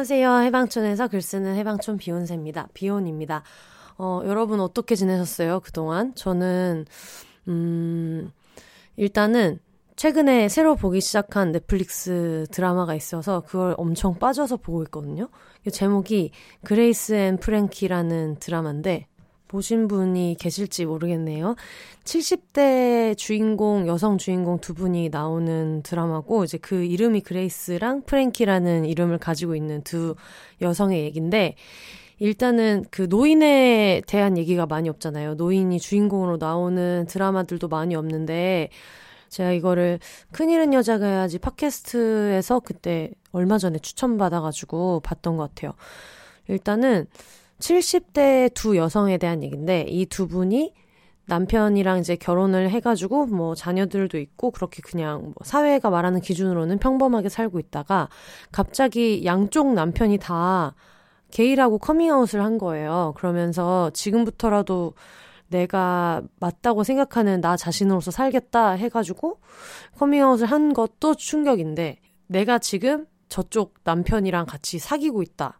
안녕하세요. 해방촌에서 글 쓰는 해방촌 비욘세입니다. 비혼입니다. 어, 여러분 어떻게 지내셨어요? 그동안? 저는, 음, 일단은 최근에 새로 보기 시작한 넷플릭스 드라마가 있어서 그걸 엄청 빠져서 보고 있거든요. 제목이 Grace and Frankie라는 드라마인데 보신 분이 계실지 모르겠네요. 70대 주인공, 여성 주인공 두 분이 나오는 드라마고, 이제 그 이름이 그레이스랑 프랭키라는 이름을 가지고 있는 두 여성의 얘기인데, 일단은 그 노인에 대한 얘기가 많이 없잖아요. 노인이 주인공으로 나오는 드라마들도 많이 없는데, 제가 이거를 큰일은 여자가 해야지 팟캐스트에서 그때 얼마 전에 추천받아가지고 봤던 것 같아요. 일단은 70대 두 여성에 대한 얘기인데 이 두 분이 남편이랑 이제 결혼을 해가지고 뭐 자녀들도 있고 그렇게 그냥 뭐 사회가 말하는 기준으로는 평범하게 살고 있다가 갑자기 양쪽 남편이 다 게이라고 커밍아웃을 한 거예요. 그러면서 지금부터라도 내가 맞다고 생각하는 나 자신으로서 살겠다 해가지고 커밍아웃을 한 것도 충격인데 내가 지금 저쪽 남편이랑 같이 사귀고 있다.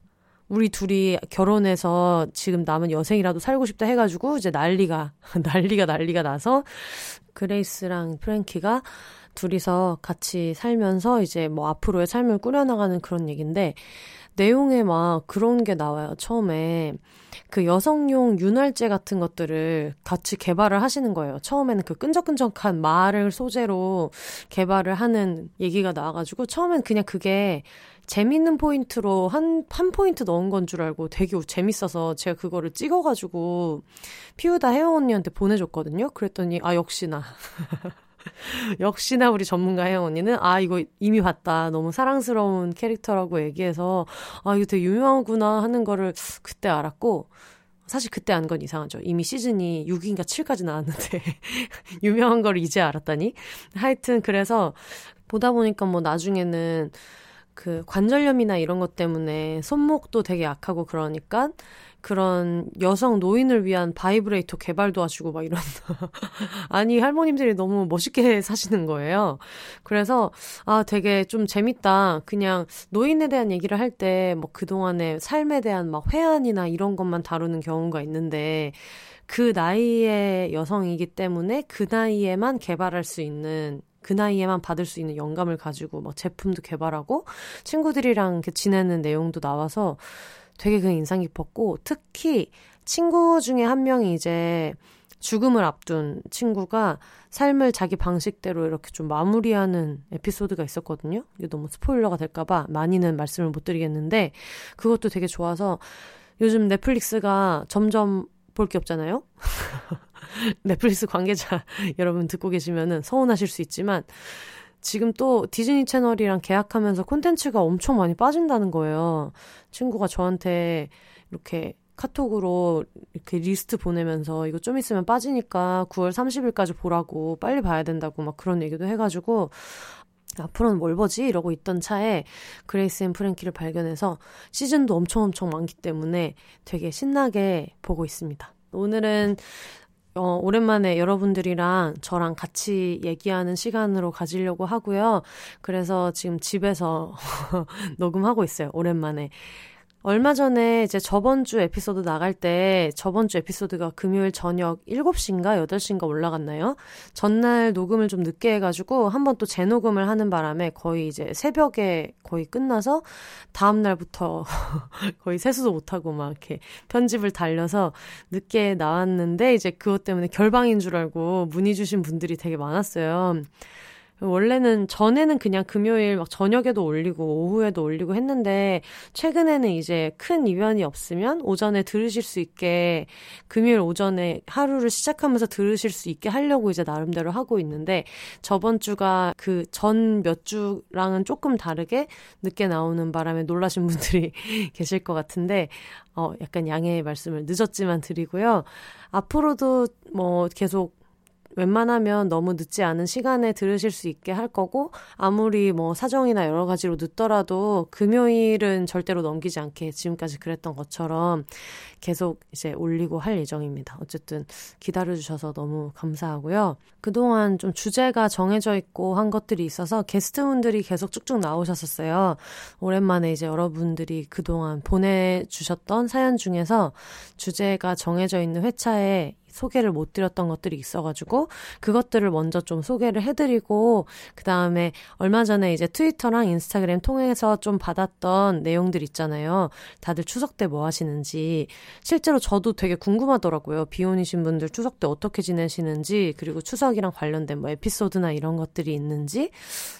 우리 둘이 결혼해서 지금 남은 여생이라도 살고 싶다 해가지고 이제 난리가 난리가 난리가 나서 그레이스랑 프랭키가 둘이서 같이 살면서 이제 뭐 앞으로의 삶을 꾸려나가는 그런 얘기인데 내용에 막 그런 게 나와요. 처음에 그 여성용 윤활제 같은 것들을 같이 개발을 하시는 거예요. 처음에는 그 끈적끈적한 말을 소재로 개발을 하는 얘기가 나와가지고 처음엔 그냥 그게 재밌는 포인트로 한, 한 포인트 넣은 건 줄 알고 되게 재밌어서 제가 그거를 찍어가지고 피우다 혜영 언니한테 보내줬거든요. 그랬더니, 아, 역시나. 역시나 우리 전문가 혜영 언니는 아 이거 이미 봤다 너무 사랑스러운 캐릭터라고 얘기해서 아 이거 되게 유명하구나 하는 거를 그때 알았고 사실 그때 안 건 이상하죠 이미 시즌이 6인가 7까지 나왔는데 유명한 걸 이제 알았다니 하여튼 그래서 보다 보니까 뭐 나중에는 그 관절염이나 이런 것 때문에 손목도 되게 약하고 그러니까 그런 여성 노인을 위한 바이브레이터 개발 도와주고 막 이런 아니 할머님들이 너무 멋있게 사시는 거예요. 그래서 아 되게 좀 재밌다. 그냥 노인에 대한 얘기를 할 때 뭐 그동안의 삶에 대한 막 회한이나 이런 것만 다루는 경우가 있는데 그 나이의 여성이기 때문에 그 나이에만 개발할 수 있는 그 나이에만 받을 수 있는 영감을 가지고 막 제품도 개발하고 친구들이랑 지내는 내용도 나와서 되게 그 인상 깊었고 특히 친구 중에 한 명이 이제 죽음을 앞둔 친구가 삶을 자기 방식대로 이렇게 좀 마무리하는 에피소드가 있었거든요. 이게 너무 스포일러가 될까봐 많이는 말씀을 못 드리겠는데 그것도 되게 좋아서 요즘 넷플릭스가 점점 볼 게 없잖아요. 넷플릭스 관계자 여러분 듣고 계시면은 서운하실 수 있지만 지금 또 디즈니 채널이랑 계약하면서 콘텐츠가 엄청 많이 빠진다는 거예요. 친구가 저한테 이렇게 카톡으로 이렇게 리스트 보내면서 이거 좀 있으면 빠지니까 9월 30일까지 보라고 빨리 봐야 된다고 막 그런 얘기도 해가지고 앞으로는 뭘 보지? 이러고 있던 차에 Grace and Frankie를 발견해서 시즌도 엄청 엄청 많기 때문에 되게 신나게 보고 있습니다. 오늘은 어, 오랜만에 여러분들이랑 저랑 같이 얘기하는 시간으로 가지려고 하고요. 그래서 지금 집에서 녹음하고 있어요. 오랜만에. 얼마 전에 이제 저번 주 에피소드 나갈 때 저번 주 에피소드가 금요일 저녁 7시인가 8시인가 올라갔나요? 전날 녹음을 좀 늦게 해가지고 한번 또 재녹음을 하는 바람에 거의 이제 새벽에 거의 끝나서 다음날부터 거의 세수도 못하고 막 이렇게 편집을 달려서 늦게 나왔는데 이제 그것 때문에 결방인 줄 알고 문의 주신 분들이 되게 많았어요. 원래는 전에는 그냥 금요일 막 저녁에도 올리고 오후에도 올리고 했는데 최근에는 이제 큰 이변이 없으면 오전에 들으실 수 있게 금요일 오전에 하루를 시작하면서 들으실 수 있게 하려고 이제 나름대로 하고 있는데 저번 주가 그 전 몇 주랑은 조금 다르게 늦게 나오는 바람에 놀라신 분들이 계실 것 같은데 어 약간 양해의 말씀을 늦었지만 드리고요. 앞으로도 뭐 계속 웬만하면 너무 늦지 않은 시간에 들으실 수 있게 할 거고, 아무리 뭐 사정이나 여러 가지로 늦더라도 금요일은 절대로 넘기지 않게 지금까지 그랬던 것처럼 계속 이제 올리고 할 예정입니다. 어쨌든 기다려 주셔서 너무 감사하고요. 그동안 좀 주제가 정해져 있고 한 것들이 있어서 게스트분들이 계속 쭉쭉 나오셨었어요. 오랜만에 이제 여러분들이 그동안 보내 주셨던 사연 중에서 주제가 정해져 있는 회차에 소개를 못 드렸던 것들이 있어가지고 그것들을 먼저 좀 소개를 해드리고 그 다음에 얼마 전에 이제 트위터랑 인스타그램 통해서 좀 받았던 내용들 있잖아요. 다들 추석 때 뭐 하시는지 실제로 저도 되게 궁금하더라고요. 비혼이신 분들 추석 때 어떻게 지내시는지 그리고 추석이랑 관련된 뭐 에피소드나 이런 것들이 있는지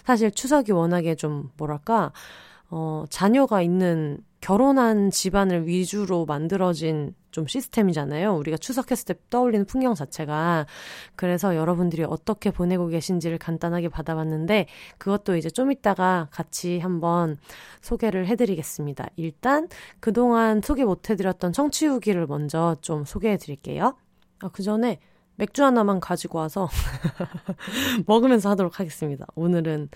사실 추석이 워낙에 좀 뭐랄까 어 자녀가 있는 결혼한 집안을 위주로 만들어진 좀 시스템이잖아요. 우리가 추석했을 때 떠올리는 풍경 자체가. 그래서 여러분들이 어떻게 보내고 계신지를 간단하게 받아봤는데 그것도 이제 좀 이따가 같이 한번 소개를 해드리겠습니다. 일단 그동안 소개 못해드렸던 청취 후기를 먼저 좀 소개해드릴게요. 아, 그 전에 맥주 하나만 가지고 와서 먹으면서 하도록 하겠습니다. 오늘은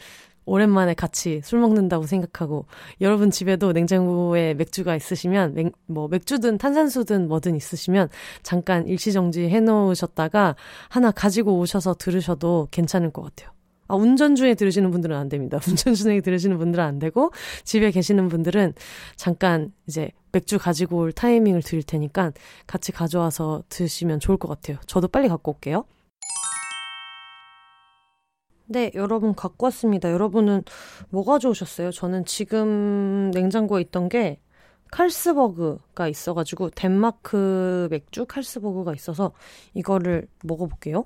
오랜만에 같이 술 먹는다고 생각하고 여러분 집에도 냉장고에 맥주가 있으시면 맥, 뭐 맥주든 탄산수든 뭐든 있으시면 잠깐 일시정지 해놓으셨다가 하나 가지고 오셔서 들으셔도 괜찮을 것 같아요. 아, 운전 중에 들으시는 분들은 안 됩니다. 운전 중에 들으시는 분들은 안 되고, 집에 계시는 분들은 잠깐 이제 맥주 가지고 올 타이밍을 드릴 테니까 같이 가져와서 드시면 좋을 것 같아요. 저도 빨리 갖고 올게요. 네, 여러분 갖고 왔습니다. 여러분은 뭐 가져오셨어요? 저는 지금 냉장고에 있던 게 칼스버그가 있어가지고 덴마크 맥주 칼스버그가 있어서 이거를 먹어볼게요.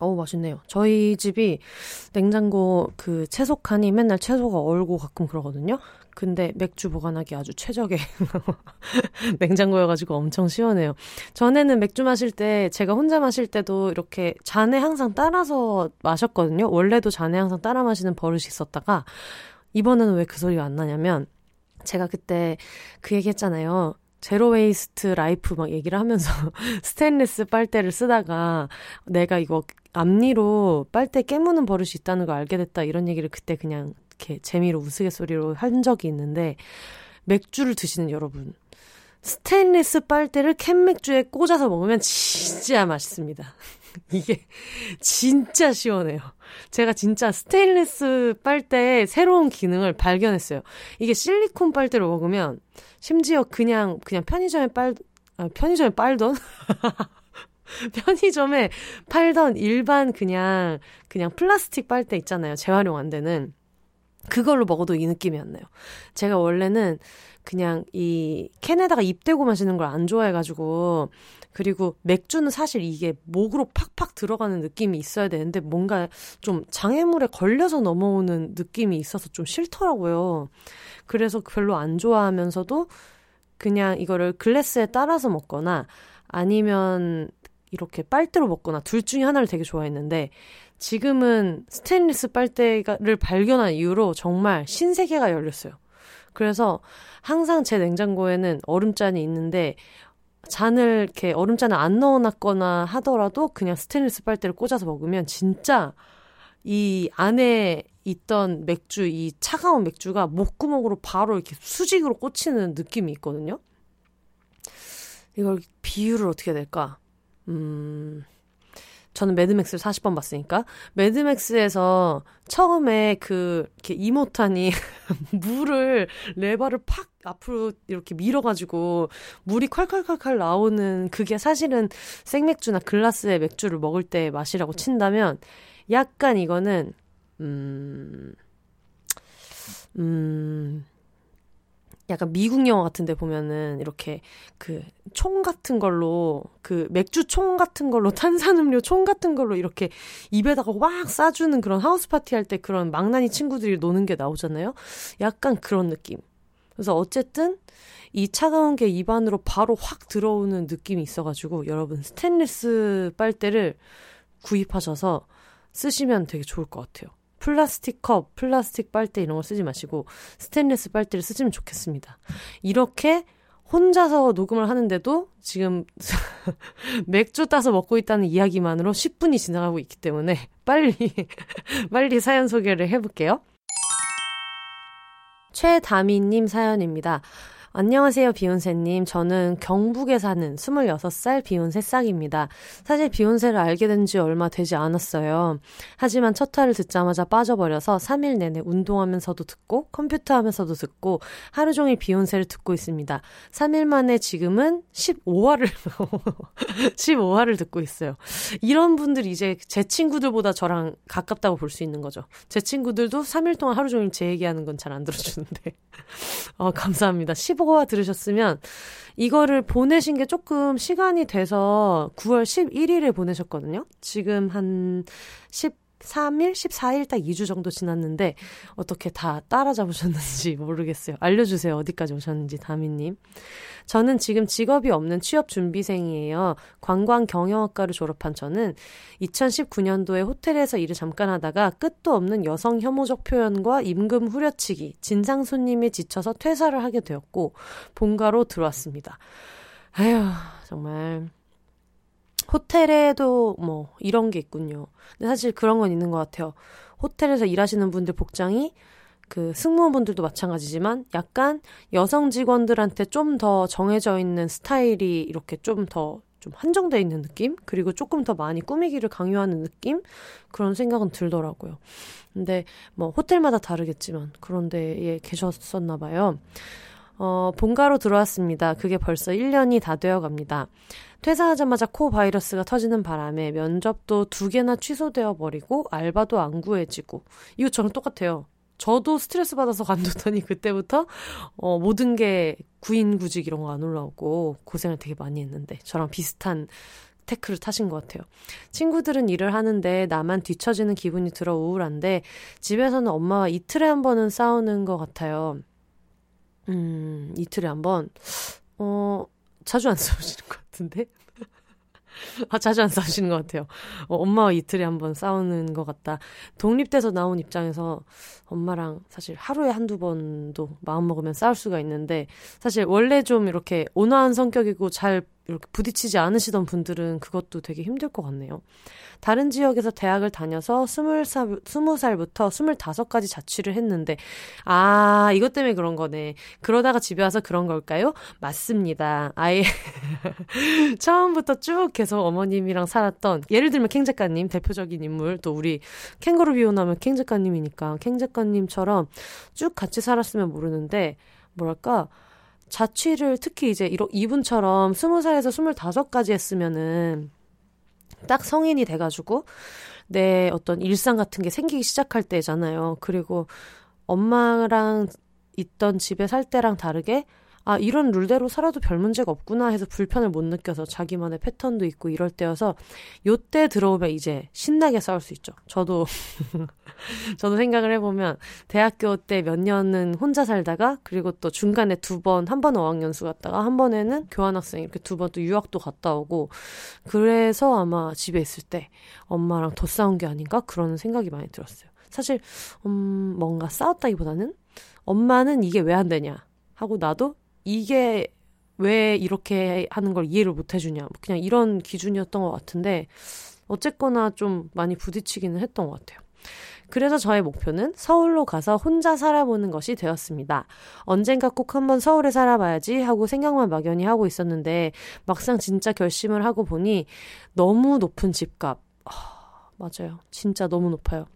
어우, 맛있네요. 저희 집이 냉장고 그 채소 칸이 맨날 채소가 얼고 가끔 그러거든요. 근데 맥주 보관하기 아주 최적의 냉장고여가지고 엄청 시원해요. 전에는 맥주 마실 때 제가 혼자 마실 때도 이렇게 잔에 항상 따라서 마셨거든요. 원래도 잔에 항상 따라 마시는 버릇이 있었다가 이번에는 왜 그 소리가 안 나냐면 제가 그때 그 얘기 했잖아요. zero waste life 막 얘기를 하면서 스테인리스 빨대를 쓰다가 내가 이거 앞니로 빨대 깨무는 버릇이 있다는 걸 알게 됐다 이런 얘기를 그때 그냥 이렇게 재미로 우스갯소리로 한 적이 있는데 맥주를 드시는 여러분 스테인리스 빨대를 캔 맥주에 꽂아서 먹으면 진짜 맛있습니다. 이게 진짜 시원해요. 제가 진짜 스테인리스 빨대의 새로운 기능을 발견했어요. 이게 실리콘 빨대로 먹으면 심지어 그냥 그냥 편의점에 빨 아, 편의점에 빨던 편의점에 팔던 일반 그냥 그냥 플라스틱 빨대 있잖아요. 재활용 안 되는 그걸로 먹어도 이 느낌이었네요. 제가 원래는 그냥 이 캔에다가 입 대고 마시는 걸 안 좋아해가지고 그리고 맥주는 사실 이게 목으로 팍팍 들어가는 느낌이 있어야 되는데 뭔가 좀 장애물에 걸려서 넘어오는 느낌이 있어서 좀 싫더라고요. 그래서 별로 안 좋아하면서도 그냥 이거를 글래스에 따라서 먹거나 아니면 이렇게 빨대로 먹거나 둘 중에 하나를 되게 좋아했는데 지금은 스테인리스 빨대를 발견한 이후로 정말 신세계가 열렸어요. 그래서 항상 제 냉장고에는 얼음잔이 있는데 잔을 이렇게 얼음잔을 안 넣어놨거나 하더라도 그냥 스테인리스 빨대를 꽂아서 먹으면 진짜 이 안에 있던 맥주, 이 차가운 맥주가 목구멍으로 바로 이렇게 수직으로 꽂히는 느낌이 있거든요. 이걸 비유를 어떻게 해야 될까? 음, 저는 매드맥스를 40번 봤으니까. 매드맥스에서 처음에 그 이렇게 이모탄이 물을 레버를 팍 앞으로 이렇게 밀어가지고 물이 콸콸콸콸 나오는 그게 사실은 생맥주나 글라스의 맥주를 먹을 때 맛이라고 친다면 약간 이거는 음, 음, 약간 미국 영화 같은데 보면은 이렇게 그 총 같은 걸로 그 맥주 총 같은 걸로 탄산음료 총 같은 걸로 이렇게 입에다가 막 쏴주는 그런 house party 할 때 그런 망나니 친구들이 노는 게 나오잖아요. 약간 그런 느낌. 그래서 어쨌든 이 차가운 게 입안으로 바로 확 들어오는 느낌이 있어가지고 여러분 스테인리스 빨대를 구입하셔서 쓰시면 되게 좋을 것 같아요. 플라스틱 컵, 플라스틱 빨대 이런 거 쓰지 마시고 스테인리스 빨대를 쓰시면 좋겠습니다. 이렇게 혼자서 녹음을 하는데도 지금 맥주 따서 먹고 있다는 이야기만으로 10분이 지나가고 있기 때문에 빨리 빨리 사연 소개를 해볼게요. 최다미님 사연입니다. 안녕하세요, 비욘세님. 저는 경북에 사는 26살 비욘세 싹입니다. 사실 비욘세를 알게 된 지 얼마 되지 않았어요. 하지만 첫 화를 듣자마자 빠져버려서 3일 내내 운동하면서도 듣고 컴퓨터 하면서도 듣고 하루 종일 비욘세를 듣고 있습니다. 3일 만에 지금은 15화를 15화를 듣고 있어요. 이런 분들 이제 제 친구들보다 저랑 가깝다고 볼 수 있는 거죠. 제 친구들도 3일 동안 하루 종일 제 얘기하는 건 잘 안 들어주는데. 어, 감사합니다. 15화 들으셨으면 이거를 보내신 게 조금 시간이 돼서 9월 11일에 보내셨거든요. 지금 한 13일, 14일 딱 2주 정도 지났는데 어떻게 다 따라잡으셨는지 모르겠어요. 알려주세요. 어디까지 오셨는지 다미님. 저는 지금 직업이 없는 취업 준비생이에요. 관광 경영학과를 졸업한 저는 2019년도에 호텔에서 일을 잠깐 하다가 끝도 없는 여성 혐오적 표현과 임금 후려치기, 진상 손님에 지쳐서 퇴사를 하게 되었고 본가로 들어왔습니다. 아휴, 정말 호텔에도 뭐 이런 게 있군요. 근데 사실 그런 건 있는 것 같아요. 호텔에서 일하시는 분들 복장이 그 승무원분들도 마찬가지지만 약간 여성 직원들한테 좀 더 정해져 있는 스타일이 이렇게 좀 더좀 한정돼 있는 느낌? 그리고 조금 더 많이 꾸미기를 강요하는 느낌? 그런 생각은 들더라고요. 근데 뭐 호텔마다 다르겠지만 그런 데에 계셨었나 봐요. 어, 본가로 들어왔습니다. 그게 벌써 1년이 다 되어 갑니다. 퇴사하자마자 코 바이러스가 터지는 바람에 면접도 두 개나 취소되어 버리고 알바도 안 구해지고 이거 저랑 똑같아요. 저도 스트레스 받아서 관뒀더니 그때부터 어, 모든 게 구인구직 이런 거 안 올라오고 고생을 되게 많이 했는데 저랑 비슷한 테크를 타신 것 같아요. 친구들은 일을 하는데 나만 뒤처지는 기분이 들어 우울한데 집에서는 엄마와 이틀에 한 번은 싸우는 것 같아요. 음, 이틀에 한 번. 어, 자주 안 싸우시는 것 같은데? 아, 자주 안 싸우시는 것 같아요. 어, 엄마와 이틀에 한 번 싸우는 것 같다. 독립돼서 나온 입장에서 엄마랑 사실 하루에 한두 번도 마음 먹으면 싸울 수가 있는데, 사실 원래 좀 이렇게 온화한 성격이고 잘 이렇게 부딪히지 않으시던 분들은 그것도 되게 힘들 것 같네요. 다른 지역에서 대학을 다녀서 스물 살, 스무 살부터 스물다섯까지 자취를 했는데, 아, 이것 때문에 그런 거네. 그러다가 집에 와서 그런 걸까요? 맞습니다. 아예, 처음부터 쭉 계속 어머님이랑 살았던, 예를 들면 캥 작가님, 대표적인 인물, 또 우리 캥거루 비오나면 캥 작가님이니까, 캥 작가님처럼 쭉 같이 살았으면 모르는데, 뭐랄까, 자취를 특히 이제 이분처럼 스무 살에서 스물다섯까지 했으면은 딱 성인이 돼가지고 내 어떤 일상 같은 게 생기기 시작할 때잖아요. 그리고 엄마랑 있던 집에 살 때랑 다르게 아, 이런 룰대로 살아도 별 문제가 없구나 해서 불편을 못 느껴서 자기만의 패턴도 있고 이럴 때여서 요때 들어오면 이제 신나게 싸울 수 있죠. 저도, 저도 생각을 해보면 대학교 때 몇 년은 혼자 살다가 그리고 또 중간에 두 번, 한 번 어학연수 갔다가 한 번에는 교환학생 이렇게 두 번 또 유학도 갔다 오고 그래서 아마 집에 있을 때 엄마랑 더 싸운 게 아닌가 그런 생각이 많이 들었어요. 사실, 음, 뭔가 싸웠다기보다는 엄마는 이게 왜 안 되냐 하고 나도 이게 왜 이렇게 하는 걸 이해를 못 해주냐. 뭐 그냥 이런 기준이었던 것 같은데, 어쨌거나 좀 많이 부딪히기는 했던 것 같아요. 그래서 저의 목표는 서울로 가서 혼자 살아보는 것이 되었습니다. 언젠가 꼭 한번 서울에 살아봐야지 하고 생각만 막연히 하고 있었는데, 막상 진짜 결심을 하고 보니 너무 높은 집값. 아, 맞아요. 진짜 너무 높아요.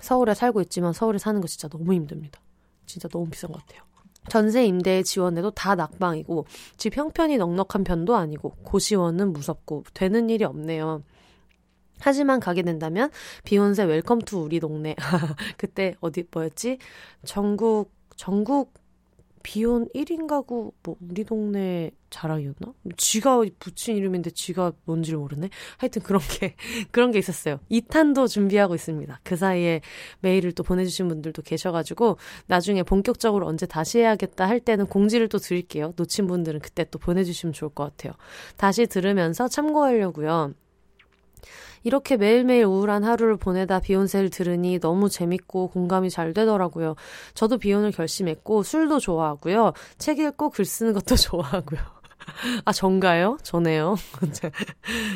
서울에 살고 있지만 서울에 사는 거 진짜 너무 힘듭니다. 진짜 너무 비싼 것 같아요. 전세 임대 지원에도 다 낙방이고 집 형편이 넉넉한 편도 아니고 고시원은 무섭고 되는 일이 없네요. 하지만 가게 된다면 비욘세 welcome to 우리 동네 그때 어디 뭐였지? 전국 전국 비혼 1인 가구 뭐 우리 동네 자랑이었나? 지가 붙인 이름인데 지가 뭔지를 모르네. 하여튼 그런 게 그런 게 있었어요. 2탄도 준비하고 있습니다. 그 사이에 메일을 또 보내 주신 분들도 계셔 가지고 나중에 본격적으로 언제 다시 해야겠다 할 때는 공지를 또 드릴게요. 놓친 분들은 그때 또 보내 주시면 좋을 것 같아요. 다시 들으면서 참고하려고요. 이렇게 매일매일 우울한 하루를 보내다 비욘세를 들으니 너무 재밌고 공감이 잘 되더라고요. 저도 비혼을 결심했고 술도 좋아하고요. 책 읽고 글 쓰는 것도 좋아하고요. 아, 전가요? 전에요.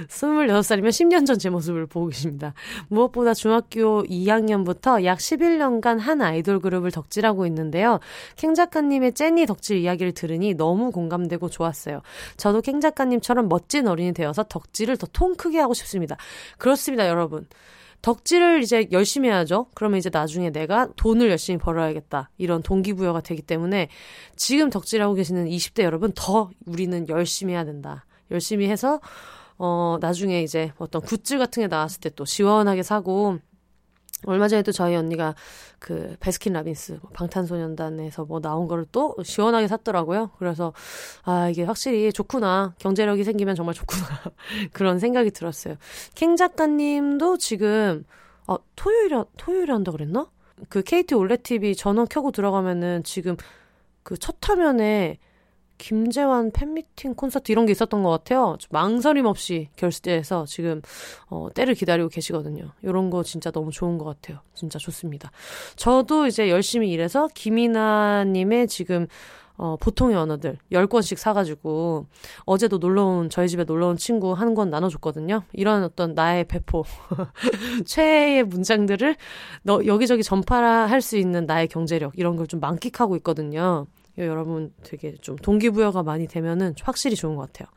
26살이면 10년 전 제 모습을 보고 계십니다. 무엇보다 중학교 2학년부터 약 11년간 한 아이돌 그룹을 덕질하고 있는데요. 캥 작가님의 jenny 덕질 이야기를 들으니 너무 공감되고 좋았어요. 저도 캥 작가님처럼 멋진 어린이 되어서 덕질을 더 통 크게 하고 싶습니다. 그렇습니다, 여러분. 덕질을 이제 열심히 해야죠. 그러면 이제 나중에 내가 돈을 열심히 벌어야겠다. 이런 동기부여가 되기 때문에 지금 덕질하고 계시는 20대 여러분 더 우리는 열심히 해야 된다. 열심히 해서 어 나중에 이제 어떤 굿즈 같은 게 나왔을 때 또 시원하게 사고 얼마 전에도 저희 언니가 그 베스킨 라빈스 뭐 방탄소년단에서 뭐 나온 거를 또 시원하게 샀더라고요. 그래서 아 이게 확실히 좋구나 경제력이 생기면 정말 좋구나 그런 생각이 들었어요. 캥 작가님도 지금 아 토요일에 토요일에 한다 그랬나? 그 KT 올레 TV 전원 켜고 들어가면은 지금 그 첫 화면에 김재환 팬미팅 콘서트 이런 게 있었던 것 같아요. 망설임 없이 결제해서 지금 어, 때를 기다리고 계시거든요. 이런 거 진짜 너무 좋은 것 같아요. 진짜 좋습니다. 저도 이제 열심히 일해서 김이나님의 지금 어, 보통의 언어들 10권씩 사가지고 어제도 놀러온 저희 집에 놀러온 친구 한 권 나눠줬거든요. 이런 어떤 나의 배포 최애의 문장들을 너, 여기저기 전파할 수 있는 나의 경제력 이런 걸 좀 만끽하고 있거든요. 여러분 되게 좀 동기부여가 많이 되면은 확실히 좋은 것 같아요.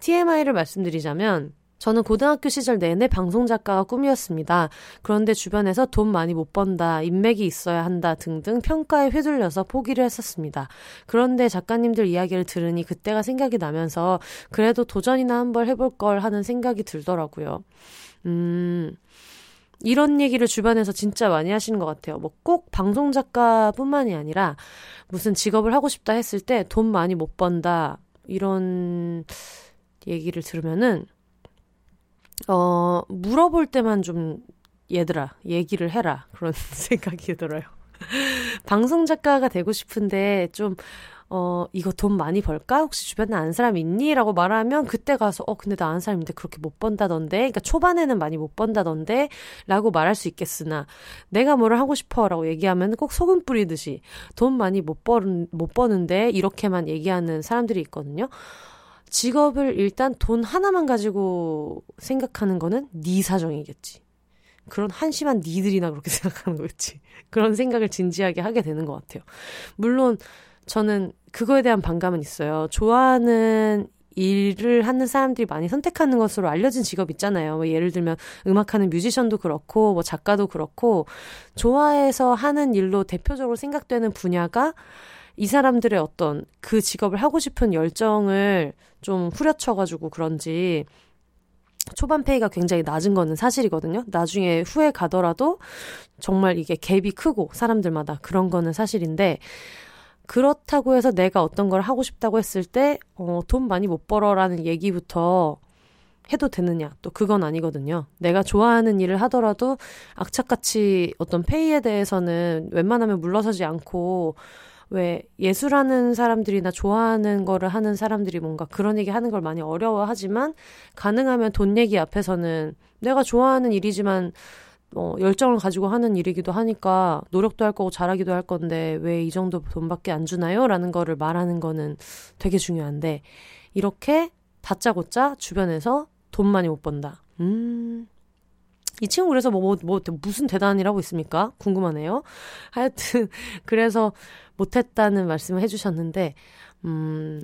TMI를 말씀드리자면 저는 고등학교 시절 내내 방송 작가가 꿈이었습니다. 그런데 주변에서 돈 많이 못 번다, 인맥이 있어야 한다 등등 평가에 휘둘려서 포기를 했었습니다. 그런데 작가님들 이야기를 들으니 그때가 생각이 나면서 그래도 도전이나 한번 해볼 걸 하는 생각이 들더라고요. 음, 이런 얘기를 주변에서 진짜 많이 하시는 것 같아요. 뭐 꼭 방송 작가뿐만이 아니라 무슨 직업을 하고 싶다 했을 때 돈 많이 못 번다 이런 얘기를 들으면은 어 물어볼 때만 좀 얘들아 얘기를 해라 그런 생각이 들어요. 방송 작가가 되고 싶은데 좀 어, 이거 돈 많이 벌까? 혹시 주변에 아는 사람 있니? 라고 말하면 그때 가서, 어, 근데 나 아는 사람인데 그렇게 못 번다던데? 그러니까 초반에는 많이 못 번다던데? 라고 말할 수 있겠으나, 내가 뭐를 하고 싶어? 라고 얘기하면 꼭 소금 뿌리듯이 돈 많이 못 버는, 못 버는데? 이렇게만 얘기하는 사람들이 있거든요. 직업을 일단 돈 하나만 가지고 생각하는 거는 네 사정이겠지. 그런 한심한 니들이나 그렇게 생각하는 거겠지. 그런 생각을 진지하게 하게 되는 것 같아요. 물론, 저는 그거에 대한 반감은 있어요. 좋아하는 일을 하는 사람들이 많이 선택하는 것으로 알려진 직업 있잖아요. 뭐 예를 들면 음악하는 뮤지션도 그렇고 뭐 작가도 그렇고 좋아해서 하는 일로 대표적으로 생각되는 분야가 이 사람들의 어떤 그 직업을 하고 싶은 열정을 좀 후려쳐가지고 그런지 초반 페이가 굉장히 낮은 거는 사실이거든요. 나중에 후에 가더라도 정말 이게 갭이 크고 사람들마다 그런 거는 사실인데 그렇다고 해서 내가 어떤 걸 하고 싶다고 했을 때, 어, 돈 많이 못 벌어라는 얘기부터 해도 되느냐. 또 그건 아니거든요. 내가 좋아하는 일을 하더라도 악착같이 어떤 페이에 대해서는 웬만하면 물러서지 않고, 왜 예술하는 사람들이나 좋아하는 거를 하는 사람들이 뭔가 그런 얘기 하는 걸 많이 어려워하지만, 가능하면 돈 얘기 앞에서는 내가 좋아하는 일이지만 어, 열정을 가지고 하는 일이기도 하니까 노력도 할 거고 잘하기도 할 건데 왜 이 정도 돈밖에 안 주나요? 라는 거를 말하는 거는 되게 중요한데 이렇게 다짜고짜 주변에서 돈 많이 못 번다. 음. 이 친구 그래서 뭐, 뭐, 뭐, 무슨 하고 있습니까? 궁금하네요. 하여튼, 그래서 못했다는 말씀을 해주셨는데, 음,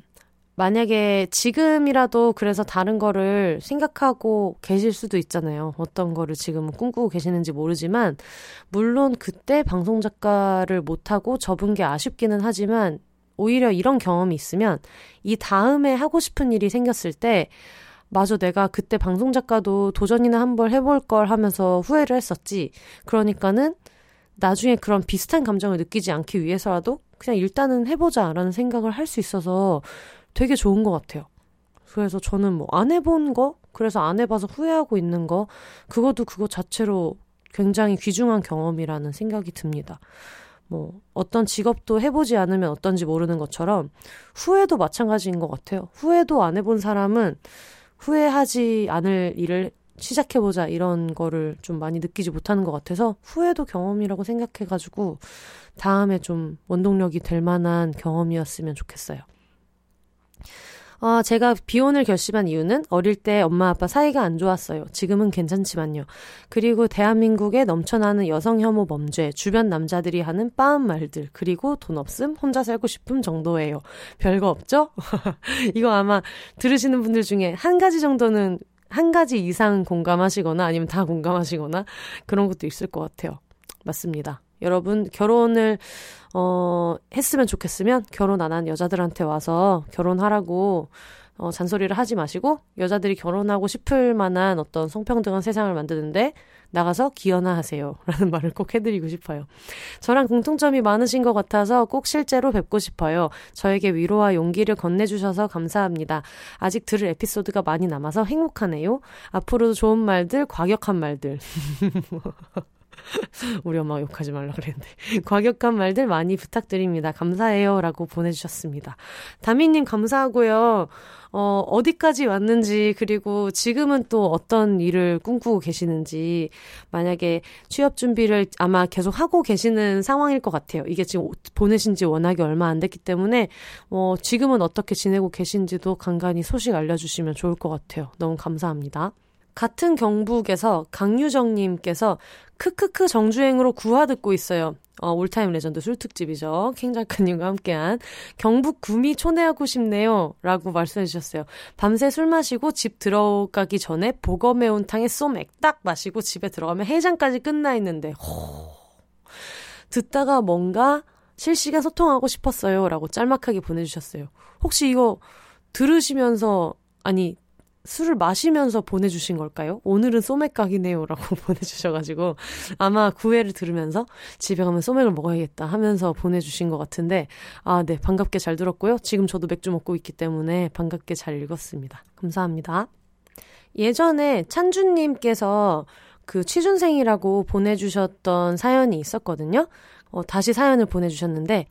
만약에 지금이라도 그래서 다른 거를 생각하고 계실 수도 있잖아요. 어떤 거를 지금 꿈꾸고 계시는지 모르지만, 물론 그때 방송 작가를 못하고 접은 게 아쉽기는 하지만, 오히려 이런 경험이 있으면, 이 다음에 하고 싶은 일이 생겼을 때, 마저 내가 그때 방송 작가도 도전이나 한번 해볼 걸 하면서 후회를 했었지. 그러니까는 나중에 그런 비슷한 감정을 느끼지 않기 위해서라도 그냥 일단은 해보자라는 생각을 할 수 있어서 되게 좋은 것 같아요. 그래서 저는 뭐 안 해본 거, 그래서 안 해봐서 후회하고 있는 거, 그것도 그거 자체로 굉장히 귀중한 경험이라는 생각이 듭니다. 뭐, 어떤 직업도 해보지 않으면 어떤지 모르는 것처럼 후회도 마찬가지인 것 같아요. 후회도 안 해본 사람은 후회하지 않을 일을 시작해보자 이런 거를 좀 많이 느끼지 못하는 것 같아서 후회도 경험이라고 생각해가지고 다음에 좀 원동력이 될 만한 경험이었으면 좋겠어요. 어, 제가 비혼을 결심한 이유는 어릴 때 엄마 아빠 사이가 안 좋았어요. 지금은 괜찮지만요. 그리고 대한민국에 넘쳐나는 여성 혐오 범죄, 주변 남자들이 하는 빠은 말들, 그리고 돈 없음, 혼자 살고 싶음 정도예요. 별거 없죠? 이거 아마 들으시는 분들 중에 한 가지 정도는 한 가지 이상 공감하시거나 아니면 다 공감하시거나 그런 것도 있을 것 같아요. 맞습니다. 여러분 결혼을 어 했으면 좋겠으면 결혼 안 한 여자들한테 와서 결혼하라고 어 잔소리를 하지 마시고 여자들이 결혼하고 싶을 만한 어떤 성평등한 세상을 만드는데 나가서 기여나 하세요. 라는 말을 꼭 해드리고 싶어요. 저랑 공통점이 많으신 것 같아서 꼭 실제로 뵙고 싶어요. 저에게 위로와 용기를 건네주셔서 감사합니다. 아직 들을 에피소드가 많이 남아서 행복하네요. 앞으로도 좋은 말들, 과격한 말들. 우리 엄마가 욕하지 말라 그랬는데. 과격한 말들 많이 부탁드립니다. 감사해요. 라고 보내주셨습니다. 다미님 감사하고요. 어, 어디까지 왔는지, 그리고 지금은 또 어떤 일을 꿈꾸고 계시는지, 만약에 취업 준비를 아마 계속 하고 계시는 상황일 것 같아요. 이게 지금 보내신 지 워낙에 얼마 안 됐기 때문에, 어, 지금은 어떻게 지내고 계신지도 간간히 소식 알려주시면 좋을 것 같아요. 너무 감사합니다. 같은 경북에서 강유정님께서 크크크 정주행으로 구화 듣고 있어요. 어, all time legend 술 특집이죠. 킹 작가님과 함께한 경북 구미 초대하고 싶네요. 라고 말씀해 주셨어요. 밤새 술 마시고 집 들어가기 전에 복어 매운탕에 소맥 딱 마시고 집에 들어가면 해장까지 끝나 있는데, 호. 듣다가 뭔가 실시간 소통하고 싶었어요. 라고 짤막하게 보내주셨어요. 혹시 이거 들으시면서, 아니, 술을 마시면서 보내주신 걸까요? 오늘은 소맥각이네요. 라고 보내주셔가지고 아마 구애를 들으면서 집에 가면 소맥을 먹어야겠다 하면서 보내주신 것 같은데 아, 네. 반갑게 잘 들었고요. 지금 저도 맥주 먹고 있기 때문에 반갑게 잘 읽었습니다. 감사합니다. 예전에 찬주님께서 그 취준생이라고 보내주셨던 사연이 있었거든요. 어, 다시 사연을 보내주셨는데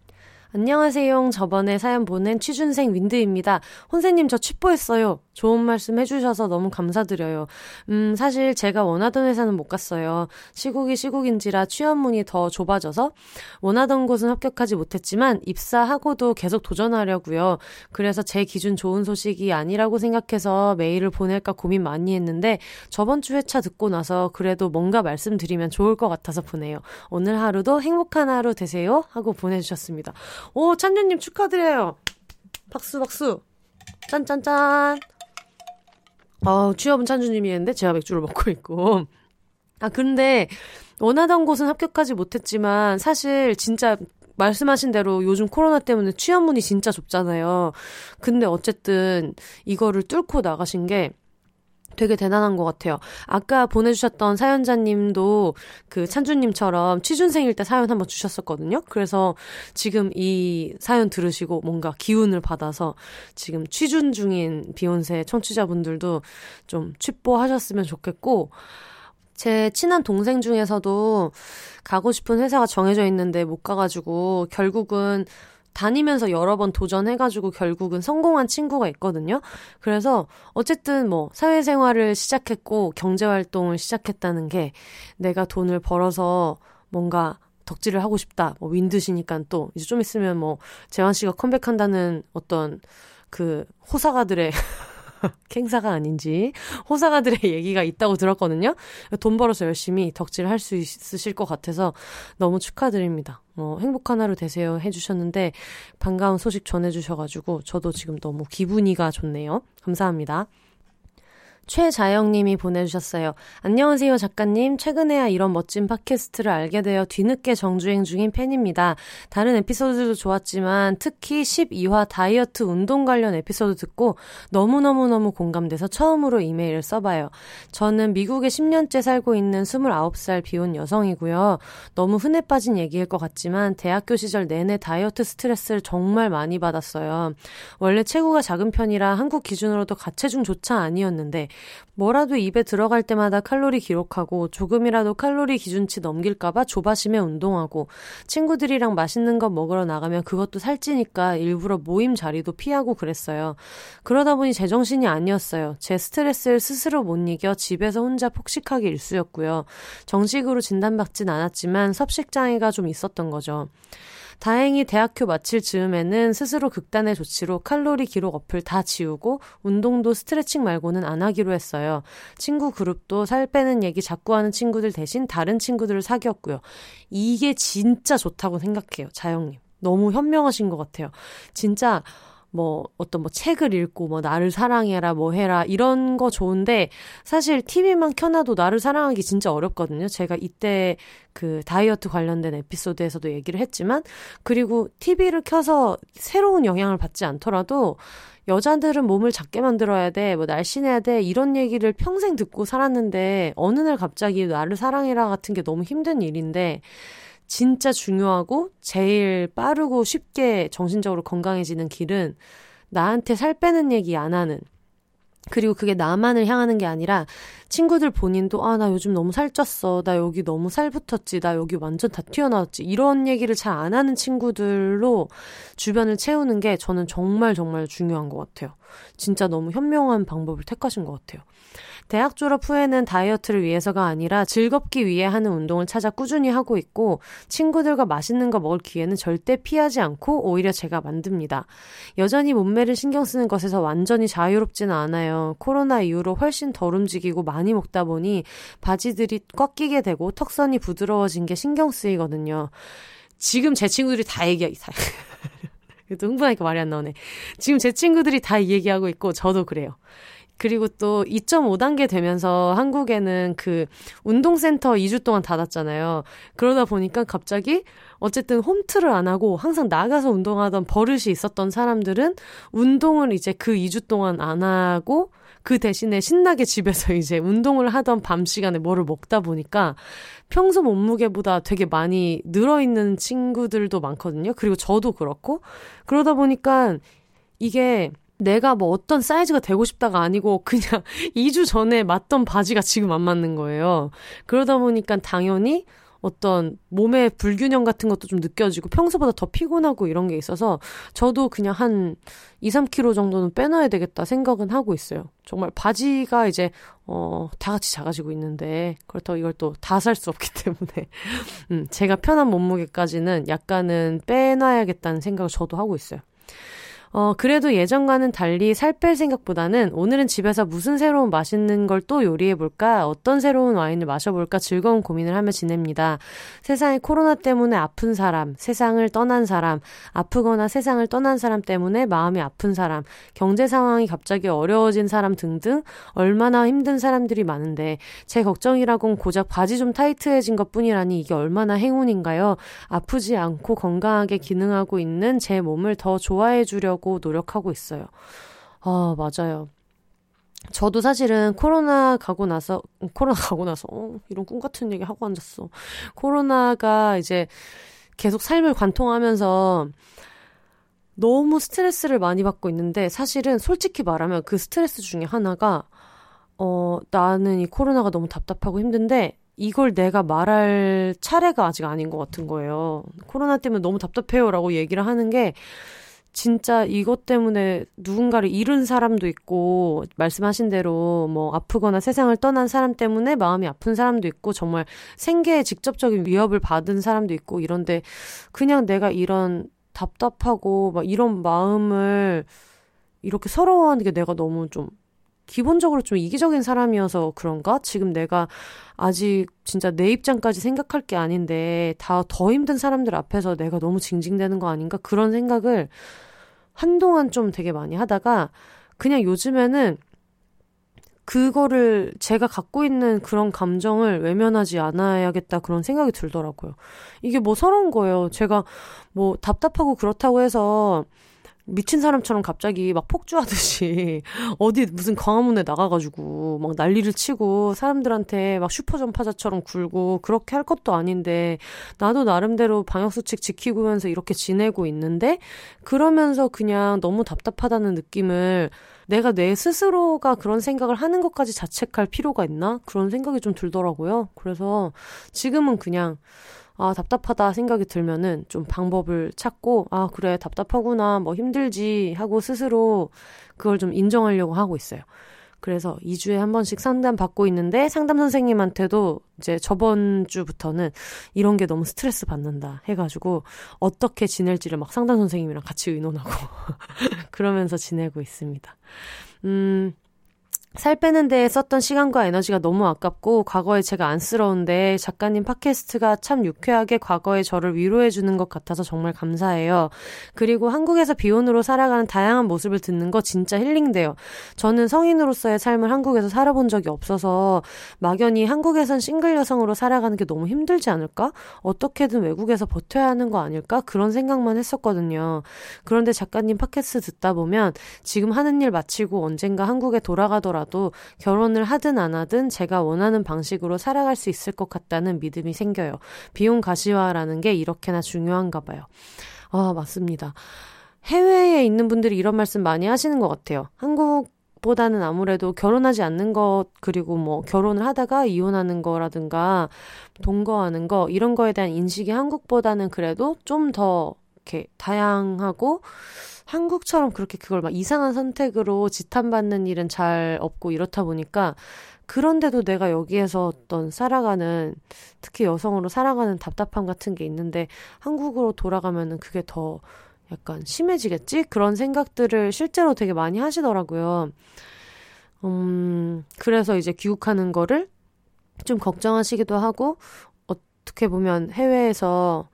안녕하세요. 저번에 사연 보낸 취준생 윈드입니다. 혼세님 저 취뽀했어요. 좋은 말씀 해주셔서 너무 감사드려요. 음, 사실 제가 원하던 회사는 못 갔어요. 시국이 시국인지라 취업문이 더 좁아져서 원하던 곳은 합격하지 못했지만 입사하고도 계속 도전하려고요. 그래서 제 기준 좋은 소식이 아니라고 생각해서 메일을 보낼까 고민 많이 했는데 저번 주 회차 듣고 나서 그래도 뭔가 말씀드리면 좋을 것 같아서 보내요. 오늘 하루도 행복한 하루 되세요. 하고 보내주셨습니다. 오, 찬주님 축하드려요. 박수, 박수. 짠짠짠. 아, 취업은 찬주님이 했는데 제가 맥주를 먹고 있고. 아, 근데 원하던 곳은 합격하지 못했지만 사실 진짜 말씀하신 대로 요즘 코로나 때문에 취업문이 진짜 좁잖아요. 근데 어쨌든 이거를 뚫고 나가신 게 되게 대단한 것 같아요. 아까 보내주셨던 사연자님도 그 찬주님처럼 취준생일 때 사연 한번 주셨었거든요. 그래서 지금 이 사연 들으시고 뭔가 기운을 받아서 지금 취준 중인 비욘세 청취자분들도 좀 취뽀하셨으면 좋겠고, 제 친한 동생 중에서도 가고 싶은 회사가 정해져 있는데 못 가가지고 결국은 다니면서 여러 번 도전해가지고 결국은 성공한 친구가 있거든요. 그래서 어쨌든 뭐 사회생활을 시작했고 경제활동을 시작했다는 게 내가 돈을 벌어서 뭔가 덕질을 하고 싶다. 뭐 윈드시니까 또 이제 좀 있으면 뭐 재환 씨가 컴백한다는 어떤 그 호사가들의 캥사가 아닌지 호사가들의 얘기가 있다고 들었거든요. 돈 벌어서 열심히 덕질할 수 있으실 것 같아서 너무 축하드립니다. 어, 행복한 하루 되세요 해주셨는데 반가운 소식 전해주셔가지고 저도 지금 너무 기분이가 좋네요. 감사합니다. 최자영님이 보내주셨어요. 안녕하세요, 작가님. 최근에야 이런 멋진 팟캐스트를 알게 되어 뒤늦게 정주행 중인 팬입니다. 다른 에피소드도 좋았지만 특히 12화 다이어트 운동 관련 에피소드 듣고 너무너무너무 공감돼서 처음으로 이메일을 써봐요. 저는 미국에 10년째 살고 있는 29살 비혼 여성이고요. 너무 흔해 빠진 얘기일 것 같지만 대학교 시절 내내 다이어트 스트레스를 정말 많이 받았어요. 원래 체구가 작은 편이라 한국 기준으로도 가체중조차 아니었는데 뭐라도 입에 들어갈 때마다 칼로리 기록하고 조금이라도 칼로리 기준치 넘길까봐 조바심에 운동하고 친구들이랑 맛있는 거 먹으러 나가면 그것도 살찌니까 일부러 모임 자리도 피하고 그랬어요. 그러다 보니 제정신이 아니었어요. 제 스트레스를 스스로 못 이겨 집에서 혼자 폭식하기 일쑤였고요. 정식으로 진단받진 않았지만 섭식장애가 좀 있었던 거죠. 다행히 대학교 마칠 즈음에는 스스로 극단의 조치로 칼로리 기록 어플 다 지우고 운동도 스트레칭 말고는 안 하기로 했어요. 친구 그룹도 살 빼는 얘기 자꾸 하는 친구들 대신 다른 친구들을 사귀었고요. 이게 진짜 좋다고 생각해요. 자영님. 너무 현명하신 것 같아요. 진짜 뭐 어떤 뭐 책을 읽고 뭐 나를 사랑해라 뭐 해라 이런 거 좋은데 사실 TV만 켜놔도 나를 사랑하기 진짜 어렵거든요. 제가 이때 그 다이어트 관련된 에피소드에서도 얘기를 했지만 그리고 TV를 켜서 새로운 영향을 받지 않더라도 여자들은 몸을 작게 만들어야 돼, 뭐 날씬해야 돼, 이런 얘기를 평생 듣고 살았는데, 어느 날 갑자기 나를 사랑해라 같은 게 너무 힘든 일인데, 진짜 중요하고 제일 빠르고 쉽게 정신적으로 건강해지는 길은 나한테 살 빼는 얘기 안 하는. 그리고 그게 나만을 향하는 게 아니라 친구들 본인도 아 나 요즘 너무 살쪘어. 나 여기 너무 살 붙었지. 나 여기 완전 다 튀어나왔지. 이런 얘기를 잘 안 하는 친구들로 주변을 채우는 게 저는 정말 정말 중요한 것 같아요. 진짜 너무 현명한 방법을 택하신 것 같아요 대학 졸업 후에는 다이어트를 위해서가 아니라 즐겁기 위해 하는 운동을 찾아 꾸준히 하고 있고 친구들과 맛있는 거 먹을 기회는 절대 피하지 않고 오히려 제가 만듭니다. 여전히 몸매를 신경 쓰는 것에서 완전히 자유롭지는 않아요. 코로나 이후로 훨씬 덜 움직이고 많이 먹다 보니 바지들이 꽉 끼게 되고 턱선이 부드러워진 게 신경 쓰이거든요. 지금 제 친구들이 다 얘기하, 다. 또 흥분하니까 말이 안 나오네. 지금 제 친구들이 다 얘기하고 있고 저도 그래요. 그리고 또 2.5단계 되면서 한국에는 그 운동센터 2주 동안 닫았잖아요. 그러다 보니까 갑자기 어쨌든 홈트를 안 하고 항상 나가서 운동하던 버릇이 있었던 사람들은 운동을 이제 그 2주 동안 안 하고 그 대신에 신나게 집에서 이제 운동을 하던 밤 시간에 뭐를 먹다 보니까 평소 몸무게보다 되게 많이 늘어있는 친구들도 많거든요. 그리고 저도 그렇고. 그러다 보니까 이게 내가 뭐 어떤 사이즈가 되고 싶다가 아니고 그냥 2주 전에 맞던 바지가 지금 안 맞는 거예요. 그러다 보니까 당연히 어떤 몸의 불균형 같은 것도 좀 느껴지고 평소보다 더 피곤하고 이런 게 있어서 저도 그냥 한 2, 3kg 정도는 빼놔야 되겠다 생각은 하고 있어요. 정말 바지가 이제 어, 다 같이 작아지고 있는데 그렇다고 이걸 또 다 살 수 없기 때문에 음, 제가 편한 몸무게까지는 약간은 빼놔야겠다는 생각을 저도 하고 있어요. 어, 그래도 예전과는 달리 살 뺄 생각보다는 오늘은 집에서 무슨 새로운 맛있는 걸 또 요리해볼까, 어떤 새로운 와인을 마셔볼까 즐거운 고민을 하며 지냅니다. 세상에 코로나 때문에 아픈 사람, 세상을 떠난 사람, 아프거나 세상을 떠난 사람 때문에 마음이 아픈 사람, 경제 상황이 갑자기 어려워진 사람 등등 얼마나 힘든 사람들이 많은데 제 걱정이라곤 고작 바지 좀 타이트해진 것 뿐이라니 이게 얼마나 행운인가요? 아프지 않고 건강하게 기능하고 있는 제 몸을 더 좋아해 주려고 하려고 노력하고 있어요. 아, 맞아요. 저도 사실은 코로나 가고 나서, 코로나 가고 나서, 어, 이런 꿈 같은 얘기 하고 앉았어. 코로나가 이제 계속 삶을 관통하면서 너무 스트레스를 많이 받고 있는데 사실은 솔직히 말하면 그 스트레스 중에 하나가 어, 나는 이 코로나가 너무 답답하고 힘든데 이걸 내가 말할 차례가 아직 아닌 것 같은 거예요. 코로나 때문에 너무 답답해요라고 얘기를 하는 게 진짜 이것 때문에 누군가를 잃은 사람도 있고, 말씀하신 대로 뭐 아프거나 세상을 떠난 사람 때문에 마음이 아픈 사람도 있고, 정말 생계에 직접적인 위협을 받은 사람도 있고, 이런데 그냥 내가 이런 답답하고 막 이런 마음을 이렇게 서러워하는 게 내가 너무 좀 기본적으로 좀 이기적인 사람이어서 그런가? 지금 내가 아직 진짜 내 입장까지 생각할 게 아닌데 다 더 힘든 사람들 앞에서 내가 너무 징징대는 거 아닌가? 그런 생각을 한동안 좀 되게 많이 하다가 그냥 요즘에는 그거를 제가 갖고 있는 그런 감정을 외면하지 않아야겠다 그런 생각이 들더라고요. 이게 뭐 서러운 거예요. 제가 뭐 답답하고 그렇다고 해서 미친 사람처럼 갑자기 막 폭주하듯이 어디 무슨 광화문에 나가가지고 막 난리를 치고 사람들한테 막 슈퍼점파자처럼 굴고 그렇게 할 것도 아닌데 나도 나름대로 방역수칙 지키고면서 이렇게 지내고 있는데 그러면서 그냥 너무 답답하다는 느낌을 내가 내 스스로가 그런 생각을 하는 것까지 자책할 필요가 있나? 그런 생각이 좀 들더라고요. 그래서 지금은 그냥 아, 답답하다 생각이 들면은 좀 방법을 찾고, 아, 그래, 답답하구나, 뭐 힘들지 하고 스스로 그걸 좀 인정하려고 하고 있어요. 그래서 2주에 한 번씩 상담 받고 있는데 상담 선생님한테도 이제 저번 주부터는 이런 게 너무 스트레스 받는다 해가지고 어떻게 지낼지를 막 상담 선생님이랑 같이 의논하고 그러면서 지내고 있습니다. 음, 살 빼는 데 썼던 시간과 에너지가 너무 아깝고 과거에 제가 안쓰러운데 작가님 팟캐스트가 참 유쾌하게 과거의 저를 위로해 주는 것 같아서 정말 감사해요. 그리고 한국에서 비혼으로 살아가는 다양한 모습을 듣는 거 진짜 힐링돼요. 저는 성인으로서의 삶을 한국에서 살아본 적이 없어서 막연히 한국에선 싱글 여성으로 살아가는 게 너무 힘들지 않을까? 어떻게든 외국에서 버텨야 하는 거 아닐까? 그런 생각만 했었거든요. 그런데 작가님 팟캐스트 듣다 보면 지금 하는 일 마치고 언젠가 한국에 돌아가더라 하더라도 결혼을 하든 안 하든 제가 원하는 방식으로 살아갈 수 있을 것 같다는 믿음이 생겨요. 비용 가시화라는 게 이렇게나 중요한가 봐요. 아, 맞습니다. 해외에 있는 분들이 이런 말씀 많이 하시는 것 같아요. 한국 보다는 아무래도 결혼하지 않는 것 그리고 뭐 결혼을 하다가 이혼하는 거라든가 동거하는 거 이런 거에 대한 인식이 한국보다는 그래도 좀 더 이렇게 다양하고 한국처럼 그렇게 그걸 막 이상한 선택으로 지탄받는 일은 잘 없고 이렇다 보니까 그런데도 내가 여기에서 어떤 살아가는 특히 여성으로 살아가는 답답함 같은 게 있는데 한국으로 돌아가면은 그게 더 약간 심해지겠지? 그런 생각들을 실제로 되게 많이 하시더라고요. 음, 그래서 이제 귀국하는 거를 좀 걱정하시기도 하고, 어떻게 보면 해외에서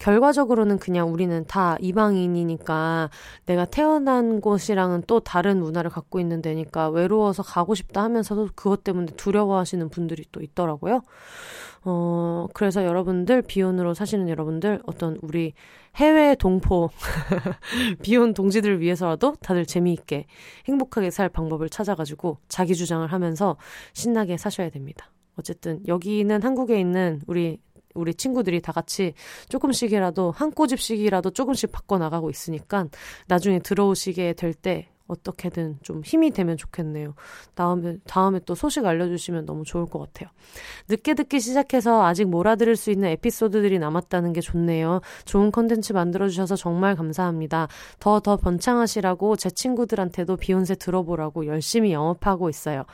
결과적으로는 그냥 우리는 다 이방인이니까 내가 태어난 곳이랑은 또 다른 문화를 갖고 있는 데니까 외로워서 가고 싶다 하면서도 그것 때문에 두려워하시는 분들이 또 있더라고요. 어, 그래서 여러분들, 비혼으로 사시는 여러분들, 어떤 우리 해외 동포, 비혼 동지들을 위해서라도 다들 재미있게 행복하게 살 방법을 찾아가지고 자기 주장을 하면서 신나게 사셔야 됩니다. 어쨌든 여기는 한국에 있는 우리 우리 친구들이 다 같이 조금씩이라도 한 꼬집씩이라도 조금씩 바꿔 나가고 있으니까 나중에 들어오시게 될 때 어떻게든 좀 힘이 되면 좋겠네요. 다음에, 다음에 또 소식 알려주시면 너무 좋을 것 같아요. 늦게 듣기 시작해서 아직 몰아들을 수 있는 에피소드들이 남았다는 게 좋네요. 좋은 컨텐츠 만들어주셔서 정말 감사합니다. 더, 더 번창하시라고 제 친구들한테도 비욘세 들어보라고 열심히 영업하고 있어요.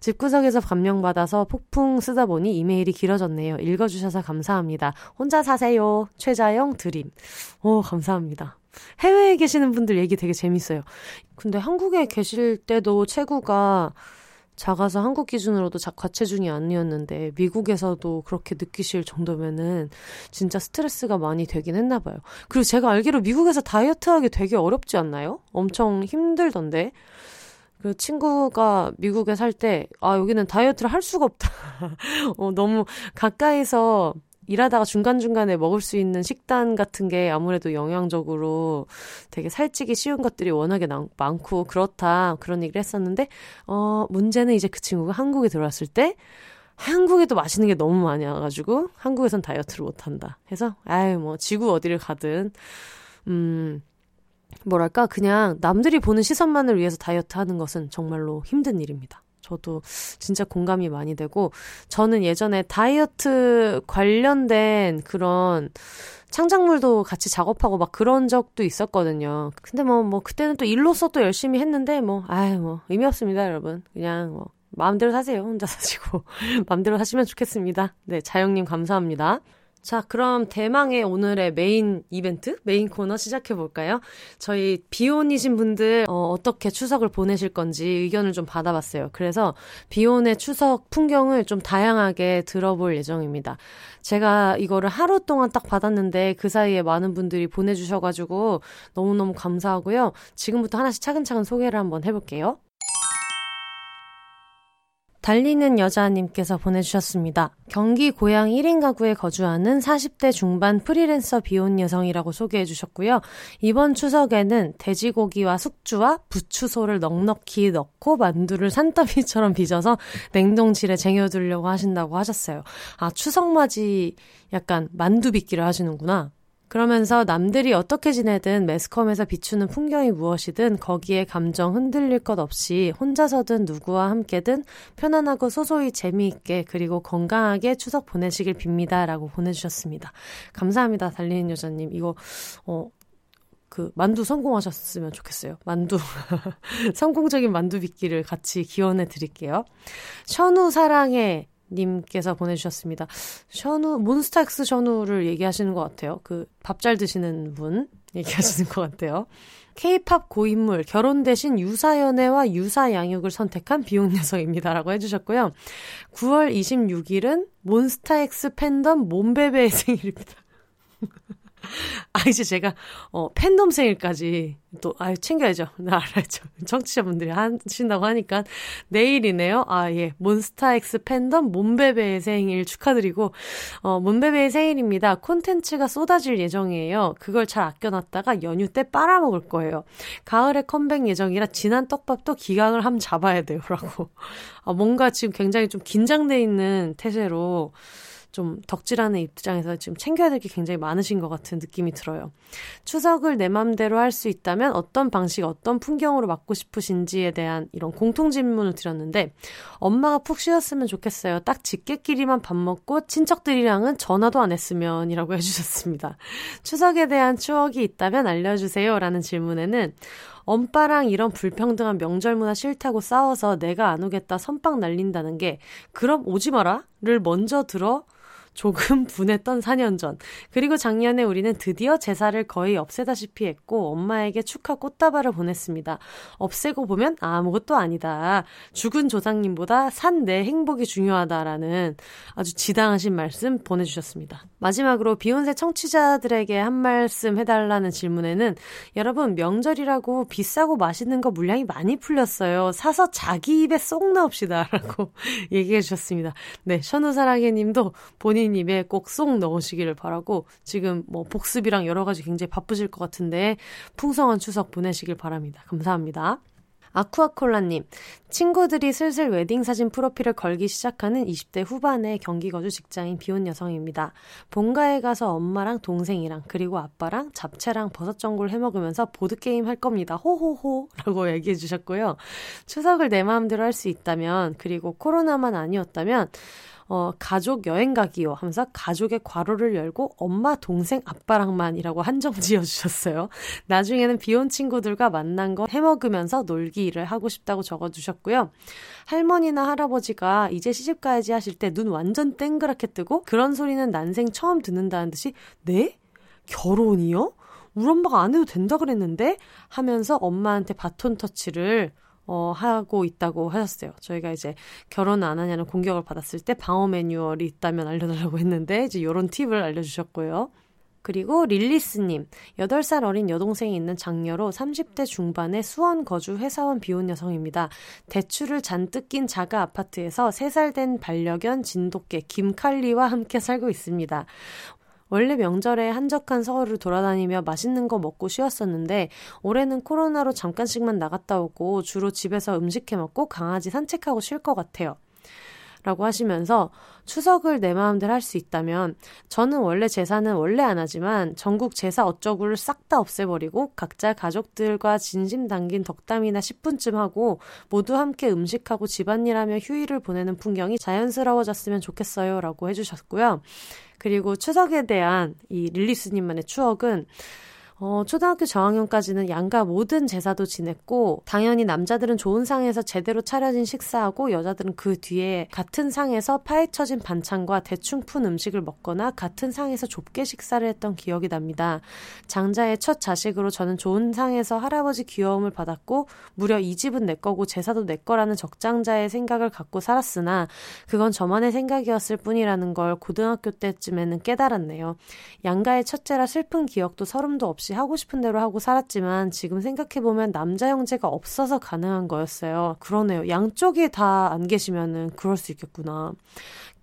집구석에서 감명받아서 폭풍 쓰다 보니 이메일이 길어졌네요. 읽어주셔서 감사합니다. 혼자 사세요. 최자영 드림. 오, 감사합니다. 해외에 계시는 분들 얘기 되게 재밌어요. 근데 한국에 계실 때도 체구가 작아서 한국 기준으로도 과체중이 아니었는데 미국에서도 그렇게 느끼실 정도면은 진짜 스트레스가 많이 되긴 했나 봐요. 그리고 제가 알기로 미국에서 다이어트 하기 되게 어렵지 않나요? 엄청 힘들던데. 그 친구가 미국에 살 때, 아, 여기는 다이어트를 할 수가 없다. 어, 너무 가까이서 일하다가 중간중간에 먹을 수 있는 식단 같은 게 아무래도 영양적으로 되게 살찌기 쉬운 것들이 워낙에 나, 많고 그렇다 그런 얘기를 했었는데 어 문제는 이제 그 친구가 한국에 들어왔을 때 한국에도 맛있는 게 너무 많이 와가지고 한국에선 다이어트를 못한다 해서 아유 뭐 지구 어디를 가든 음 뭐랄까 그냥 남들이 보는 시선만을 위해서 다이어트 하는 것은 정말로 힘든 일입니다. 저도 진짜 공감이 많이 되고 저는 예전에 다이어트 관련된 그런 창작물도 같이 작업하고 막 그런 적도 있었거든요. 근데 뭐, 뭐, 그때는 또 일로서 또 열심히 했는데, 뭐, 아유, 뭐, 의미 없습니다, 여러분. 그냥 뭐, 마음대로 사세요. 혼자 사시고. 마음대로 하시면 좋겠습니다. 네, 자영님 감사합니다. 자, 그럼 대망의 오늘의 메인 이벤트, 메인 코너 시작해 볼까요? 저희 비혼이신 분들 어떻게 추석을 보내실 건지 의견을 좀 받아봤어요. 그래서 비혼의 추석 풍경을 좀 다양하게 들어볼 예정입니다. 제가 이거를 하루 동안 딱 받았는데 그 사이에 많은 분들이 보내주셔가지고 너무너무 감사하고요. 지금부터 하나씩 차근차근 소개를 한번 해볼게요. 달리는 여자님께서 보내주셨습니다. 경기 고향 1인 가구에 거주하는 40대 중반 프리랜서 비혼 여성이라고 소개해 주셨고요. 이번 추석에는 돼지고기와 숙주와 부추소를 넉넉히 넣고 만두를 산더미처럼 빚어서 냉동실에 쟁여두려고 하신다고 하셨어요. 아, 추석맞이 약간 만두 빚기를 하시는구나. 그러면서 남들이 어떻게 지내든 매스컴에서 비추는 풍경이 무엇이든 거기에 감정 흔들릴 것 없이 혼자서든 누구와 함께든 편안하고 소소히 재미있게 그리고 건강하게 추석 보내시길 빕니다. 라고 보내주셨습니다. 감사합니다. 달리는 여자님. 이거, 어, 그 만두 성공하셨으면 좋겠어요. 만두 성공적인 만두 빚기를 같이 기원해 드릴게요. 션우 사랑해 님께서 보내주셨습니다. 션우, 몬스타엑스 션우를 얘기하시는 것 같아요. 그 밥 잘 드시는 분 얘기하시는 것 같아요. 케이팝 고인물, 결혼 대신 유사연애와 유사양육을 선택한 비혼 여성입니다라고 해주셨고요. 9월 26일은 몬스타엑스 팬덤 몬베베의 생일입니다. 아, 이제 제가, 어, 팬덤 생일까지 또, 아유, 챙겨야죠. 나 알아야죠. 청취자분들이 하신다고 하니까. 내일이네요. 아, 예. 몬스타엑스 팬덤 몬베베의 생일 축하드리고, 어, 몬베베의 생일입니다. 콘텐츠가 쏟아질 예정이에요. 그걸 잘 아껴놨다가 연휴 때 빨아먹을 거예요. 가을에 컴백 예정이라 진한 떡밥도 기강을 함 잡아야 돼요. 라고. 아, 뭔가 지금 굉장히 좀 긴장돼 있는 태세로, 좀 덕질하는 입장에서 지금 챙겨야 될 게 굉장히 많으신 것 같은 느낌이 들어요. 추석을 내 맘대로 할 수 있다면 어떤 방식, 어떤 풍경으로 맞고 싶으신지에 대한 이런 공통 질문을 드렸는데 엄마가 푹 쉬었으면 좋겠어요. 딱 직계끼리만 밥 먹고 친척들이랑은 전화도 안 했으면이라고 해주셨습니다. 추석에 대한 추억이 있다면 알려주세요. 라는 질문에는 엄빠랑 이런 불평등한 명절 문화 싫다고 싸워서 내가 안 오겠다 선빵 날린다는 게 그럼 오지 마라를 먼저 들어 조금 분했던 4년 전. 그리고 작년에 우리는 드디어 제사를 거의 없애다시피 했고 엄마에게 축하 꽃다발을 보냈습니다. 없애고 보면 아무것도 아니다. 죽은 조상님보다 산 내 행복이 중요하다라는 아주 지당하신 말씀 보내주셨습니다. 마지막으로 비욘세 청취자들에게 한 말씀 해달라는 질문에는 여러분 명절이라고 비싸고 맛있는 거 물량이 많이 풀렸어요. 사서 자기 입에 쏙 넣읍시다. 라고 얘기해 주셨습니다. 네, 션우사랑해 님도 본인 본인 입에 꼭 쏙 넣으시기를 바라고 지금 뭐 복습이랑 여러 가지 굉장히 바쁘실 것 같은데 풍성한 추석 보내시길 바랍니다. 감사합니다. 아쿠아콜라님, 친구들이 슬슬 웨딩 사진 프로필을 걸기 시작하는 20대 후반의 경기 거주 직장인 비혼 여성입니다. 본가에 가서 엄마랑 동생이랑 그리고 아빠랑 잡채랑 버섯 전골 해 먹으면서 보드 게임 할 겁니다. 호호호라고 얘기해 주셨고요. 추석을 내 마음대로 할 수 있다면 그리고 코로나만 아니었다면 어, 가족 여행 가기요 하면서 가족의 괄호를 열고 엄마, 동생, 아빠랑만이라고 한정 지어 주셨어요. 나중에는 비혼 친구들과 맛난 거 해먹으면서 놀기를 하고 싶다고 적어 주셨고요. 할머니나 할아버지가 이제 시집 가야지 하실 때 눈 완전 땡그랗게 뜨고 그런 소리는 난생 처음 듣는다는 듯이 네? 결혼이요? 우리 엄마가 안 해도 된다 그랬는데? 하면서 엄마한테 바톤 터치를 어, 하고 있다고 하셨어요. 저희가 이제 결혼 안 하냐는 공격을 받았을 때 방어 매뉴얼이 있다면 알려달라고 했는데, 이제 요런 팁을 알려주셨고요. 그리고 릴리스님, 8살 어린 여동생이 있는 장녀로 30대 중반의 수원 거주 회사원 비혼 여성입니다. 대출을 잔뜩 낀 자가 아파트에서 3살 된 반려견 진돗개 김칼리와 함께 살고 있습니다. 원래 명절에 한적한 서울을 돌아다니며 맛있는 거 먹고 쉬었었는데 올해는 코로나로 잠깐씩만 나갔다 오고 주로 집에서 음식 해 먹고 강아지 산책하고 쉴 것 같아요. 라고 하시면서 추석을 내 마음대로 할 수 있다면 저는 원래 제사는 원래 안 하지만 전국 제사 어쩌구를 싹 다 없애버리고 각자 가족들과 진심 담긴 덕담이나 10분쯤 하고 모두 함께 음식하고 집안일하며 휴일을 보내는 풍경이 자연스러워졌으면 좋겠어요 라고 해주셨고요. 그리고 추석에 대한 이 릴리스님만의 추억은 어, 초등학교 저학년까지는 양가 모든 제사도 지냈고, 당연히 남자들은 좋은 상에서 제대로 차려진 식사하고, 여자들은 그 뒤에 같은 상에서 파헤쳐진 반찬과 대충 푼 음식을 먹거나 같은 상에서 좁게 식사를 했던 기억이 납니다. 장자의 첫 자식으로 저는 좋은 상에서 할아버지 귀여움을 받았고, 무려 이 집은 내 거고 제사도 내 거라는 적장자의 생각을 갖고 살았으나, 그건 저만의 생각이었을 뿐이라는 걸 고등학교 때쯤에는 깨달았네요. 양가의 첫째라 슬픈 기억도 서름도 없이 없이 하고 싶은 대로 하고 살았지만 지금 생각해보면 남자 형제가 없어서 가능한 거였어요. 그러네요. 양쪽이 다 안 계시면은 그럴 수 있겠구나.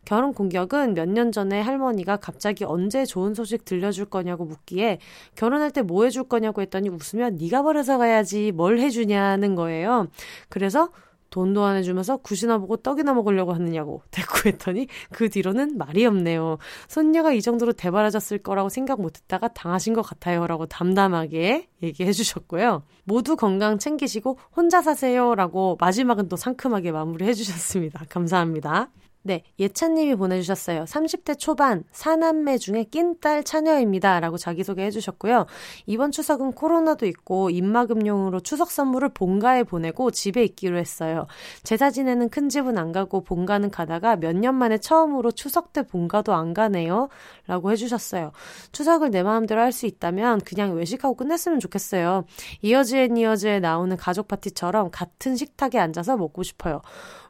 결혼 공격은 몇 년 전에 할머니가 갑자기 언제 좋은 소식 들려줄 거냐고 묻기에 결혼할 때 뭐 해줄 거냐고 했더니 웃으면 네가 버려서 가야지 뭘 해주냐는 거예요. 그래서 돈도 안 해주면서 굿이나 보고 떡이나 먹으려고 하느냐고 대꾸했더니 그 뒤로는 말이 없네요. 손녀가 이 정도로 대바라졌을 거라고 생각 못했다가 당하신 것 같아요. 라고 담담하게 얘기해 주셨고요. 모두 건강 챙기시고 혼자 사세요. 라고 마지막은 또 상큼하게 마무리해 주셨습니다. 감사합니다. 네, 예찬님이 보내주셨어요. 30대 초반, 사남매 중에 낀 딸 차녀입니다. 라고 자기소개 해주셨고요. 이번 추석은 코로나도 있고, 입마금용으로 추석 선물을 본가에 보내고 집에 있기로 했어요. 제사 지내는 큰 집은 안 가고 본가는 가다가 몇 년 만에 처음으로 추석 때 본가도 안 가네요. 라고 해주셨어요. 추석을 내 마음대로 할 수 있다면 그냥 외식하고 끝냈으면 좋겠어요. 이어즈앤 이어즈에 나오는 가족 파티처럼 같은 식탁에 앉아서 먹고 싶어요.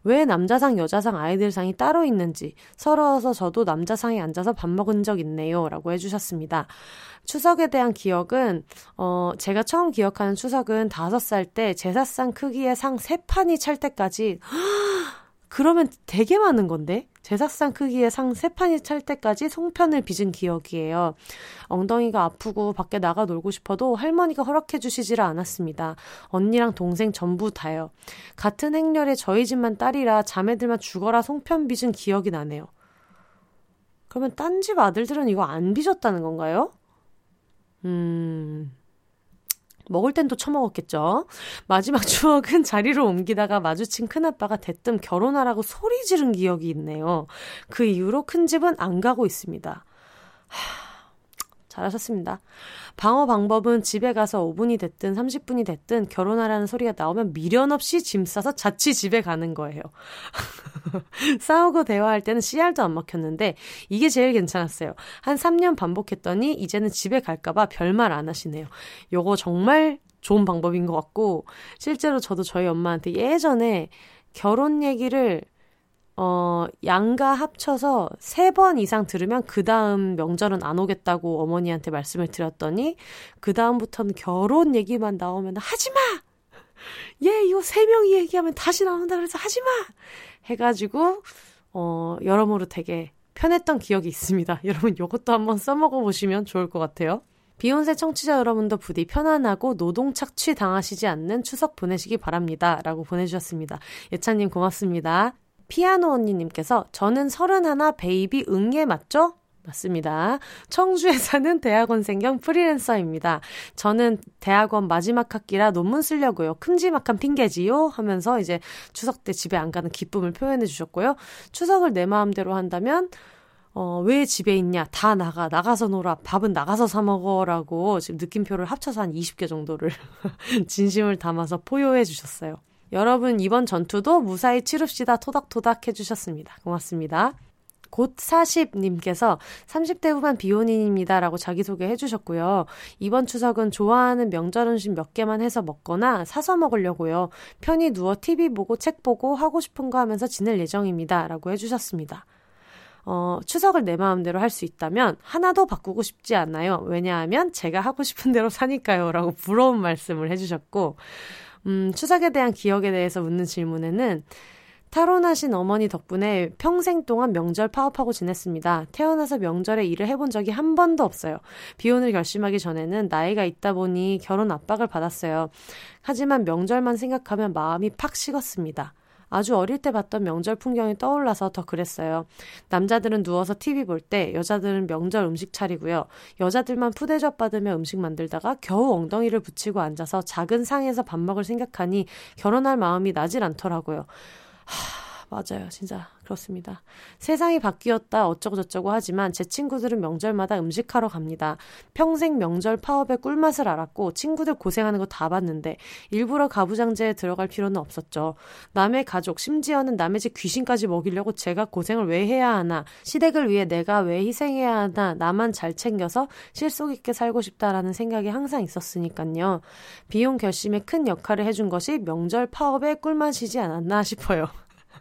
왜 남자상, 여자상, 아이들상이 따로 있는지 서러워서 저도 남자상에 앉아서 밥 먹은 적 있네요. 라고 해주셨습니다. 추석에 대한 기억은, 어, 제가 처음 기억하는 추석은 다섯 살 때 제사상 크기의 상 세 판이 찰 때까지, 그러면 되게 많은 건데? 제사상 크기의 상 세 판이 찰 때까지 송편을 빚은 기억이에요. 엉덩이가 아프고 밖에 나가 놀고 싶어도 할머니가 허락해 주시질 않았습니다. 언니랑 동생 전부 다요. 같은 행렬에 저희 집만 딸이라 자매들만 죽어라 송편 빚은 기억이 나네요. 그러면 딴 집 아들들은 이거 안 빚었다는 건가요? 음, 먹을 땐 또 처먹었겠죠. 마지막 추억은 자리로 옮기다가 마주친 큰아빠가 대뜸 결혼하라고 소리 지른 기억이 있네요. 그 이후로 큰 집은 안 가고 있습니다. 하... 잘하셨습니다. 방어 방법은 집에 가서 5분이 됐든 30분이 됐든 결혼하라는 소리가 나오면 미련 없이 짐 싸서 자취 집에 가는 거예요. 싸우고 대화할 때는 씨알도 안 먹혔는데 이게 제일 괜찮았어요. 한 3년 반복했더니 이제는 집에 갈까봐 별말 안 하시네요. 요거 정말 좋은 방법인 것 같고 실제로 저도 저희 엄마한테 예전에 결혼 얘기를 어, 양가 합쳐서 세 번 이상 들으면 그 다음 명절은 안 오겠다고 어머니한테 말씀을 드렸더니 그 다음부터는 결혼 얘기만 나오면 하지 마! 얘 이거 세 명이 얘기하면 다시 나온다 그래서 하지 마! 해가지고 어, 여러모로 되게 편했던 기억이 있습니다. 여러분 요것도 한번 써먹어 보시면 좋을 것 같아요. 비혼세 청취자 여러분도 부디 편안하고 노동 착취 당하시지 않는 추석 보내시기 바랍니다. 라고 보내주셨습니다. 예찬님 고맙습니다. 피아노 언니님께서 저는 서른하나 베이비 응애 맞죠? 맞습니다. 청주에 사는 대학원생 겸 프리랜서입니다. 저는 대학원 마지막 학기라 논문 쓰려고요. 큼지막한 핑계지요? 하면서 이제 추석 때 집에 안 가는 기쁨을 표현해 주셨고요. 추석을 내 마음대로 한다면 어, 왜 집에 있냐? 다 나가. 나가서 놀아. 밥은 나가서 사 먹어 라고 지금 느낌표를 합쳐서 한 20개 정도를 진심을 담아서 포효해 주셨어요. 여러분 이번 전투도 무사히 치릅시다 토닥토닥 해주셨습니다. 고맙습니다. 곧 40님께서 30대 후반 비혼인입니다라고 자기소개 해주셨고요. 이번 추석은 좋아하는 명절 음식 몇 개만 해서 먹거나 사서 먹으려고요. 편히 누워 TV 보고 책 보고 하고 싶은 거 하면서 지낼 예정입니다라고 해주셨습니다. 어, 추석을 내 마음대로 할 수 있다면 하나도 바꾸고 싶지 않아요. 왜냐하면 제가 하고 싶은 대로 사니까요. 라고 부러운 말씀을 해주셨고, 음, 추석에 대한 기억에 대해서 묻는 질문에는 타로나신 어머니 덕분에 평생 동안 명절 파업하고 지냈습니다. 태어나서 명절에 일을 해본 적이 한 번도 없어요. 비혼을 결심하기 전에는 나이가 있다 보니 결혼 압박을 받았어요. 하지만 명절만 생각하면 마음이 팍 식었습니다. 아주 어릴 때 봤던 명절 풍경이 떠올라서 더 그랬어요. 남자들은 누워서 TV 볼 때 여자들은 명절 음식 차리고요. 여자들만 푸대접 받으며 음식 만들다가 겨우 엉덩이를 붙이고 앉아서 작은 상에서 밥 먹을 생각하니 결혼할 마음이 나질 않더라고요. 하... 맞아요. 진짜 그렇습니다. 세상이 바뀌었다 어쩌고저쩌고 하지만 제 친구들은 명절마다 음식하러 갑니다. 평생 명절 파업의 꿀맛을 알았고 친구들 고생하는 거 다 봤는데 일부러 가부장제에 들어갈 필요는 없었죠. 남의 가족 심지어는 남의 집 귀신까지 먹이려고 제가 고생을 왜 해야 하나 시댁을 위해 내가 왜 희생해야 하나 나만 잘 챙겨서 실속 있게 살고 싶다라는 생각이 항상 있었으니까요. 비용 결심에 큰 역할을 해준 것이 명절 파업의 꿀맛이지 않았나 싶어요.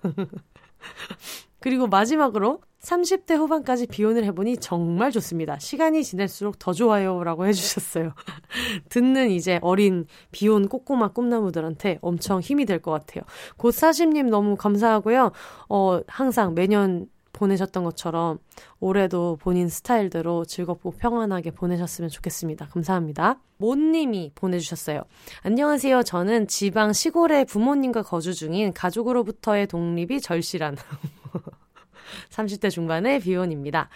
그리고 마지막으로 30대 후반까지 비혼을 해보니 정말 좋습니다. 시간이 지날수록 더 좋아요. 라고 해주셨어요. 듣는 이제 어린 비혼 꼬꼬마 꿈나무들한테 엄청 힘이 될 것 같아요. 곧 사심님 너무 감사하고요. 어, 항상 매년 보내셨던 것처럼 올해도 본인 스타일대로 즐겁고 평안하게 보내셨으면 좋겠습니다. 감사합니다. 모님이 보내주셨어요. 안녕하세요. 저는 지방 시골의 부모님과 거주 중인 가족으로부터의 독립이 절실한 30대 중반의 비혼입니다.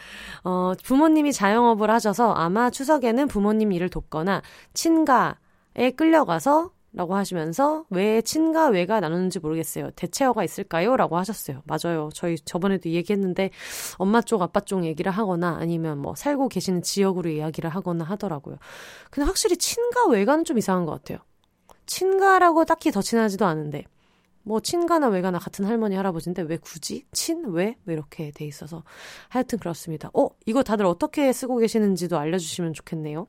어, 부모님이 자영업을 하셔서 아마 추석에는 부모님 일을 돕거나 친가 에 끌려가서 라고 하시면서 왜 친가 외가 나누는지 모르겠어요. 대체어가 있을까요? 라고 하셨어요. 맞아요. 저희 저번에도 얘기했는데 엄마 쪽, 아빠 쪽 얘기를 하거나 아니면 뭐 살고 계시는 지역으로 이야기를 하거나 하더라고요. 근데 확실히 친가 외가는 좀 이상한 것 같아요. 친가라고 딱히 더 친하지도 않은데 뭐 친가나 외가나 같은 할머니 할아버지인데 왜 굳이 친 왜? 왜 이렇게 돼 있어서 하여튼 그렇습니다. 어 이거 다들 어떻게 쓰고 계시는지도 알려주시면 좋겠네요.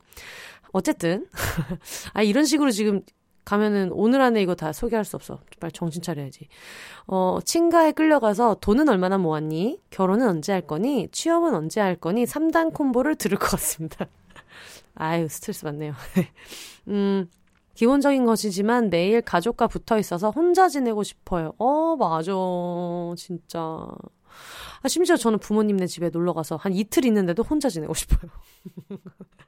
어쨌든 아 이런 식으로 지금 가면은 오늘 안에 이거 다 소개할 수 없어. 빨리 정신 차려야지. 어, 친가에 끌려가서 돈은 얼마나 모았니? 결혼은 언제 할 거니? 취업은 언제 할 거니? 3단 콤보를 들을 것 같습니다. 아유, 스트레스 받네요. 음, 기본적인 것이지만 매일 가족과 붙어 있어서 혼자 지내고 싶어요. 어, 맞아. 진짜. 아, 심지어 저는 부모님네 집에 놀러 가서 한 이틀 있는데도 혼자 지내고 싶어요.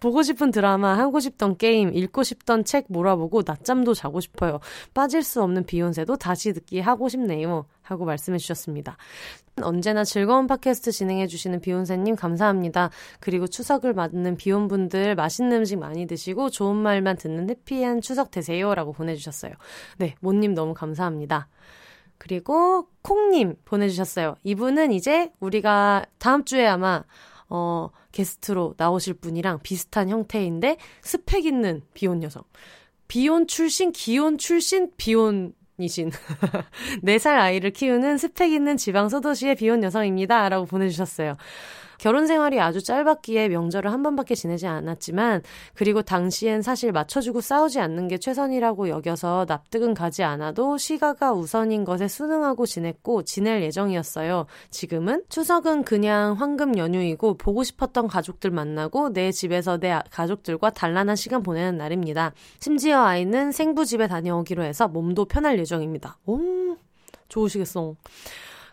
보고 싶은 드라마, 하고 싶던 게임, 읽고 싶던 책 몰아보고 낮잠도 자고 싶어요. 빠질 수 없는 비욘세도 다시 듣기 하고 싶네요. 하고 말씀해 주셨습니다. 언제나 즐거운 팟캐스트 진행해 주시는 비욘세님 감사합니다. 그리고 추석을 맞는 비욘분들 맛있는 음식 많이 드시고 좋은 말만 듣는 해피한 추석 되세요. 라고 보내주셨어요. 네, 모님 너무 감사합니다. 그리고 콩님 보내주셨어요. 이분은 이제 우리가 다음 주에 아마 어, 게스트로 나오실 분이랑 비슷한 형태인데 스펙 있는 비혼 여성. 비혼 출신, 기혼 출신, 비혼 이신 4살 아이를 키우는 스펙 있는 지방 소도시의 비혼 여성입니다. 라고 보내주셨어요. 결혼 생활이 아주 짧았기에 명절을 한 번밖에 지내지 않았지만 그리고 당시엔 사실 맞춰주고 싸우지 않는 게 최선이라고 여겨서 납득은 가지 않아도 시가가 우선인 것에 순응하고 지냈고 지낼 예정이었어요. 지금은 추석은 그냥 황금 연휴이고 보고 싶었던 가족들 만나고 내 집에서 내 가족들과 단란한 시간 보내는 날입니다. 심지어 아이는 생부 집에 다녀오기로 해서 몸도 편할 예정입니다. 오, 좋으시겠어.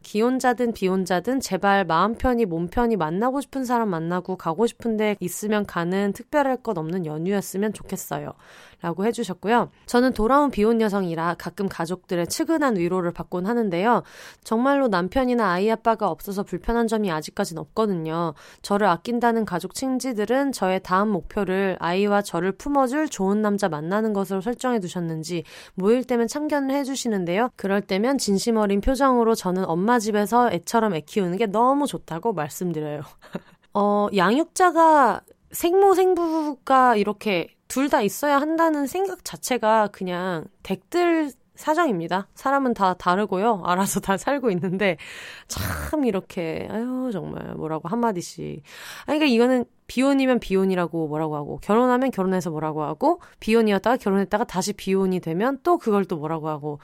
기혼자든 비혼자든 제발 마음 편히 몸 편히 만나고 싶은 사람 만나고 가고 싶은데 있으면 가는 특별할 것 없는 연휴였으면 좋겠어요. 라고 해주셨고요. 저는 돌아온 비혼 여성이라 가끔 가족들의 측은한 위로를 받곤 하는데요. 정말로 남편이나 아이 아빠가 없어서 불편한 점이 아직까진 없거든요. 저를 아낀다는 가족 친지들은 저의 다음 목표를 아이와 저를 품어줄 좋은 남자 만나는 것으로 설정해 두셨는지 모일 때면 참견을 해주시는데요. 그럴 때면 진심 어린 표정으로 저는 엄마 집에서 애처럼 애 키우는 게 너무 좋다고 말씀드려요. 어, 양육자가 생모 생부가 이렇게 둘 다 있어야 한다는 생각 자체가 그냥 덱들 사정입니다. 사람은 다 다르고요. 알아서 다 살고 있는데 참 이렇게 아유 정말 뭐라고 한마디씩. 아니 그러니까 이거는 비혼이면 비혼이라고 뭐라고 하고 결혼하면 결혼해서 뭐라고 하고 비혼이었다가 결혼했다가 다시 비혼이 되면 또 그걸 또 뭐라고 하고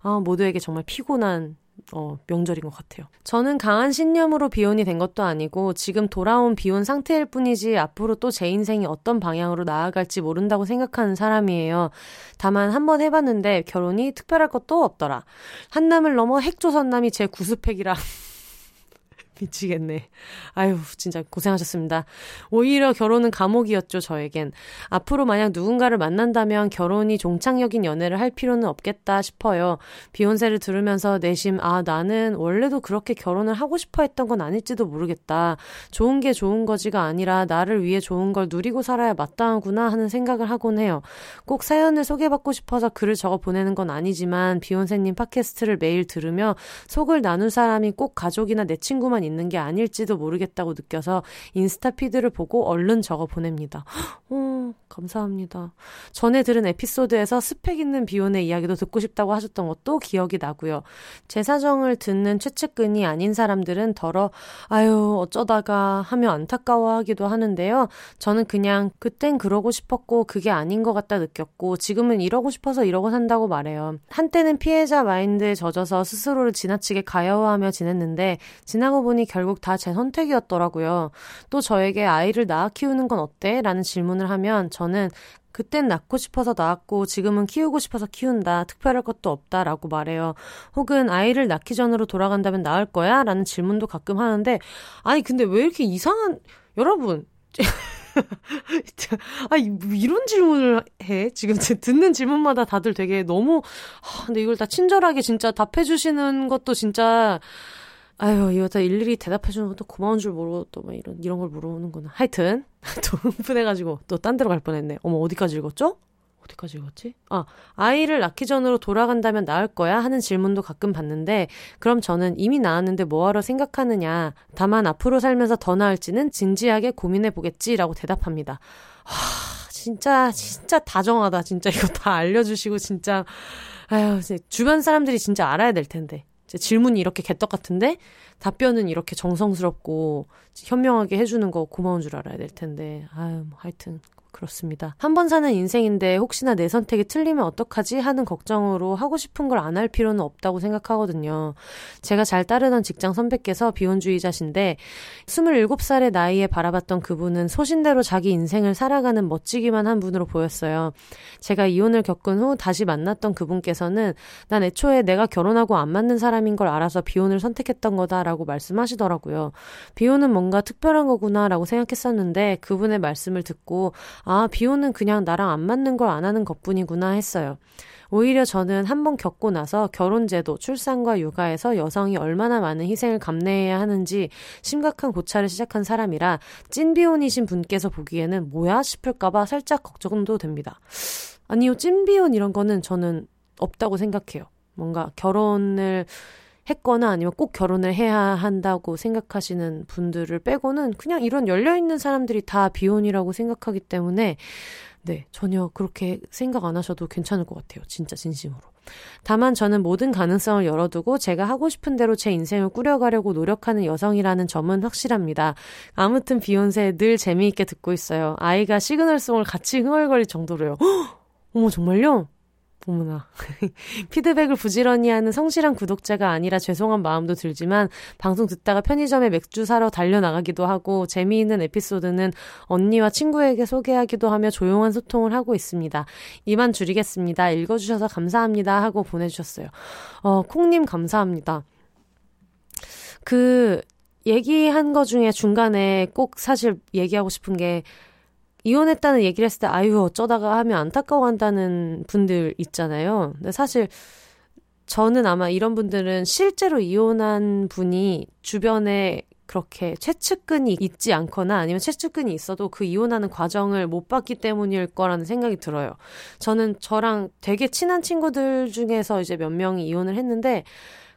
아 모두에게 정말 피곤한 어, 명절인 것 같아요. 저는 강한 신념으로 비혼이 된 것도 아니고 지금 돌아온 비혼 상태일 뿐이지 앞으로 또 제 인생이 어떤 방향으로 나아갈지 모른다고 생각하는 사람이에요. 다만 한번 해봤는데 결혼이 특별할 것도 없더라. 한남을 넘어 핵조선남이 제 구스팩이라 미치겠네. 아유, 진짜 고생하셨습니다. 오히려 결혼은 감옥이었죠, 저에겐. 앞으로 만약 누군가를 만난다면 결혼이 종착역인 연애를 할 필요는 없겠다 싶어요. 비욘세를 들으면서 내심, 아, 나는 원래도 그렇게 결혼을 하고 싶어 했던 건 아닐지도 모르겠다. 좋은 게 좋은 거지가 아니라 나를 위해 좋은 걸 누리고 살아야 마땅하구나 하는 생각을 하곤 해요. 꼭 사연을 소개받고 싶어서 글을 적어 보내는 건 아니지만 비욘세님 팟캐스트를 매일 들으며 속을 나눌 사람이 꼭 가족이나 내 친구만 있는 게 아닐지도 모르겠다고 느껴서 인스타 피드를 보고 얼른 적어 보냅니다. 어, 감사합니다. 전에 들은 에피소드에서 스펙 있는 비혼의 이야기도 듣고 싶다고 하셨던 것도 기억이 나고요. 제 사정을 듣는 최측근이 아닌 사람들은 덜어 아유 어쩌다가 하며 안타까워하기도 하는데요. 저는 그냥 그땐 그러고 싶었고 그게 아닌 것 같다 느꼈고 지금은 이러고 싶어서 이러고 산다고 말해요. 한때는 피해자 마인드에 젖어서 스스로를 지나치게 가여워하며 지냈는데 지나고 보니 결국 다 제 선택이었더라고요. 또 저에게 아이를 낳아 키우는 건 어때? 라는 질문을 하면 저는 그땐 낳고 싶어서 낳았고 지금은 키우고 싶어서 키운다. 특별할 것도 없다라고 말해요. 혹은 아이를 낳기 전으로 돌아간다면 낳을 거야? 라는 질문도 가끔 하는데 아니 근데 왜 이렇게 이상한 여러분 아, 이런 질문을 해? 지금 듣는 질문마다 다들 되게 너무, 아, 근데 이걸 다 친절하게 진짜 답해 주시는 것도 진짜, 아유, 이거 다 일일이 대답해주는 것도 고마운 줄 모르고 또 막 이런, 이런 걸 물어보는구나. 하여튼, 또 흥분해가지고 또 딴 데로 갈 뻔했네. 어머, 어디까지 읽었죠? 어디까지 읽었지? 아, 아이를 낳기 전으로 돌아간다면 나을 거야? 하는 질문도 가끔 받는데, 그럼 저는 이미 낳았는데 뭐하러 생각하느냐. 다만 앞으로 살면서 더 나을지는 진지하게 고민해 보겠지라고 대답합니다. 하, 진짜, 진짜 다정하다. 진짜 이거 다 알려주시고, 진짜. 아유, 주변 사람들이 진짜 알아야 될 텐데. 질문이 이렇게 개떡 같은데, 답변은 이렇게 정성스럽고, 현명하게 해주는 거 고마운 줄 알아야 될 텐데. 아유, 뭐 하여튼, 그렇습니다. 한 번 사는 인생인데 혹시나 내 선택이 틀리면 어떡하지 하는 걱정으로 하고 싶은 걸 안 할 필요는 없다고 생각하거든요. 제가 잘 따르던 직장 선배께서 비혼주의자신데 27살의 나이에 바라봤던 그분은 소신대로 자기 인생을 살아가는 멋지기만 한 분으로 보였어요. 제가 이혼을 겪은 후 다시 만났던 그분께서는 난 애초에 내가 결혼하고 안 맞는 사람인 걸 알아서 비혼을 선택했던 거다라고 말씀하시더라고요. 비혼은 뭔가 특별한 거구나라고 생각했었는데 그분의 말씀을 듣고 아, 비혼은 그냥 나랑 안 맞는 걸 안 하는 것 뿐이구나 했어요. 오히려 저는 한 번 겪고 나서 결혼제도, 출산과 육아에서 여성이 얼마나 많은 희생을 감내해야 하는지 심각한 고찰을 시작한 사람이라 찐비혼이신 분께서 보기에는 뭐야 싶을까봐 살짝 걱정도 됩니다. 아니요, 찐비혼 이런 거는 저는 없다고 생각해요. 뭔가 결혼을 했거나 아니면 꼭 결혼을 해야 한다고 생각하시는 분들을 빼고는 그냥 이런 열려있는 사람들이 다 비혼이라고 생각하기 때문에 네, 전혀 그렇게 생각 안 하셔도 괜찮을 것 같아요. 진짜 진심으로. 다만 저는 모든 가능성을 열어두고 제가 하고 싶은 대로 제 인생을 꾸려가려고 노력하는 여성이라는 점은 확실합니다. 아무튼 비욘세 늘 재미있게 듣고 있어요. 아이가 시그널송을 같이 흥얼거릴 정도로요. 어머, 정말요? 어머나. 피드백을 부지런히 하는 성실한 구독자가 아니라 죄송한 마음도 들지만 방송 듣다가 편의점에 맥주 사러 달려나가기도 하고 재미있는 에피소드는 언니와 친구에게 소개하기도 하며 조용한 소통을 하고 있습니다. 이만 줄이겠습니다. 읽어주셔서 감사합니다. 하고 보내주셨어요. 어, 콩님 감사합니다. 그, 얘기한 거 중에 중간에 꼭 사실 얘기하고 싶은 게 이혼했다는 얘기를 했을 때 아유 어쩌다가 하면 안타까워한다는 분들 있잖아요. 근데 사실 저는 아마 이런 분들은 실제로 이혼한 분이 주변에 그렇게 최측근이 있지 않거나 아니면 최측근이 있어도 그 이혼하는 과정을 못 봤기 때문일 거라는 생각이 들어요. 저는 저랑 되게 친한 친구들 중에서 이제 몇 명이 이혼을 했는데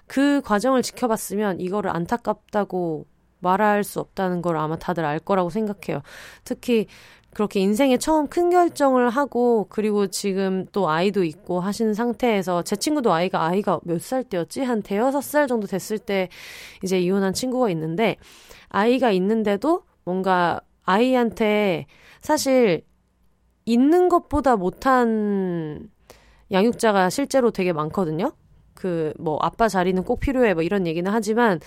그 과정을 지켜봤으면 이거를 안타깝다고 말할 수 없다는 걸 아마 다들 알 거라고 생각해요. 특히 그렇게 인생에 처음 큰 결정을 하고 그리고 지금 또 아이도 있고 하시는 상태에서 제 친구도 아이가 아이가 몇 살 때였지? 한 대여섯 살 정도 됐을 때 이제 이혼한 친구가 있는데 아이가 있는데도 뭔가 아이한테 사실 있는 것보다 못한 양육자가 실제로 되게 많거든요. 그 뭐 아빠 자리는 꼭 필요해 뭐 이런 얘기는 하지만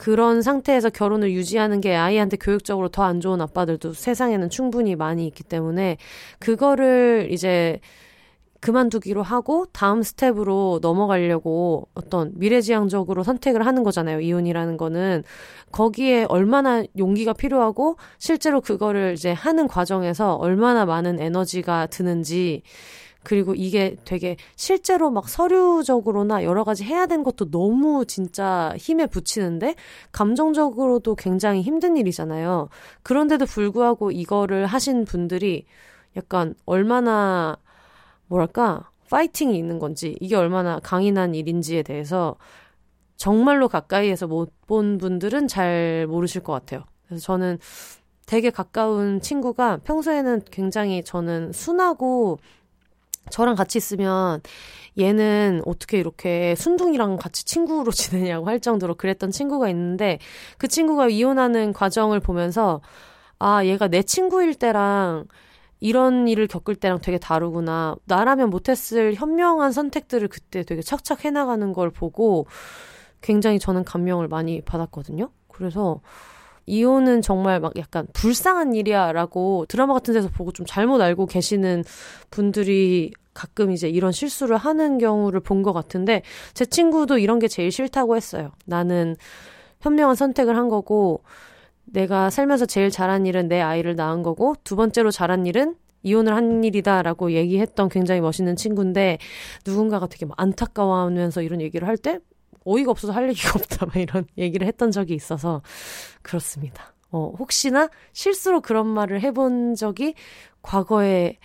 그런 상태에서 결혼을 유지하는 게 아이한테 교육적으로 더 안 좋은 아빠들도 세상에는 충분히 많이 있기 때문에 그거를 이제 그만두기로 하고 다음 스텝으로 넘어가려고 어떤 미래지향적으로 선택을 하는 거잖아요. 이혼이라는 거는 거기에 얼마나 용기가 필요하고 실제로 그거를 이제 하는 과정에서 얼마나 많은 에너지가 드는지 그리고 이게 되게 실제로 막 서류적으로나 여러 가지 해야 되는 것도 너무 진짜 힘에 붙이는데 감정적으로도 굉장히 힘든 일이잖아요. 그런데도 불구하고 이거를 하신 분들이 약간 얼마나 뭐랄까 파이팅이 있는 건지 이게 얼마나 강인한 일인지에 대해서 정말로 가까이에서 못 본 분들은 잘 모르실 것 같아요. 그래서 저는 되게 가까운 친구가 평소에는 굉장히 저는 순하고 저랑 같이 있으면 얘는 어떻게 이렇게 순둥이랑 같이 친구로 지내냐고 할 정도로 그랬던 친구가 있는데 그 친구가 이혼하는 과정을 보면서 아, 얘가 내 친구일 때랑 이런 일을 겪을 때랑 되게 다르구나. 나라면 못했을 현명한 선택들을 그때 되게 착착 해나가는 걸 보고 굉장히 저는 감명을 많이 받았거든요. 그래서 이혼은 정말 막 약간 불쌍한 일이야 라고 드라마 같은 데서 보고 좀 잘못 알고 계시는 분들이 가끔 이제 이런 실수를 하는 경우를 본 것 같은데 제 친구도 이런 게 제일 싫다고 했어요. 나는 현명한 선택을 한 거고 내가 살면서 제일 잘한 일은 내 아이를 낳은 거고 두 번째로 잘한 일은 이혼을 한 일이다라고 얘기했던 굉장히 멋있는 친구인데 누군가가 되게 안타까워하면서 이런 얘기를 할 때 어이가 없어서 할 얘기가 없다 막 이런 얘기를 했던 적이 있어서 그렇습니다. 어, 혹시나 실수로 그런 말을 해본 적이 과거에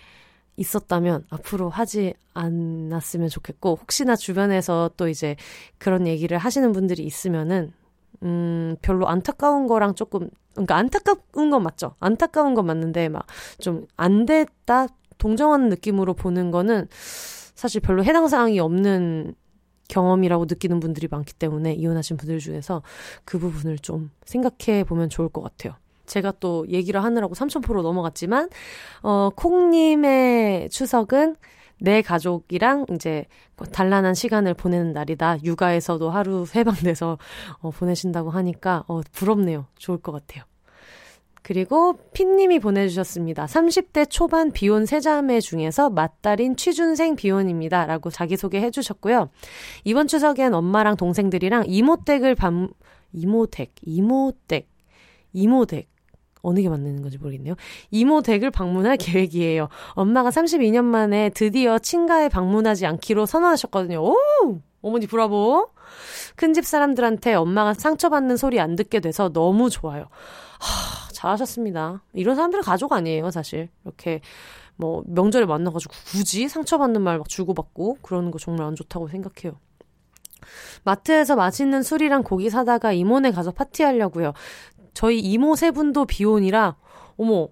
있었다면 앞으로 하지 않았으면 좋겠고 혹시나 주변에서 또 이제 그런 얘기를 하시는 분들이 있으면은 음, 별로 안타까운 거랑 조금, 그러니까 안타까운 건 맞죠. 안타까운 건 맞는데 막 좀 안 됐다, 동정하는 느낌으로 보는 거는 사실 별로 해당 사항이 없는 경험이라고 느끼는 분들이 많기 때문에 이혼하신 분들 중에서 그 부분을 좀 생각해 보면 좋을 것 같아요. 제가 또 얘기를 하느라고 3000% 넘어갔지만, 어, 콩님의 추석은 내 가족이랑 이제 단란한 시간을 보내는 날이다. 육아에서도 하루 해방돼서 어, 보내신다고 하니까 어, 부럽네요. 좋을 것 같아요. 그리고 핀님이 보내주셨습니다. 30대 초반 비혼 세자매 중에서 맏딸인 취준생 비혼입니다. 라고 자기소개 해주셨고요. 이번 추석엔 엄마랑 동생들이랑 이모댁을 밤, 이모댁, 이모댁, 이모댁, 어느 게 맞는 건지 모르겠네요. 이모 댁을 방문할 계획이에요. 엄마가 32년 만에 드디어 친가에 방문하지 않기로 선언하셨거든요. 오! 어머니 브라보. 큰집 사람들한테 엄마가 상처받는 소리 안 듣게 돼서 너무 좋아요. 하, 잘하셨습니다. 이런 사람들은 가족 아니에요, 사실. 이렇게 뭐 명절에 만나가지고 굳이 상처받는 말 막 주고받고 그러는 거 정말 안 좋다고 생각해요. 마트에서 맛있는 술이랑 고기 사다가 이모네 가서 파티하려고요. 저희 이모 세 분도 비혼이라, 어머.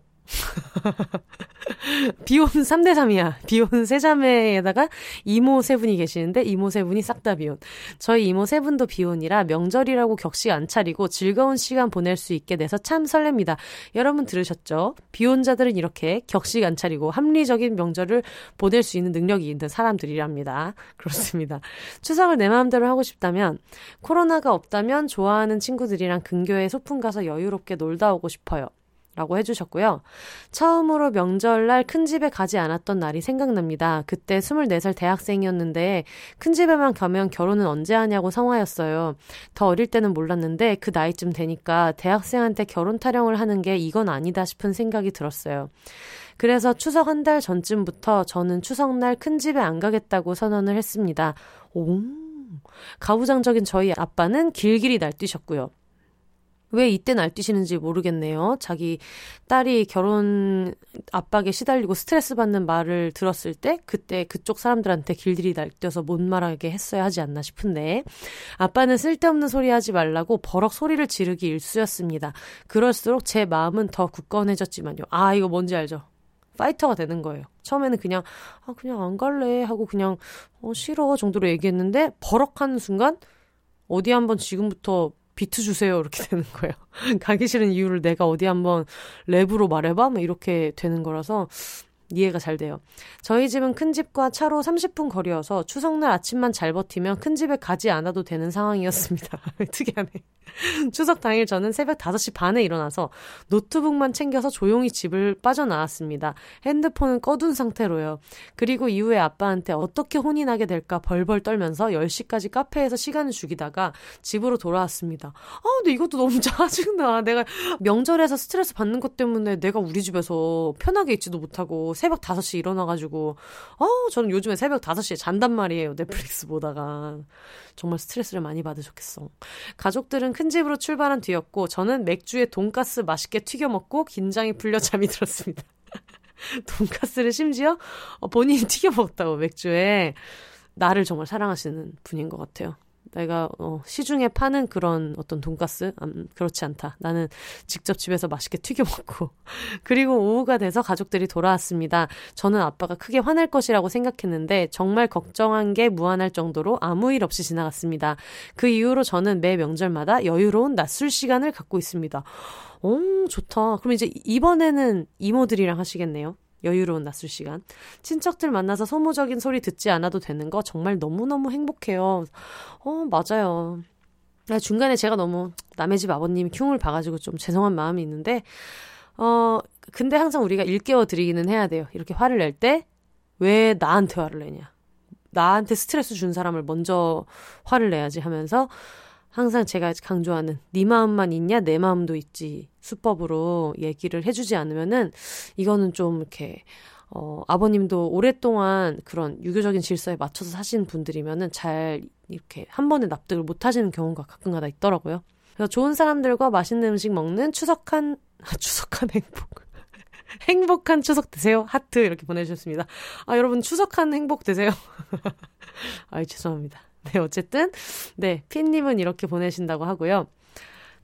비혼 3대 3이야. 비혼 세 자매에다가 이모 세 분이 계시는데 이모 세 분이 싹 다 비혼. 저희 이모 세 분도 비혼이라 명절이라고 격식 안 차리고 즐거운 시간 보낼 수 있게 돼서 참 설렙니다. 여러분 들으셨죠? 비혼자들은 이렇게 격식 안 차리고 합리적인 명절을 보낼 수 있는 능력이 있는 사람들이랍니다. 그렇습니다. 추석을 내 마음대로 하고 싶다면 코로나가 없다면 좋아하는 친구들이랑 근교에 소풍 가서 여유롭게 놀다 오고 싶어요. 라고 해주셨고요. 처음으로 명절날 큰 집에 가지 않았던 날이 생각납니다. 그때 24살 대학생이었는데 큰 집에만 가면 결혼은 언제 하냐고 성화였어요. 더 어릴 때는 몰랐는데 그 나이쯤 되니까 대학생한테 결혼 타령을 하는 게 이건 아니다 싶은 생각이 들었어요. 그래서 추석 한 달 전쯤부터 저는 추석날 큰 집에 안 가겠다고 선언을 했습니다. 오, 가부장적인 저희 아빠는 길길이 날뛰셨고요. 왜 이때 날뛰시는지 모르겠네요. 자기 딸이 결혼 압박에 시달리고 스트레스 받는 말을 들었을 때 그때 그쪽 사람들한테 길들이 날뛰어서 못 말하게 했어야 하지 않나 싶은데 아빠는 쓸데없는 소리 하지 말라고 버럭 소리를 지르기 일쑤였습니다. 그럴수록 제 마음은 더 굳건해졌지만요. 아 이거 뭔지 알죠? 파이터가 되는 거예요. 처음에는 그냥 아 그냥 안 갈래 하고 그냥 어 싫어 정도로 얘기했는데 버럭하는 순간 어디 한번 지금부터 비트 주세요. 이렇게 되는 거예요. 가기 싫은 이유를 내가 어디 한번 랩으로 말해봐? 뭐 이렇게 되는 거라서 이해가 잘 돼요. 저희 집은 큰 집과 차로 30분 거리여서 추석날 아침만 잘 버티면 큰 집에 가지 않아도 되는 상황이었습니다. 특이하네. 추석 당일 저는 새벽 5시 반에 일어나서 노트북만 챙겨서 조용히 집을 빠져나왔습니다. 핸드폰은 꺼둔 상태로요. 그리고 이후에 아빠한테 어떻게 혼이 나게 될까 벌벌 떨면서 10시까지 카페에서 시간을 죽이다가 집으로 돌아왔습니다. 아, 근데 이것도 너무 짜증나. 내가 명절에서 스트레스 받는 것 때문에 내가 우리 집에서 편하게 있지도 못하고 새벽 5시 일어나가지고, 어, 저는 요즘에 새벽 5시에 잔단 말이에요. 넷플릭스 보다가. 정말 스트레스를 많이 받으셨겠어. 가족들은 큰 집으로 출발한 뒤였고, 저는 맥주에 돈가스 맛있게 튀겨 먹고 긴장이 풀려 잠이 들었습니다. 돈가스를 심지어 본인이 튀겨 먹었다고 맥주에. 나를 정말 사랑하시는 분인 것 같아요. 내가 어, 시중에 파는 그런 어떤 돈가스 음, 그렇지 않다. 나는 직접 집에서 맛있게 튀겨 먹고 그리고 오후가 돼서 가족들이 돌아왔습니다. 저는 아빠가 크게 화낼 것이라고 생각했는데 정말 걱정한 게 무한할 정도로 아무 일 없이 지나갔습니다. 그 이후로 저는 매 명절마다 여유로운 낮술 시간을 갖고 있습니다. 오, 좋다. 그럼 이제 이번에는 이모들이랑 하시겠네요. 여유로운 낮술 시간. 친척들 만나서 소모적인 소리 듣지 않아도 되는 거 정말 너무너무 행복해요. 어, 맞아요. 아, 중간에 제가 너무 남의 집 아버님 흉을 봐가지고 좀 죄송한 마음이 있는데, 어, 근데 항상 우리가 일깨워 드리기는 해야 돼요. 이렇게 화를 낼 때, 왜 나한테 화를 내냐. 나한테 스트레스 준 사람을 먼저 화를 내야지 하면서, 항상 제가 강조하는 네 마음만 있냐 내 마음도 있지 수법으로 얘기를 해주지 않으면은 이거는 좀 이렇게 어 아버님도 오랫동안 그런 유교적인 질서에 맞춰서 사신 분들이면은 잘 이렇게 한 번에 납득을 못 하시는 경우가 가끔가다 있더라고요. 그래서 좋은 사람들과 맛있는 음식 먹는 추석한 아, 추석한 행복. 행복한 추석 되세요. 하트 이렇게 보내주셨습니다. 아, 여러분 추석한 행복 되세요. 아이, 죄송합니다. 네, 어쨌든, 네, 핀님은 이렇게 보내신다고 하고요.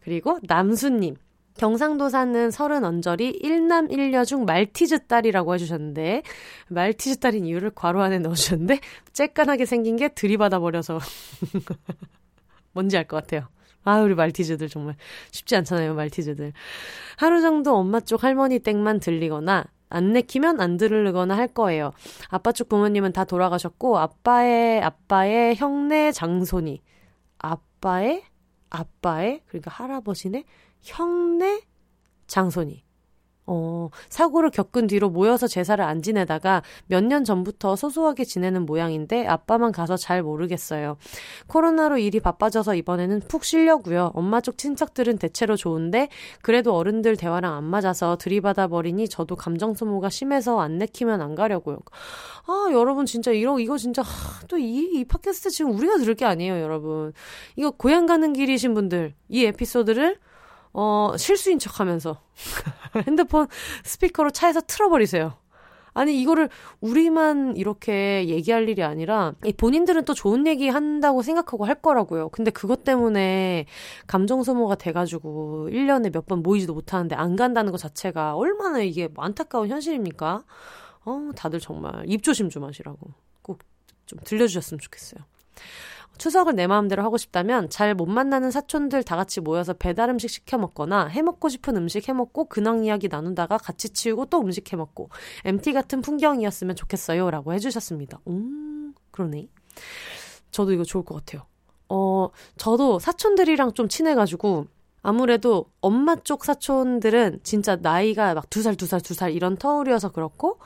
그리고 남수님. 경상도 사는 서른 언저리 일남일녀중 말티즈 딸이라고 해주셨는데, 말티즈 딸인 이유를 괄호 안에 넣어주셨는데, 쬐깐하게 생긴 게 들이받아 버려서. 뭔지 알 것 같아요. 아, 우리 말티즈들 정말 쉽지 않잖아요, 말티즈들. 하루 정도 엄마 쪽 할머니 댁만 들리거나, 안 내키면 안 들으거나 할 거예요. 아빠 쪽 부모님은 다 돌아가셨고 아빠의 아빠의 형네 장손이 아빠의 아빠의 그러니까 할아버지네 형네 장손이 어, 사고를 겪은 뒤로 모여서 제사를 안 지내다가 몇 년 전부터 소소하게 지내는 모양인데 아빠만 가서 잘 모르겠어요. 코로나로 일이 바빠져서 이번에는 푹 쉬려고요. 엄마 쪽 친척들은 대체로 좋은데 그래도 어른들 대화랑 안 맞아서 들이받아 버리니 저도 감정 소모가 심해서 안 내키면 안 가려고요. 아, 여러분 진짜 이러 이거 진짜 또이 이 팟캐스트 지금 우리가 들을 게 아니에요, 여러분. 이거 고향 가는 길이신 분들 이 에피소드를 어, 실수인 척 하면서 핸드폰 스피커로 차에서 틀어버리세요. 아니, 이거를 우리만 이렇게 얘기할 일이 아니라, 본인들은 또 좋은 얘기 한다고 생각하고 할 거라고요. 근데 그것 때문에 감정 소모가 돼가지고 1년에 몇 번 모이지도 못하는데 안 간다는 것 자체가 얼마나 이게 안타까운 현실입니까? 어, 다들 정말 입조심 좀 하시라고 꼭 좀 들려주셨으면 좋겠어요. 추석을 내 마음대로 하고 싶다면 잘 못 만나는 사촌들 다 같이 모여서 배달 음식 시켜 먹거나 해 먹고 싶은 음식 해 먹고 근황 이야기 나누다가 같이 치우고 또 음식 해 먹고 MT 같은 풍경이었으면 좋겠어요라고 해주셨습니다. 음 그러네. 저도 이거 좋을 것 같아요. 어 저도 사촌들이랑 좀 친해가지고 아무래도 엄마 쪽 사촌들은 진짜 나이가 막 두 살, 두 살, 두 살 이런 터울이어서 그렇고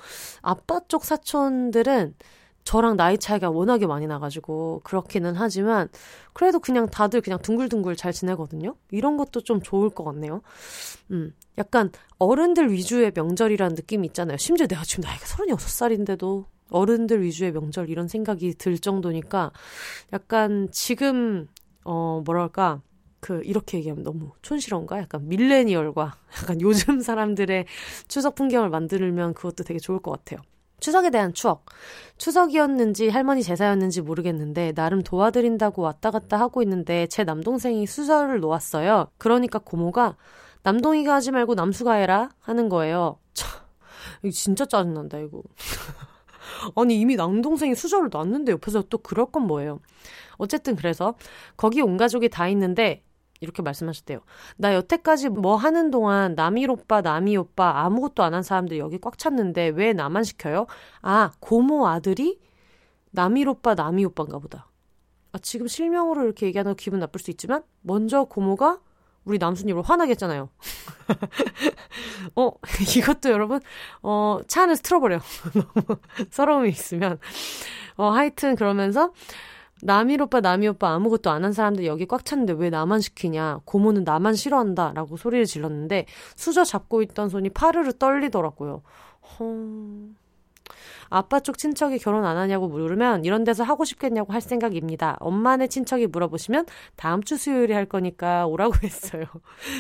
아빠 쪽 사촌들은 저랑 나이 차이가 워낙에 많이 나가지고 그렇기는 하지만 그래도 그냥 다들 그냥 둥글둥글 잘 지내거든요. 이런 것도 좀 좋을 것 같네요. 음, 약간 어른들 위주의 명절이라는 느낌이 있잖아요. 심지어 내가 지금 나이가 36살인데도 어른들 위주의 명절 이런 생각이 들 정도니까 약간 지금 어 뭐랄까 그 이렇게 얘기하면 너무 촌스러운가? 약간 밀레니얼과 약간 요즘 사람들의 추석 풍경을 만들면 그것도 되게 좋을 것 같아요. 추석에 대한 추억. 추석이었는지 할머니 제사였는지 모르겠는데 나름 도와드린다고 왔다 갔다 하고 있는데 제 남동생이 수저를 놓았어요. 그러니까 고모가 남동이가 하지 말고 남수가 해라 하는 거예요. 참, 이거 진짜 짜증난다 이거. 아니 이미 남동생이 수저를 놨는데 옆에서 또 그럴 건 뭐예요. 어쨌든 그래서 거기 온 가족이 다 있는데 이렇게 말씀하셨대요. 나 여태까지 뭐 하는 동안 남일 오빠, 남이 오빠 아무것도 안 한 사람들 여기 꽉 찼는데 왜 나만 시켜요? 아, 고모 아들이 남일 오빠, 남이 오빠인가 보다. 아, 지금 실명으로 이렇게 얘기하는 거 기분 나쁠 수 있지만 먼저 고모가 우리 남순이를 화나게 했잖아요. 어, 이것도 여러분, 어, 차 안에서 틀어버려. 너무 서러움이 있으면. 어, 하여튼 그러면서, 남일 오빠, 남이 오빠 아무것도 안 한 사람들 여기 꽉 찼는데 왜 나만 시키냐. 고모는 나만 싫어한다. 라고 소리를 질렀는데 수저 잡고 있던 손이 파르르 떨리더라고요. 헐. 아빠 쪽 친척이 결혼 안 하냐고 물으면 이런 데서 하고 싶겠냐고 할 생각입니다. 엄마네 친척이 물어보시면 다음 주 수요일에 할 거니까 오라고 했어요.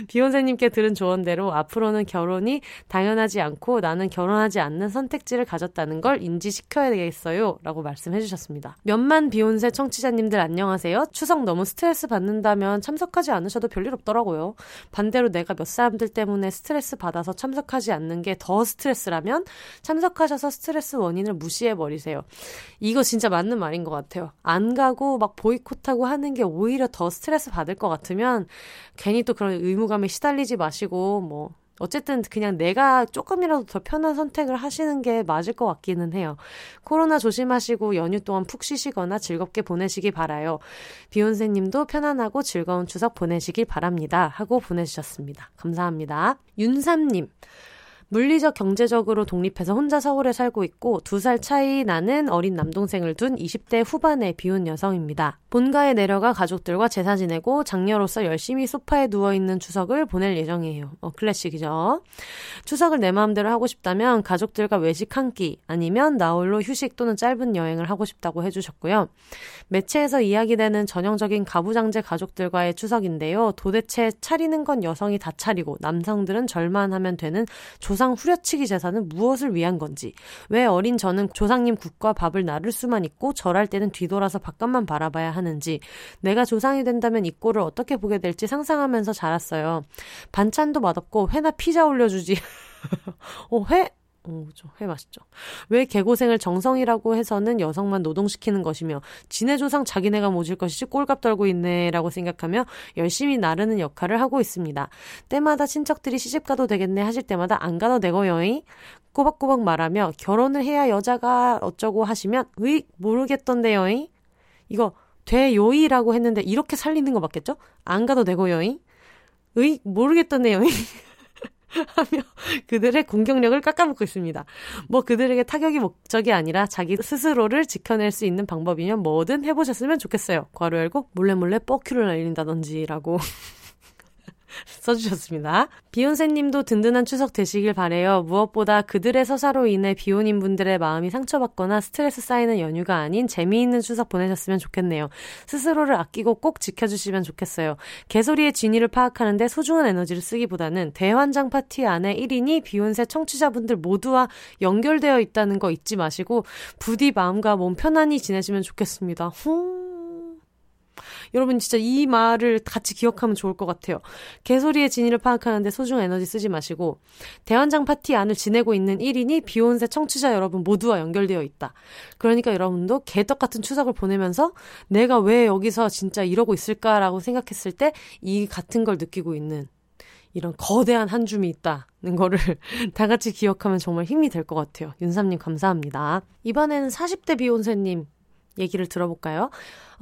비욘세님께 들은 조언대로 앞으로는 결혼이 당연하지 않고 나는 결혼하지 않는 선택지를 가졌다는 걸 인지시켜야 되겠어요. 라고 말씀해 주셨습니다. 몇만 비욘세 청취자님들 안녕하세요. 추석 너무 스트레스 받는다면 참석하지 않으셔도 별일 없더라고요. 반대로 내가 몇 사람들 때문에 스트레스 받아서 참석하지 않는 게 더 스트레스라면 참석하셔서 스트레스 원 원인을 무시해버리세요. 이거 진짜 맞는 말인 것 같아요. 안 가고 막 보이콧하고 하는 게 오히려 더 스트레스 받을 것 같으면 괜히 또 그런 의무감에 시달리지 마시고 뭐 어쨌든 그냥 내가 조금이라도 더 편한 선택을 하시는 게 맞을 것 같기는 해요. 코로나 조심하시고 연휴 동안 푹 쉬시거나 즐겁게 보내시기 바라요. 비욘세 님도 편안하고 즐거운 추석 보내시길 바랍니다. 하고 보내주셨습니다. 감사합니다. 윤삼 님. 물리적 경제적으로 독립해서 혼자 서울에 살고 있고 두 살 차이 나는 어린 남동생을 둔 20대 후반의 비혼 여성입니다. 본가에 내려가 가족들과 제사 지내고 장녀로서 열심히 소파에 누워있는 추석을 보낼 예정이에요. 어, 클래식이죠. 추석을 내 마음대로 하고 싶다면 가족들과 외식 한 끼 아니면 나홀로 휴식 또는 짧은 여행을 하고 싶다고 해주셨고요. 매체에서 이야기되는 전형적인 가부장제 가족들과의 추석인데요. 도대체 차리는 건 여성이 다 차리고 남성들은 절만 하면 되는 조상 후려치기 제사는 무엇을 위한 건지, 왜 어린 저는 조상님 국과 밥을 나를 수만 있고 절할 때는 뒤돌아서 바깥만 바라봐야 하는지, 내가 조상이 된다면 이 꼴을 어떻게 보게 될지 상상하면서 자랐어요. 반찬도 맛없고 회나 피자 올려주지. 어, 회? 오, 그죠. 회 맛있죠. 왜 개고생을 정성이라고 해서는 여성만 노동시키는 것이며, 지네 조상 자기네가 모질 것이지 꼴값 떨고 있네라고 생각하며 열심히 나르는 역할을 하고 있습니다. 때마다 친척들이 시집가도 되겠네 하실 때마다 안 가도 되고요잉? 꼬박꼬박 말하며 결혼을 해야 여자가 어쩌고 하시면, 으이, 모르겠던데요잉? 이거, 돼요이라고 했는데 이렇게 살리는 거 맞겠죠? 안 가도 되고요잉? 으이, 모르겠던데요잉? 하며 그들의 공격력을 깎아먹고 있습니다. 뭐 그들에게 타격이 목적이 아니라 자기 스스로를 지켜낼 수 있는 방법이면 뭐든 해보셨으면 좋겠어요. 괄호 열고 몰래 몰래 뻐큐를 날린다든지라고 써주셨습니다. 비욘세 님도 든든한 추석 되시길 바래요. 무엇보다 그들의 서사로 인해 비혼인 분들의 마음이 상처받거나 스트레스 쌓이는 연휴가 아닌 재미있는 추석 보내셨으면 좋겠네요. 스스로를 아끼고 꼭 지켜주시면 좋겠어요. 개소리의 진위를 파악하는데 소중한 에너지를 쓰기보다는 대환장 파티 안에 1인이 비욘세 청취자분들 모두와 연결되어 있다는 거 잊지 마시고 부디 마음과 몸 편안히 지내시면 좋겠습니다. 후. 여러분 진짜 이 말을 같이 기억하면 좋을 것 같아요. 개소리의 진위를 파악하는데 소중한 에너지 쓰지 마시고 대환장 파티 안을 지내고 있는 1인이 비욘세 청취자 여러분 모두와 연결되어 있다. 그러니까 여러분도 개떡 같은 추석을 보내면서 내가 왜 여기서 진짜 이러고 있을까라고 생각했을 때 이 같은 걸 느끼고 있는 이런 거대한 한 줌이 있다는 거를 다 같이 기억하면 정말 힘이 될 것 같아요. 윤삼님 감사합니다. 이번에는 40대 비욘세님 얘기를 들어볼까요?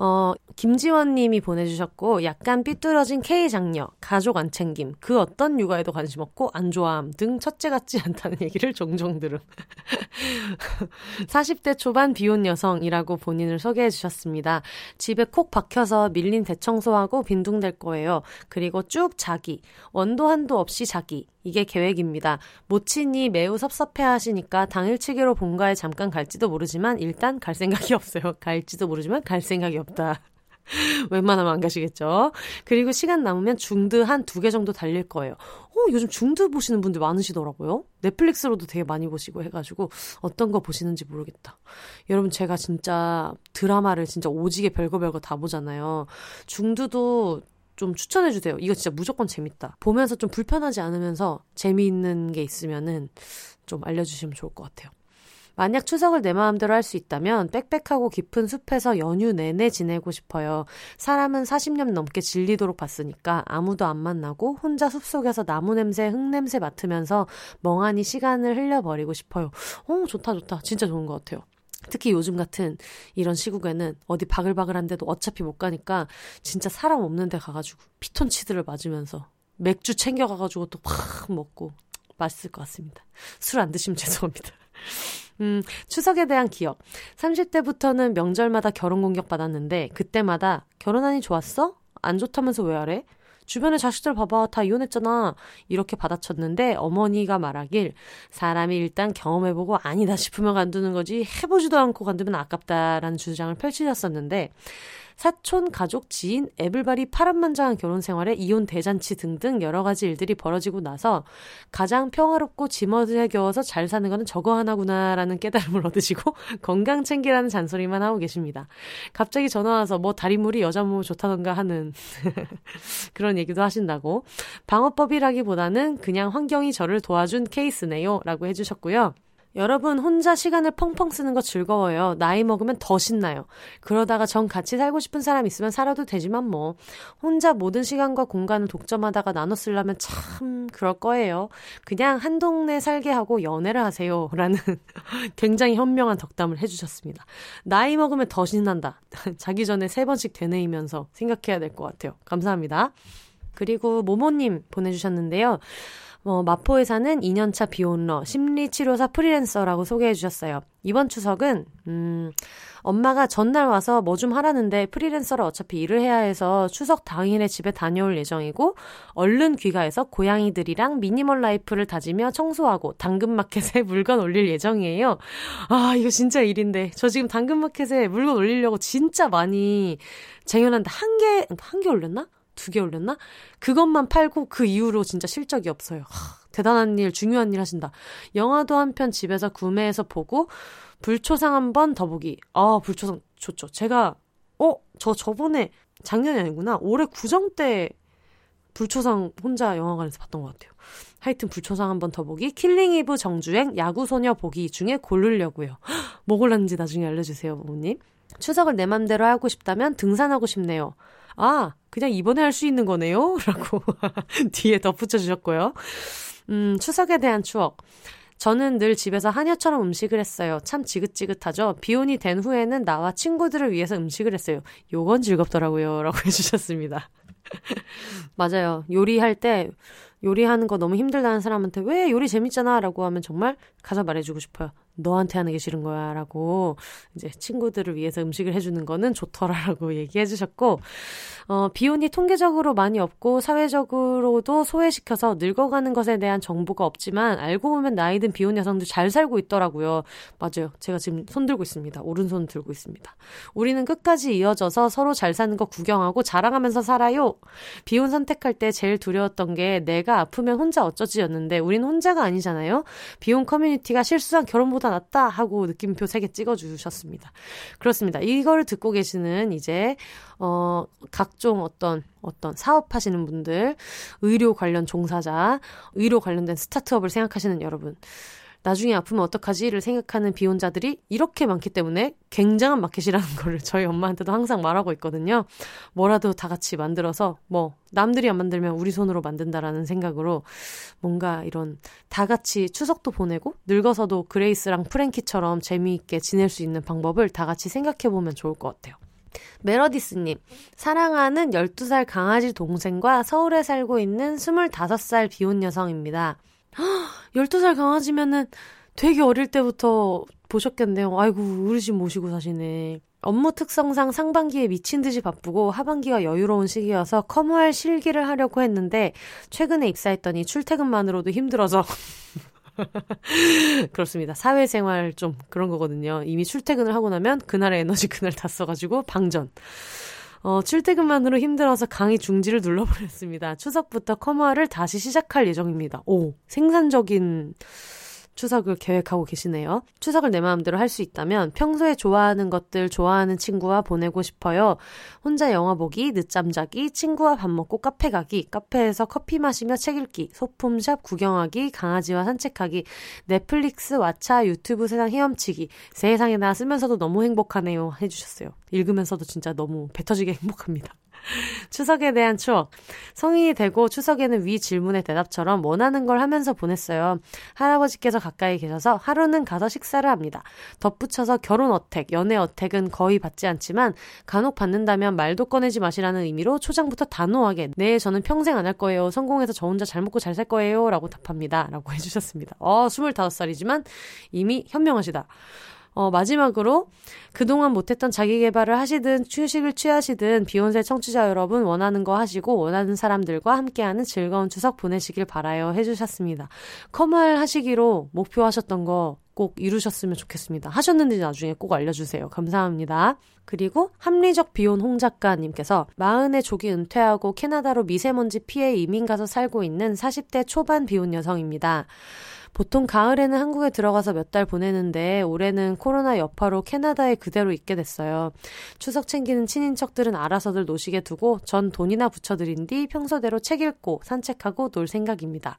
어, 김지원 님이 보내주셨고, 약간 삐뚤어진 K 장녀, 가족 안 챙김, 그 어떤 육아에도 관심 없고, 안 좋아함 등 첫째 같지 않다는 얘기를 종종 들음. 40대 초반 비혼 여성이라고 본인을 소개해 주셨습니다. 집에 콕 박혀서 밀린 대청소하고 빈둥댈 거예요. 그리고 쭉 자기, 원도 한도 없이 자기, 이게 계획입니다. 모친이 매우 섭섭해 하시니까 당일치기로 본가에 잠깐 갈지도 모르지만 일단 갈 생각이 없어요. 갈지도 모르지만 갈 생각이 없다. 웬만하면 안 가시겠죠. 그리고 시간 남으면 중드 한 두 개 정도 달릴 거예요. 어, 요즘 중드 보시는 분들 많으시더라고요. 넷플릭스로도 되게 많이 보시고 해가지고 어떤 거 보시는지 모르겠다. 여러분 제가 진짜 드라마를 진짜 오지게 별거 별거 다 보잖아요. 중드도 좀 추천해주세요. 이거 진짜 무조건 재밌다. 보면서 좀 불편하지 않으면서 재미있는 게 있으면은 좀 알려주시면 좋을 것 같아요. 만약 추석을 내 마음대로 할 수 있다면 빽빽하고 깊은 숲에서 연휴 내내 지내고 싶어요. 사람은 40년 넘게 질리도록 봤으니까 아무도 안 만나고 혼자 숲속에서 나무 냄새, 흙 냄새 맡으면서 멍하니 시간을 흘려버리고 싶어요. 어, 좋다, 좋다. 진짜 좋은 것 같아요. 특히 요즘 같은 이런 시국에는 어디 바글바글한데도 어차피 못 가니까 진짜 사람 없는 데 가가지고 피톤치드를 맞으면서 맥주 챙겨가가지고 또 팍 먹고 맛있을 것 같습니다. 술 안 드시면 죄송합니다. 음, 추석에 대한 기억. 30대부터는 명절마다 결혼 공격 받았는데 그때마다 결혼하니 좋았어? 안 좋다면서 왜 하래? 주변에 자식들 봐봐. 다 이혼했잖아. 이렇게 받아쳤는데 어머니가 말하길 사람이 일단 경험해보고 아니다 싶으면 간두는 거지 해보지도 않고 간두면 아깝다라는 주장을 펼치셨었는데 사촌, 가족, 지인, 애블바리 파란만장한 결혼 생활에 이혼 대잔치 등등 여러 가지 일들이 벌어지고 나서 가장 평화롭고 지멋에 겨워서 잘 사는 거는 저거 하나구나라는 깨달음을 얻으시고 건강 챙기라는 잔소리만 하고 계십니다. 갑자기 전화 와서 뭐 다리물이 여자 몸 좋다던가 하는 그런 얘기도 하신다고 방어법이라기보다는 그냥 환경이 저를 도와준 케이스네요 라고 해주셨고요. 여러분 혼자 시간을 펑펑 쓰는 거 즐거워요. 나이 먹으면 더 신나요. 그러다가 전 같이 살고 싶은 사람 있으면 살아도 되지만 뭐 혼자 모든 시간과 공간을 독점하다가 나눠 쓰려면 참 그럴 거예요. 그냥 한 동네 살게 하고 연애를 하세요. 라는 굉장히 현명한 덕담을 해주셨습니다. 나이 먹으면 더 신난다. 자기 전에 세 번씩 되뇌이면서 생각해야 될 것 같아요. 감사합니다. 그리고 모모님 보내주셨는데요. 어, 마포에 사는 2년차 비혼러, 심리치료사 프리랜서라고 소개해 주셨어요. 이번 추석은, 음, 엄마가 전날 와서 뭐 좀 하라는데 프리랜서라 어차피 일을 해야 해서 추석 당일에 집에 다녀올 예정이고, 얼른 귀가해서 고양이들이랑 미니멀 라이프를 다지며 청소하고 당근마켓에 물건 올릴 예정이에요. 아, 이거 진짜 일인데. 저 지금 당근마켓에 물건 올리려고 진짜 많이 쟁여놨는데 한 개, 한 개 올렸나? 두 개 올렸나? 그것만 팔고 그 이후로 진짜 실적이 없어요. 하, 대단한 일, 중요한 일 하신다. 영화도 한 편 집에서 구매해서 보고 불초상 한 번 더 보기. 아, 불초상 좋죠. 제가 어, 저 저번에 작년이 아니구나. 올해 구정 때 불초상 혼자 영화관에서 봤던 것 같아요. 하여튼 불초상 한 번 더 보기, 킬링 이브 정주행, 야구소녀 보기 중에 고르려고요. 뭐 골랐는지 나중에 알려주세요, 부모님. 추석을 내 맘대로 하고 싶다면 등산하고 싶네요. 아, 그냥 이번에 할 수 있는 거네요? 라고 뒤에 덧붙여 주셨고요. 음, 추석에 대한 추억. 저는 늘 집에서 하녀처럼 음식을 했어요. 참 지긋지긋하죠. 비혼이 된 후에는 나와 친구들을 위해서 음식을 했어요. 요건 즐겁더라고요. 라고 해주셨습니다. 맞아요. 요리할 때 요리하는 거 너무 힘들다는 사람한테 왜 요리 재밌잖아 라고 하면 정말 가서 말해주고 싶어요. 너한테 하는 게 싫은 거야 라고 이제 친구들을 위해서 음식을 해주는 거는 좋더라 라고 얘기해 주셨고 어, 비혼이 통계적으로 많이 없고 사회적으로도 소외시켜서 늙어가는 것에 대한 정보가 없지만 알고 보면 나이 든 비혼 여성들 잘 살고 있더라고요. 맞아요. 제가 지금 손 들고 있습니다. 오른손 들고 있습니다. 우리는 끝까지 이어져서 서로 잘 사는 거 구경하고 자랑하면서 살아요. 비혼 선택할 때 제일 두려웠던 게 내가 아프면 혼자 어쩌지였는데 우린 혼자가 아니잖아요. 비혼 커뮤니티가 실수한 결혼보다 낫다 하고 느낌표 3개 찍어주셨습니다. 그렇습니다. 이걸 듣고 계시는 이제 어, 각종 어떤, 어떤 사업하시는 분들, 의료 관련 종사자, 의료 관련된 스타트업을 생각하시는 여러분. 나중에 아프면 어떡하지를 생각하는 비혼자들이 이렇게 많기 때문에 굉장한 마켓이라는 걸 저희 엄마한테도 항상 말하고 있거든요. 뭐라도 다 같이 만들어서 뭐 남들이 안 만들면 우리 손으로 만든다라는 생각으로 뭔가 이런 다 같이 추석도 보내고 늙어서도 그레이스랑 프랭키처럼 재미있게 지낼 수 있는 방법을 다 같이 생각해 보면 좋을 것 같아요. 메러디스님, 사랑하는 12살 강아지 동생과 서울에 살고 있는 25살 비혼 여성입니다. 12살 강아지면은 되게 어릴 때부터 보셨겠네요. 아이고, 우리 집 모시고 사시네. 업무 특성상 상반기에 미친 듯이 바쁘고 하반기가 여유로운 시기여서 커무할 실기를 하려고 했는데 최근에 입사했더니 출퇴근만으로도 힘들어서 그렇습니다. 사회생활 좀 그런 거거든요. 이미 출퇴근을 하고 나면 그날의 에너지 그날 다 써가지고 방전. 어, 출퇴근만으로 힘들어서 강의 중지를 눌러버렸습니다. 추석부터 커머를 다시 시작할 예정입니다. 오, 생산적인 추석을 계획하고 계시네요. 추석을 내 마음대로 할 수 있다면 평소에 좋아하는 것들 좋아하는 친구와 보내고 싶어요. 혼자 영화 보기, 늦잠 자기, 친구와 밥 먹고 카페 가기, 카페에서 커피 마시며 책 읽기, 소품샵 구경하기, 강아지와 산책하기, 넷플릭스, 왓챠, 유튜브 세상 헤엄치기. 세상에 나 쓰면서도 너무 행복하네요. 해주셨어요. 읽으면서도 진짜 너무 배 터지게 행복합니다. 추석에 대한 추억. 성인이 되고 추석에는 위 질문의 대답처럼 원하는 걸 하면서 보냈어요. 할아버지께서 가까이 계셔서 하루는 가서 식사를 합니다. 덧붙여서 결혼 어택, 연애 어택은 거의 받지 않지만 간혹 받는다면 말도 꺼내지 마시라는 의미로 초장부터 단호하게 네, 저는 평생 안 할 거예요. 성공해서 저 혼자 잘 먹고 잘 살 거예요. 라고 답합니다. 라고 해주셨습니다. 어, 25살이지만 이미 현명하시다. 어, 마지막으로 그동안 못했던 자기 개발을 하시든 휴식을 취하시든 비욘세 청취자 여러분 원하는 거 하시고 원하는 사람들과 함께하는 즐거운 추석 보내시길 바라요 해주셨습니다. 커말 하시기로 목표하셨던 거 꼭 이루셨으면 좋겠습니다. 하셨는지 나중에 꼭 알려주세요. 감사합니다. 그리고 합리적 비혼 홍 작가님께서 마흔에 조기 은퇴하고 캐나다로 미세먼지 피해 이민 가서 살고 있는 40대 초반 비혼 여성입니다. 보통 가을에는 한국에 들어가서 몇 달 보내는데 올해는 코로나 여파로 캐나다에 그대로 있게 됐어요. 추석 챙기는 친인척들은 알아서들 노시게 두고 전 돈이나 붙여드린 뒤 평소대로 책 읽고 산책하고 놀 생각입니다.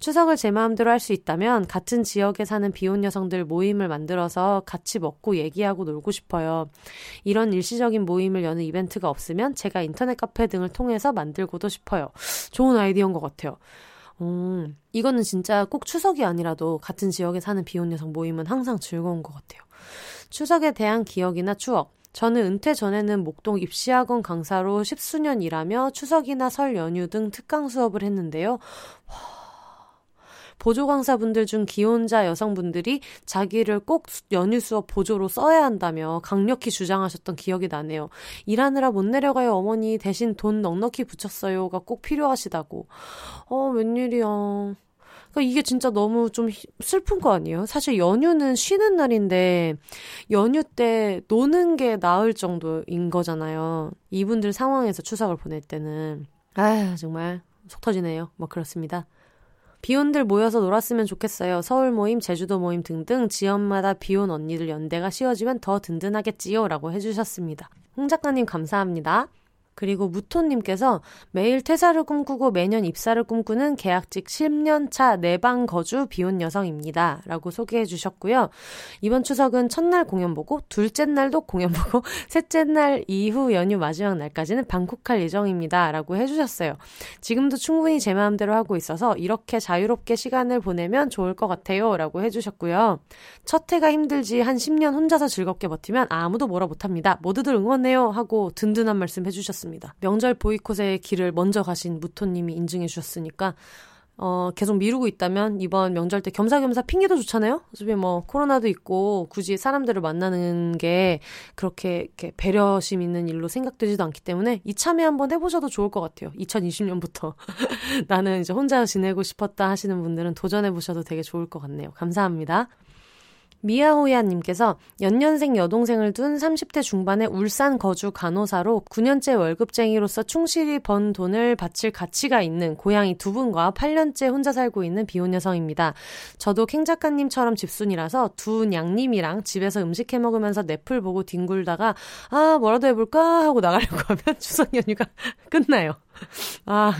추석을 제 마음대로 할 수 있다면 같은 지역에 사는 비혼 여성들 모임을 만들어서 같이 먹고 얘기하고 놀고 싶어요. 이런 일시적인 모임을 여는 이벤트가 없으면 제가 인터넷 카페 등을 통해서 만들고도 싶어요. 좋은 아이디어인 것 같아요. 음, 이거는 진짜 꼭 추석이 아니라도 같은 지역에 사는 비혼 여성 모임은 항상 즐거운 것 같아요. 추석에 대한 기억이나 추억. 저는 은퇴 전에는 목동 입시학원 강사로 십수년 일하며 추석이나 설 연휴 등 특강 수업을 했는데요. 와, 보조 강사분들 중 기혼자 여성분들이 자기를 꼭 연휴 수업 보조로 써야 한다며 강력히 주장하셨던 기억이 나네요. 일하느라 못 내려가요 어머니 대신 돈 넉넉히 붙였어요가 꼭 필요하시다고. 어 웬일이야. 그러니까 이게 진짜 너무 좀 슬픈 거 아니에요? 사실 연휴는 쉬는 날인데 연휴 때 노는 게 나을 정도인 거잖아요. 이분들 상황에서 추석을 보낼 때는 아 정말 속 터지네요. 뭐 그렇습니다. 비혼들 모여서 놀았으면 좋겠어요. 서울 모임, 제주도 모임 등등 지역마다 비혼 언니들 연대가 씌워지면 더 든든하겠지요. 라고 해주셨습니다. 홍 작가님 감사합니다. 그리고 무토님께서 매일 퇴사를 꿈꾸고 매년 입사를 꿈꾸는 계약직 10년차 내방 거주 비혼 여성입니다. 라고 소개해 주셨고요. 이번 추석은 첫날 공연 보고 둘째 날도 공연 보고 셋째 날 이후 연휴 마지막 날까지는 방콕할 예정입니다. 라고 해주셨어요. 지금도 충분히 제 마음대로 하고 있어서 이렇게 자유롭게 시간을 보내면 좋을 것 같아요. 라고 해주셨고요. 첫 해가 힘들지 한 10년 혼자서 즐겁게 버티면 아무도 뭐라 못합니다. 모두들 응원해요. 하고 든든한 말씀 해주셨습니다. 같습니다. 명절 보이콧의 길을 먼저 가신 무토님이 인증해 주셨으니까 어, 계속 미루고 있다면 이번 명절 때 겸사겸사 핑계도 좋잖아요? 어차피 뭐 코로나도 있고 굳이 사람들을 만나는 게 그렇게 이렇게 배려심 있는 일로 생각되지도 않기 때문에 이참에 한번 해보셔도 좋을 것 같아요. 2020년부터. 나는 이제 혼자 지내고 싶었다 하시는 분들은 도전해보셔도 되게 좋을 것 같네요. 감사합니다. 미야호야님께서 연년생 여동생을 둔 30대 중반의 울산 거주 간호사로 9년째 월급쟁이로서 충실히 번 돈을 바칠 가치가 있는 고양이 두 분과 8년째 혼자 살고 있는 비혼 여성입니다. 저도 캥 작가님처럼 집순이라서 두 냥님이랑 집에서 음식 해 먹으면서 넷플 보고 뒹굴다가 아 뭐라도 해볼까 하고 나가려고 하면 추석 연휴가 끝나요. 아,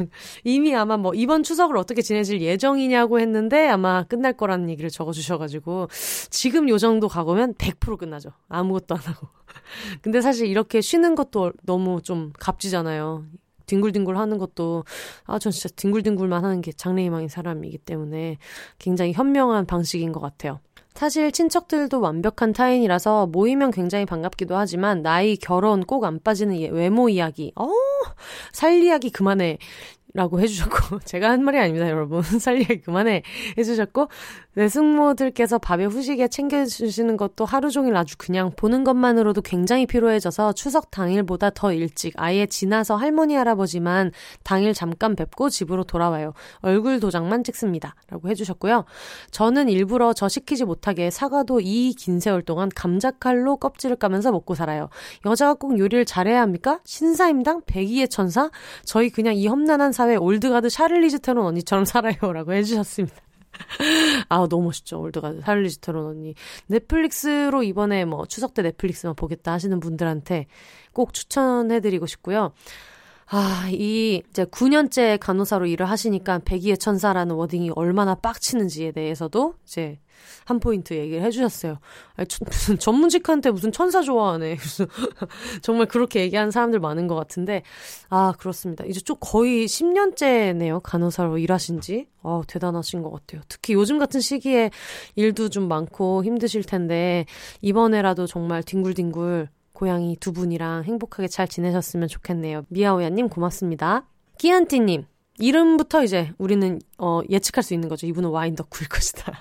이미 아마 뭐 이번 추석을 어떻게 지내실 예정이냐고 했는데 아마 끝날 거라는 얘기를 적어주셔가지고 지금 요 정도 가보면 100% 끝나죠. 아무것도 안 하고. 근데 사실 이렇게 쉬는 것도 너무 좀 값지잖아요. 뒹굴뒹굴 하는 것도 아 전 진짜 뒹굴뒹굴만 하는 게 장래희망인 사람이기 때문에 굉장히 현명한 방식인 것 같아요. 사실 친척들도 완벽한 타인이라서 모이면 굉장히 반갑기도 하지만 나이, 결혼 꼭 안 빠지는 외모 이야기. 어, 살 이야기 그만해. 라고 해주셨고, 제가 한 말이 아닙니다, 여러분. 살리기 그만해. 해주셨고, 네, 승모들께서 밥에 후식에 챙겨주시는 것도 하루 종일 아주 그냥 보는 것만으로도 굉장히 피로해져서 추석 당일보다 더 일찍 아예 지나서 할머니 할아버지만 당일 잠깐 뵙고 집으로 돌아와요. 얼굴 도장만 찍습니다. 라고 해주셨고요. 저는 일부러 저 시키지 못하게 사과도 이 긴 세월 동안 감자칼로 껍질을 까면서 먹고 살아요. 여자가 꼭 요리를 잘해야 합니까? 신사임당? 백이의 천사? 저희 그냥 이 험난한 사회 올드가드 샤를리즈 테론 언니처럼 살아요. 라고 해주셨습니다. 아, 너무 멋있죠. 올드가드 샤를리즈 테론 언니. 넷플릭스로 이번에 뭐 추석 때 넷플릭스만 보겠다 하시는 분들한테 꼭 추천해드리고 싶고요. 아, 이 이제 9년째 간호사로 일을 하시니까 백의의 천사라는 wording이 얼마나 빡치는지에 대해서도 이제 한 포인트 얘기를 해주셨어요. 아니, 무슨 전문직한테 무슨 천사 좋아하네. 정말 그렇게 얘기하는 사람들 많은 것 같은데, 아, 그렇습니다. 이제 좀 거의 10년째네요. 간호사로 일하신 지. 아, 대단하신 것 같아요. 특히 요즘 같은 시기에 일도 좀 많고 힘드실 텐데, 이번에라도 정말 뒹굴뒹굴 고양이 두 분이랑 행복하게 잘 지내셨으면 좋겠네요. 미아오야님 고맙습니다. 끼안띠님, 이름부터 이제 우리는 어, 예측할 수 있는 거죠. 이분은 와인 덕후일 것이다.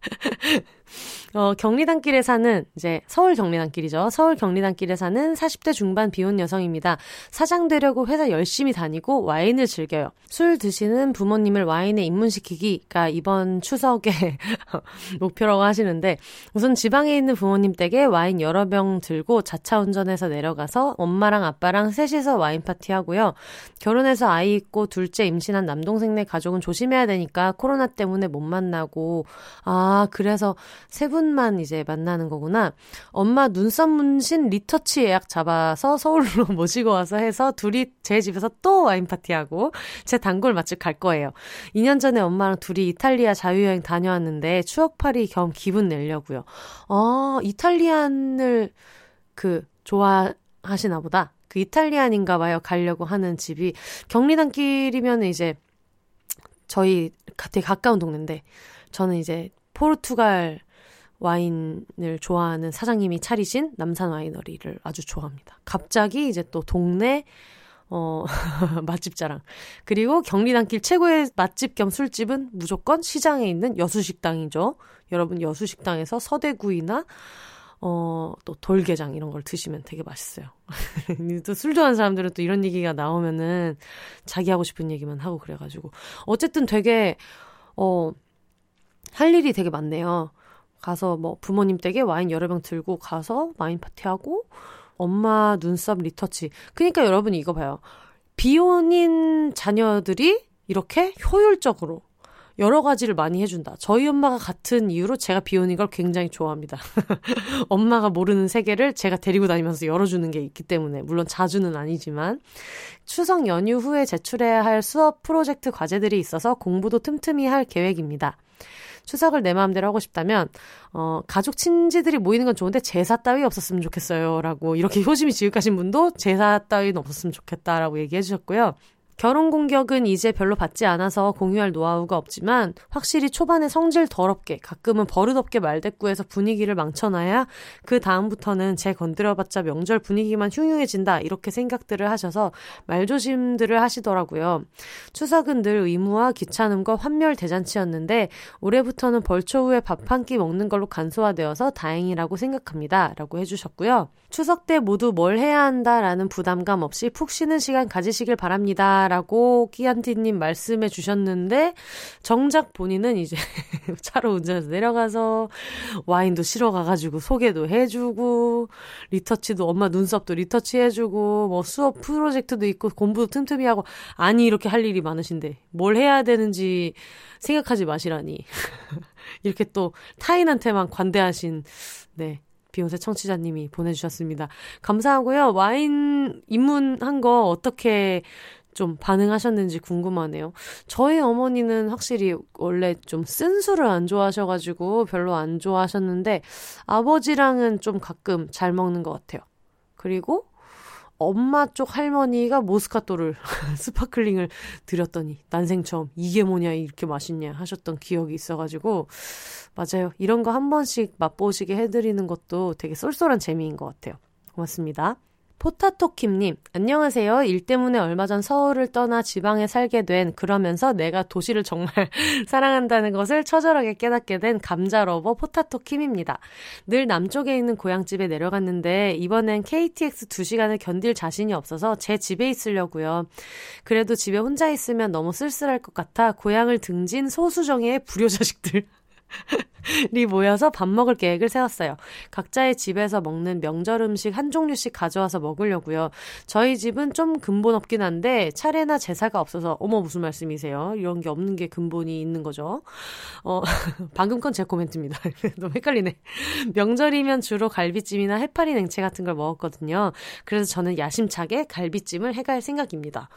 어, 경리단길에 사는, 이제, 서울 경리단길이죠. 서울 경리단길에 사는 40대 중반 비혼 여성입니다. 사장 되려고 회사 열심히 다니고 와인을 즐겨요. 술 드시는 부모님을 와인에 입문시키기가 이번 추석에 목표라고 하시는데, 우선 지방에 있는 부모님 댁에 와인 여러 병 들고 자차 운전해서 내려가서 엄마랑 아빠랑 셋이서 와인 파티 하고요. 결혼해서 아이 있고 둘째 임신한 남동생네 가족은 조심해야 되니까 코로나 때문에 못 만나고, 아, 그래서 세 분만 이제 만나는 거구나. 엄마 눈썹 문신 리터치 예약 잡아서 서울로 모시고 와서 해서 둘이 제 집에서 또 와인 파티하고 제 단골 맛집 갈 거예요. 2년 전에 엄마랑 둘이 이탈리아 자유여행 다녀왔는데 추억팔이 겸 기분 내려고요. 어, 이탈리안을 그 좋아하시나 보다. 그 이탈리안인가 봐요. 가려고 하는 집이 경리단길이면 이제 저희 되게 가까운 동네인데 저는 이제 포르투갈 와인을 좋아하는 사장님이 차리신 남산 와이너리를 아주 좋아합니다. 갑자기 이제 또 동네 어, 맛집 자랑. 그리고 경리단길 최고의 맛집 겸 술집은 무조건 시장에 있는 여수식당이죠. 여러분 여수식당에서 서대구이나 어, 또 돌게장 이런 걸 드시면 되게 맛있어요. 또 술 좋아하는 사람들은 또 이런 얘기가 나오면은 자기 하고 싶은 얘기만 하고 그래가지고. 어쨌든 되게, 어, 할 일이 되게 많네요. 가서 뭐 부모님 댁에 와인 여러 병 들고 가서 와인 파티하고 엄마 눈썹 리터치. 그러니까 여러분 이거 봐요. 비혼인 자녀들이 이렇게 효율적으로 여러 가지를 많이 해준다. 저희 엄마가 같은 이유로 제가 비혼인 걸 굉장히 좋아합니다. 엄마가 모르는 세계를 제가 데리고 다니면서 열어주는 게 있기 때문에 물론 자주는 아니지만 추석 연휴 후에 제출해야 할 수업 프로젝트 과제들이 있어서 공부도 틈틈이 할 계획입니다. 추석을 내 마음대로 하고 싶다면 어 가족 친지들이 모이는 건 좋은데 제사 따위 없었으면 좋겠어요라고 이렇게 효심이 지극하신 분도 제사 따위는 없었으면 좋겠다라고 얘기해 주셨고요. 결혼 공격은 이제 별로 받지 않아서 공유할 노하우가 없지만 확실히 초반에 성질 더럽게 가끔은 버릇없게 말대꾸해서 분위기를 망쳐놔야 그 다음부터는 제 건드려봤자 명절 분위기만 흉흉해진다 이렇게 생각들을 하셔서 말조심들을 하시더라고요. 추석은 늘 의무와 귀찮음과 환멸 대잔치였는데 올해부터는 벌초 후에 밥 한 끼 먹는 걸로 간소화되어서 다행이라고 생각합니다. 라고 해주셨고요. 추석 때 모두 뭘 해야 한다라는 부담감 없이 푹 쉬는 시간 가지시길 바랍니다. 라고 끼안티님 말씀해 주셨는데, 정작 본인은 이제 차로 운전해서 내려가서 와인도 실어 가가지고 소개도 해주고, 리터치도 엄마 눈썹도 리터치 해주고, 뭐 수업 프로젝트도 있고, 공부도 틈틈이 하고, 아니, 이렇게 할 일이 많으신데, 뭘 해야 되는지 생각하지 마시라니. 이렇게 또 타인한테만 관대하신, 네. 비욘세 청취자님이 보내주셨습니다. 감사하고요. 와인 입문한 거 어떻게 좀 반응하셨는지 궁금하네요. 저희 어머니는 확실히 원래 좀 쓴 술을 안 좋아하셔가지고 별로 안 좋아하셨는데 아버지랑은 좀 가끔 잘 먹는 것 같아요. 그리고 엄마 쪽 할머니가 모스카토를 sparkling을 드렸더니 난생 처음 이게 뭐냐 이렇게 맛있냐 하셨던 기억이 있어가지고 맞아요 이런 거 한 번씩 맛보시게 해드리는 것도 되게 쏠쏠한 재미인 것 같아요 고맙습니다. 포타토킴님, 안녕하세요. 일 때문에 얼마 전 서울을 떠나 지방에 살게 된, 그러면서 내가 도시를 정말 사랑한다는 것을 처절하게 깨닫게 된 감자lover 포타토킴입니다. 늘 남쪽에 있는 고향집에 내려갔는데, 이번엔 KTX 2시간을 견딜 자신이 없어서 제 집에 있으려고요. 그래도 집에 혼자 있으면 너무 쓸쓸할 것 같아 고향을 등진 소수정예의 불효자식들. 리 모여서 밥 먹을 계획을 세웠어요. 각자의 집에서 먹는 명절 음식 한 종류씩 가져와서 먹으려고요. 저희 집은 좀 근본 없긴 한데 차례나 제사가 없어서 어머 무슨 말씀이세요? 이런 게 없는 게 근본이 있는 거죠. 어 방금 건 제 코멘트입니다. 너무 헷갈리네. 명절이면 주로 갈비찜이나 해파리 냉채 같은 걸 먹었거든요. 그래서 저는 야심차게 갈비찜을 해갈 생각입니다.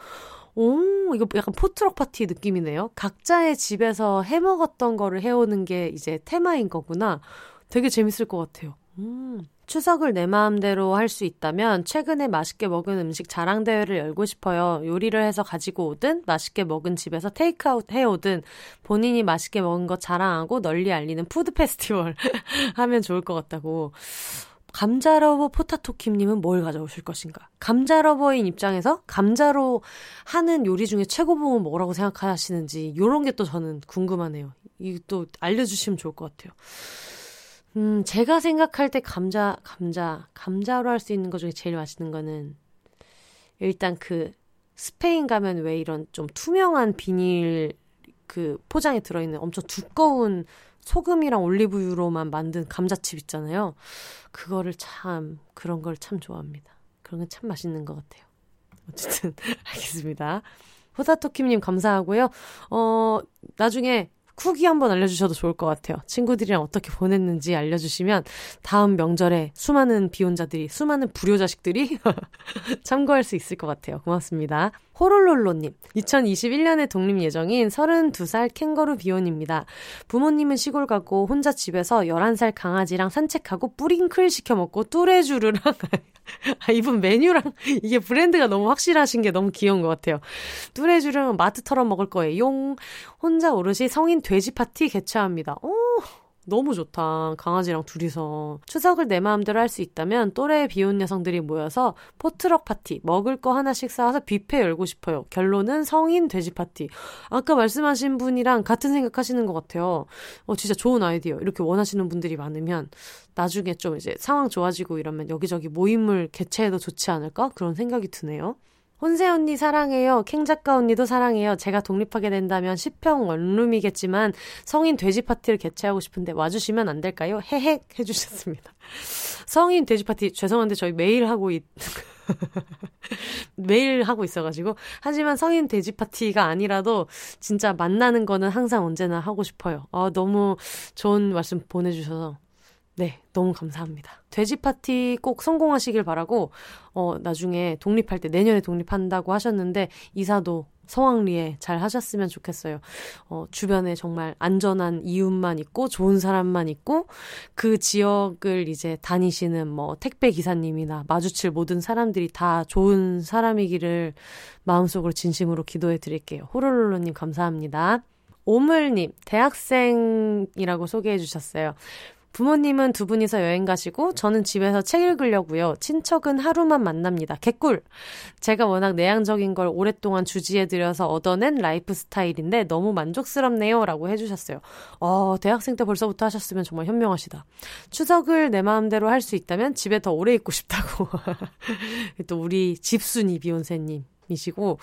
오, 이거 약간 포트럭 파티 느낌이네요. 각자의 집에서 해 먹었던 거를 해오는 게 이제 테마인 거구나. 되게 재밌을 것 같아요. 음. 추석을 내 마음대로 할 수 있다면 최근에 맛있게 먹은 음식 자랑 대회를 열고 싶어요. 요리를 해서 가지고 오든 맛있게 먹은 집에서 테이크아웃 해오든 본인이 맛있게 먹은 거 자랑하고 널리 알리는 food festival 하면 좋을 것 같다고. 감자lover 포타토킴님은 뭘 가져오실 것인가? 감자lover인 입장에서 감자로 하는 요리 중에 최고봉은 뭐라고 생각하시는지 요런 게 또 저는 궁금하네요. 이것도 알려주시면 좋을 것 같아요. 음, 제가 생각할 때 감자, 감자, 감자로 할 수 있는 것 중에 제일 맛있는 거는 일단 그 스페인 가면 왜 이런 좀 투명한 비닐 그 포장에 들어있는 엄청 두꺼운 소금이랑 올리브유로만 만든 감자칩 있잖아요. 그거를 참, 그런 걸 참 좋아합니다. 그런 건 참 맛있는 것 같아요. 어쨌든, 알겠습니다. 호다토킴님 감사하고요. 어, 나중에 후기 한번 알려주셔도 좋을 것 같아요. 친구들이랑 어떻게 보냈는지 알려주시면 다음 명절에 수많은 비혼자들이, 수많은 불효자식들이 참고할 수 있을 것 같아요. 고맙습니다. 호롤롤로님, 2021년에 독립 예정인 32살 캥거루 비혼입니다. 부모님은 시골 가고 혼자 집에서 11살 강아지랑 산책하고 뿌링클 시켜 먹고 뚜레쥬르랑 아, 이분 메뉴랑 이게 브랜드가 너무 확실하신 게 너무 귀여운 것 같아요. 뚜레쥬르랑 마트 털어 먹을 거예요. 용 혼자 오롯이 성인 돼지 파티 개최합니다. 오 너무 좋다. 강아지랑 둘이서. 추석을 내 마음대로 할 수 있다면 또래 비혼 여성들이 모여서 potluck 파티, 먹을 거 하나씩 싸와서 뷔페 열고 싶어요. 결론은 성인 돼지 파티. 아까 말씀하신 분이랑 같은 생각 하시는 것 같아요. 어, 진짜 좋은 아이디어. 이렇게 원하시는 분들이 많으면 나중에 좀 이제 상황 좋아지고 이러면 여기저기 모임을 개최해도 좋지 않을까? 그런 생각이 드네요. 혼세 언니 사랑해요. 캥 작가 언니도 사랑해요. 제가 독립하게 된다면 10평 원룸이겠지만 성인 돼지 파티를 개최하고 싶은데 와주시면 안 될까요? 헤헷 해주셨습니다. 성인 돼지 파티 죄송한데 저희 매일 하고 있 매일 하고 있어가지고 하지만 성인 돼지 파티가 아니라도 진짜 만나는 거는 항상 언제나 하고 싶어요. 아 너무 좋은 말씀 보내주셔서 네, 너무 감사합니다. 돼지 파티 꼭 성공하시길 바라고, 어, 나중에 독립할 때, 내년에 독립한다고 하셨는데, 이사도 성황리에 잘 하셨으면 좋겠어요. 어, 주변에 정말 안전한 이웃만 있고, 좋은 사람만 있고, 그 지역을 이제 다니시는 뭐, 택배 기사님이나 마주칠 모든 사람들이 다 좋은 사람이기를 마음속으로 진심으로 기도해 드릴게요. 호롤롤로님 감사합니다. 오물님, 대학생이라고 소개해 주셨어요. 부모님은 두 분이서 여행 가시고 저는 집에서 책 읽으려고요. 친척은 하루만 만납니다. 개꿀. 제가 워낙 내향적인 걸 오랫동안 주지해 드려서 얻어낸 라이프 스타일인데 너무 만족스럽네요라고 해 주셨어요. 어, 대학생 때 벌써부터 하셨으면 정말 현명하시다. 추석을 내 마음대로 할 수 있다면 집에 더 오래 있고 싶다고. 또 우리 집순이 비욘세님 이시고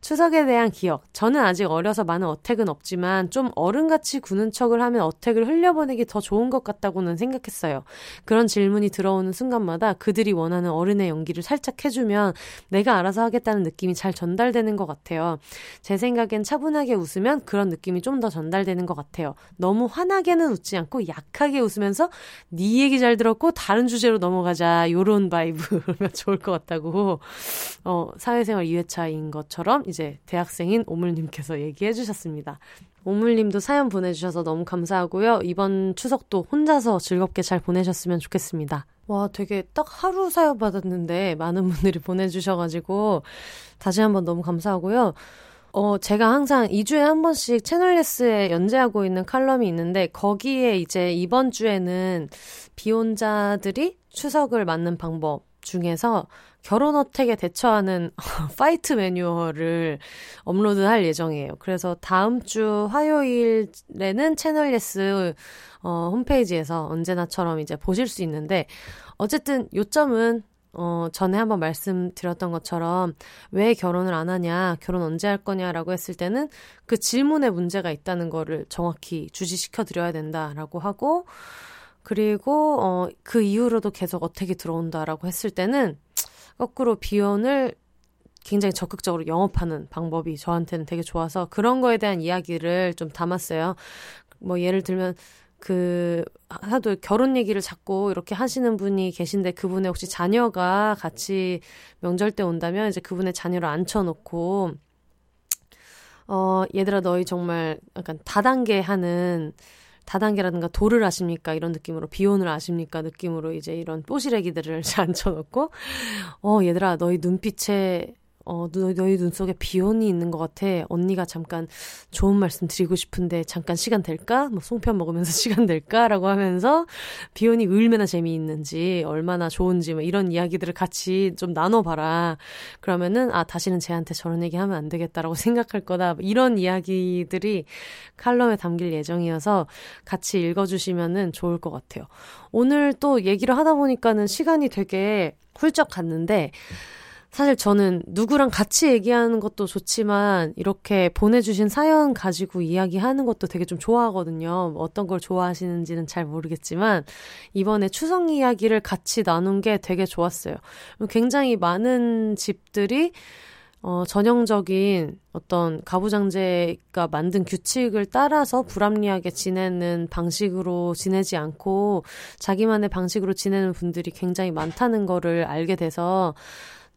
추석에 대한 기억. 저는 아직 어려서 많은 어택은 없지만 좀 어른같이 구는 척을 하면 어택을 흘려보내기 더 좋은 것 같다고는 생각했어요. 그런 질문이 들어오는 순간마다 그들이 원하는 어른의 연기를 살짝 해주면 내가 알아서 하겠다는 느낌이 잘 전달되는 것 같아요. 제 생각엔 차분하게 웃으면 그런 느낌이 좀 더 전달되는 것 같아요. 너무 환하게는 웃지 않고 약하게 웃으면서 네 얘기 잘 들었고 다른 주제로 넘어가자 요런 바이브면 좋을 것 같다고 어 사회생활 2회 2회차인 것처럼 이제 대학생인 오물님께서 얘기해 주셨습니다. 오물님도 사연 보내주셔서 너무 감사하고요. 이번 추석도 혼자서 즐겁게 잘 보내셨으면 좋겠습니다. 와, 되게 딱 하루 사연 받았는데 많은 분들이 보내주셔가지고 다시 한번 너무 감사하고요. 어, 제가 항상 2주에 한 번씩 채널레스에 연재하고 있는 칼럼이 있는데 거기에 이제 이번 주에는 비혼자들이 추석을 맞는 방법 중에서 결혼 attack에 대처하는 fight 매뉴얼을 업로드할 예정이에요. 그래서 다음 주 화요일에는 채널 예스 어, 홈페이지에서 언제나처럼 이제 보실 수 있는데 어쨌든 요점은 어, 전에 한번 말씀드렸던 것처럼 왜 결혼을 안 하냐, 결혼 언제 할 거냐라고 했을 때는 그 질문에 문제가 있다는 거를 정확히 주지시켜 드려야 된다라고 하고, 그리고, 어, 그 이후로도 계속 어택이 들어온다라고 했을 때는 거꾸로 비혼을 굉장히 적극적으로 영업하는 방법이 저한테는 되게 좋아서 그런 거에 대한 이야기를 좀 담았어요. 뭐 예를 들면 그 하도 결혼 얘기를 자꾸 이렇게 하시는 분이 계신데 그분의 혹시 자녀가 같이 명절 때 온다면 이제 그분의 자녀를 앉혀놓고 어 얘들아 너희 정말 약간 다단계 하는 다단계라든가 도를 아십니까? 이런 느낌으로 비혼을 아십니까? 느낌으로 이제 이런 뽀시래기들을 앉혀놓고 어 얘들아 너희 눈빛에 어, 너, 너희 눈 속에 비혼이 있는 것 같아. 언니가 잠깐 좋은 말씀 드리고 싶은데 잠깐 시간 될까? 뭐 송편 먹으면서 시간 될까? 라고 하면서 비혼이 얼마나 재미있는지, 얼마나 좋은지, 뭐 이런 이야기들을 같이 좀 나눠봐라. 그러면은, 아, 다시는 쟤한테 저런 얘기 하면 안 되겠다라고 생각할 거다. 이런 이야기들이 칼럼에 담길 예정이어서 같이 읽어주시면은 좋을 것 같아요. 오늘 또 얘기를 하다 보니까는 시간이 되게 훌쩍 갔는데, 사실 저는 누구랑 같이 얘기하는 것도 좋지만 이렇게 보내주신 사연 가지고 이야기하는 것도 되게 좀 좋아하거든요. 어떤 걸 좋아하시는지는 잘 모르겠지만 이번에 추석 이야기를 같이 나눈 게 되게 좋았어요. 굉장히 많은 집들이 어, 전형적인 어떤 가부장제가 만든 규칙을 따라서 불합리하게 지내는 방식으로 지내지 않고 자기만의 방식으로 지내는 분들이 굉장히 많다는 거를 알게 돼서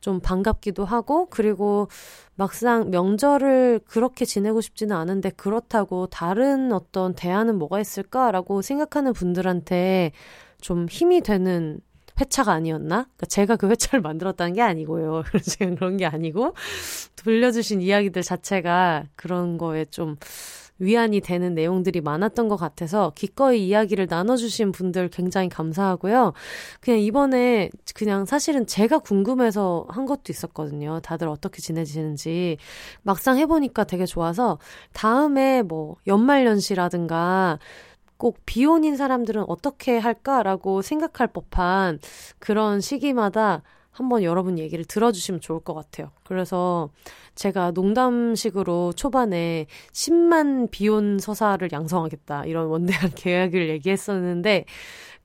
좀 반갑기도 하고 그리고 막상 명절을 그렇게 지내고 싶지는 않은데 그렇다고 다른 어떤 대안은 뭐가 있을까라고 생각하는 분들한테 좀 힘이 되는 회차가 아니었나? 그러니까 제가 그 회차를 만들었다는 게 아니고요. 제가 그런 게 아니고 들려주신 이야기들 자체가 그런 거에 좀 위안이 되는 내용들이 많았던 것 같아서 기꺼이 이야기를 나눠주신 분들 굉장히 감사하고요. 그냥 이번에 그냥 사실은 제가 궁금해서 한 것도 있었거든요. 다들 어떻게 지내시는지. 막상 해보니까 되게 좋아서 다음에 뭐 연말연시라든가 꼭 비혼인 사람들은 어떻게 할까라고 생각할 법한 그런 시기마다 한번 여러분 얘기를 들어주시면 좋을 것 같아요. 그래서 제가 농담식으로 초반에 10만 비혼 서사를 양성하겠다 이런 원대한 계획을 얘기했었는데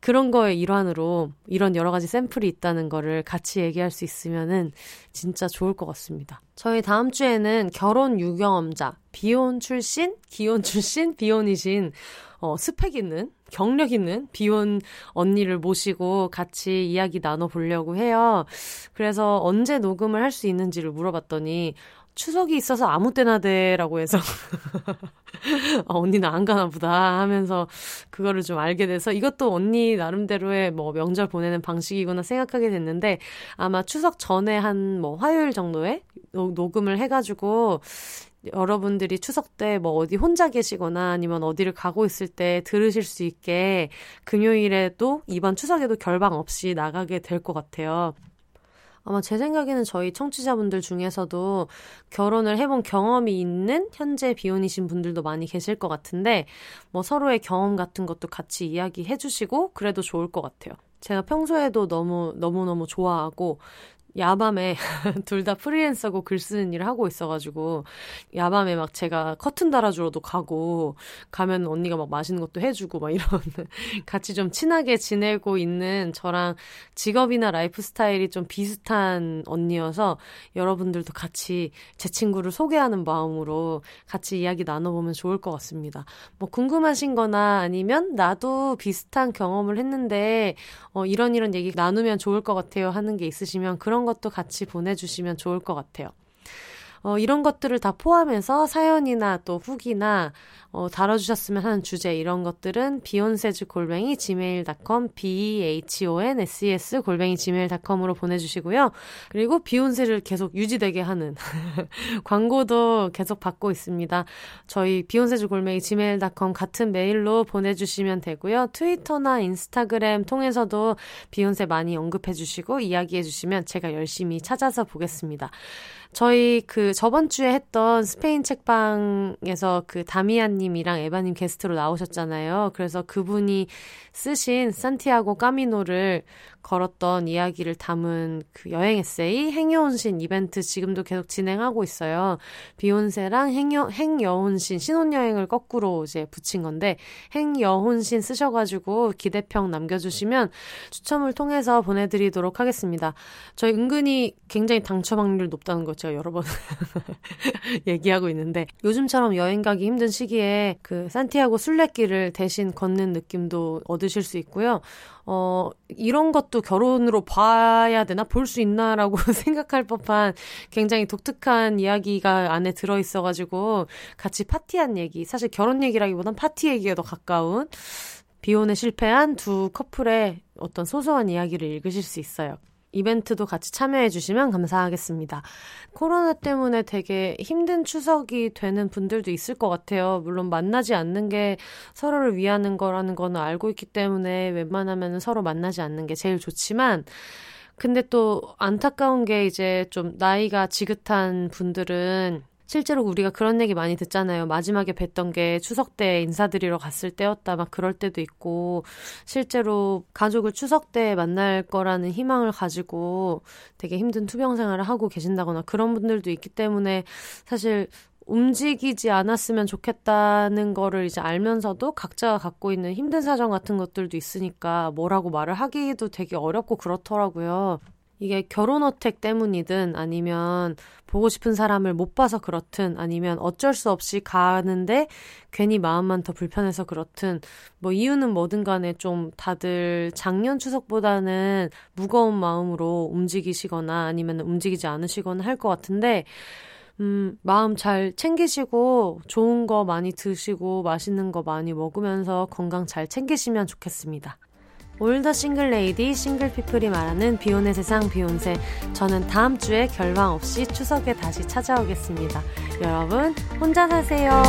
그런 거의 일환으로 이런 여러 가지 샘플이 있다는 거를 같이 얘기할 수 있으면은 진짜 좋을 것 같습니다. 저희 다음 주에는 결혼 유경험자, 비혼 출신, 기혼 출신, 비혼이신 어, 스펙 있는 경력 있는 비혼 언니를 모시고 같이 이야기 나눠보려고 해요. 그래서 언제 녹음을 할 수 있는지를 물어봤더니 추석이 있어서 아무 때나 돼라고 해서 아, 언니는 안 가나 보다 하면서 그거를 좀 알게 돼서 이것도 언니 나름대로의 뭐 명절 보내는 방식이구나 생각하게 됐는데 아마 추석 전에 한 뭐 화요일 정도에 녹음을 해가지고 여러분들이 추석 때 뭐 어디 혼자 계시거나 아니면 어디를 가고 있을 때 들으실 수 있게 금요일에도 이번 추석에도 결방 없이 나가게 될 것 같아요. 아마 제 생각에는 저희 청취자분들 중에서도 결혼을 해본 경험이 있는 현재 비혼이신 분들도 많이 계실 것 같은데 뭐 서로의 경험 같은 것도 같이 이야기해 주시고 그래도 좋을 것 같아요. 제가 평소에도 너무 너무너무 좋아하고 야밤에 둘 다 프리랜서고 글 쓰는 일을 하고 있어가지고 야밤에 막 제가 커튼 달아주러도 가고 가면 언니가 막 맛있는 것도 해주고 막 이런 같이 좀 친하게 지내고 있는 저랑 직업이나 라이프 스타일이 좀 비슷한 언니여서 여러분들도 같이 제 친구를 소개하는 마음으로 같이 이야기 나눠보면 좋을 것 같습니다. 뭐 궁금하신 거나 아니면 나도 비슷한 경험을 했는데 어, 이런 이런 얘기 나누면 좋을 것 같아요 하는 게 있으시면 그런 것도 같이 보내주시면 좋을 것 같아요. 어, 이런 것들을 다 포함해서 사연이나 또 후기나 어, 다뤄주셨으면 하는 주제 이런 것들은 비욘세즈 골뱅이 gmail.com b-h-o-n-s-e-s 골뱅이 gmail.com으로 보내주시고요. 그리고 비욘세를 계속 유지되게 하는 광고도 계속 받고 있습니다. 저희 비욘세즈 골뱅이 gmail.com 같은 메일로 보내주시면 되고요. 트위터나 인스타그램 통해서도 비욘세 많이 언급해주시고 이야기해주시면 제가 열심히 찾아서 보겠습니다. 저희 그 저번 주에 했던 스페인 책방에서 그 다미안님이랑 에바님 게스트로 나오셨잖아요. 그래서 그분이 쓰신 산티아고 까미노를 걸었던 이야기를 담은 그 여행 에세이 행여혼신 이벤트 지금도 계속 진행하고 있어요. 비욘세랑 행여, 행여혼신 신혼여행을 거꾸로 이제 붙인 건데 행여혼신 쓰셔가지고 기대평 남겨주시면 추첨을 통해서 보내드리도록 하겠습니다. 저희 은근히 굉장히 당첨 확률 높다는 거 제가 여러 번 얘기하고 있는데 요즘처럼 여행 가기 힘든 시기에 그 산티아고 순례길을 대신 걷는 느낌도 얻으실 수 있고요. 어, 이런 것도 결혼으로 봐야 되나? 볼 수 있나라고 생각할 법한 굉장히 독특한 이야기가 안에 들어있어가지고 같이 파티한 얘기, 사실 결혼 얘기라기보단 파티 얘기에 더 가까운 비혼에 실패한 두 커플의 어떤 소소한 이야기를 읽으실 수 있어요. 이벤트도 같이 참여해 주시면 감사하겠습니다. 코로나 때문에 되게 힘든 추석이 되는 분들도 있을 것 같아요. 물론 만나지 않는 게 서로를 위하는 거라는 거는 알고 있기 때문에 웬만하면 서로 만나지 않는 게 제일 좋지만 근데 또 안타까운 게 이제 좀 나이가 지긋한 분들은 실제로 우리가 그런 얘기 많이 듣잖아요. 마지막에 뵀던 게 추석 때 인사드리러 갔을 때였다. 막 그럴 때도 있고, 실제로 가족을 추석 때 만날 거라는 희망을 가지고 되게 힘든 투병 생활을 하고 계신다거나 그런 분들도 있기 때문에 사실 움직이지 않았으면 좋겠다는 거를 이제 알면서도 각자가 갖고 있는 힘든 사정 같은 것들도 있으니까 뭐라고 말을 하기도 되게 어렵고 그렇더라고요. 이게 결혼 어택 때문이든 아니면 보고 싶은 사람을 못 봐서 그렇든 아니면 어쩔 수 없이 가는데 괜히 마음만 더 불편해서 그렇든 뭐 이유는 뭐든 간에 좀 다들 작년 추석보다는 무거운 마음으로 움직이시거나 아니면 움직이지 않으시거나 할 것 같은데 음, 마음 잘 챙기시고 좋은 거 많이 드시고 맛있는 거 많이 먹으면서 건강 잘 챙기시면 좋겠습니다. all the single ladies single people이 말하는 비혼의 세상 비혼세 저는 다음 주에 결방 없이 추석에 다시 찾아오겠습니다. 여러분 혼자 사세요.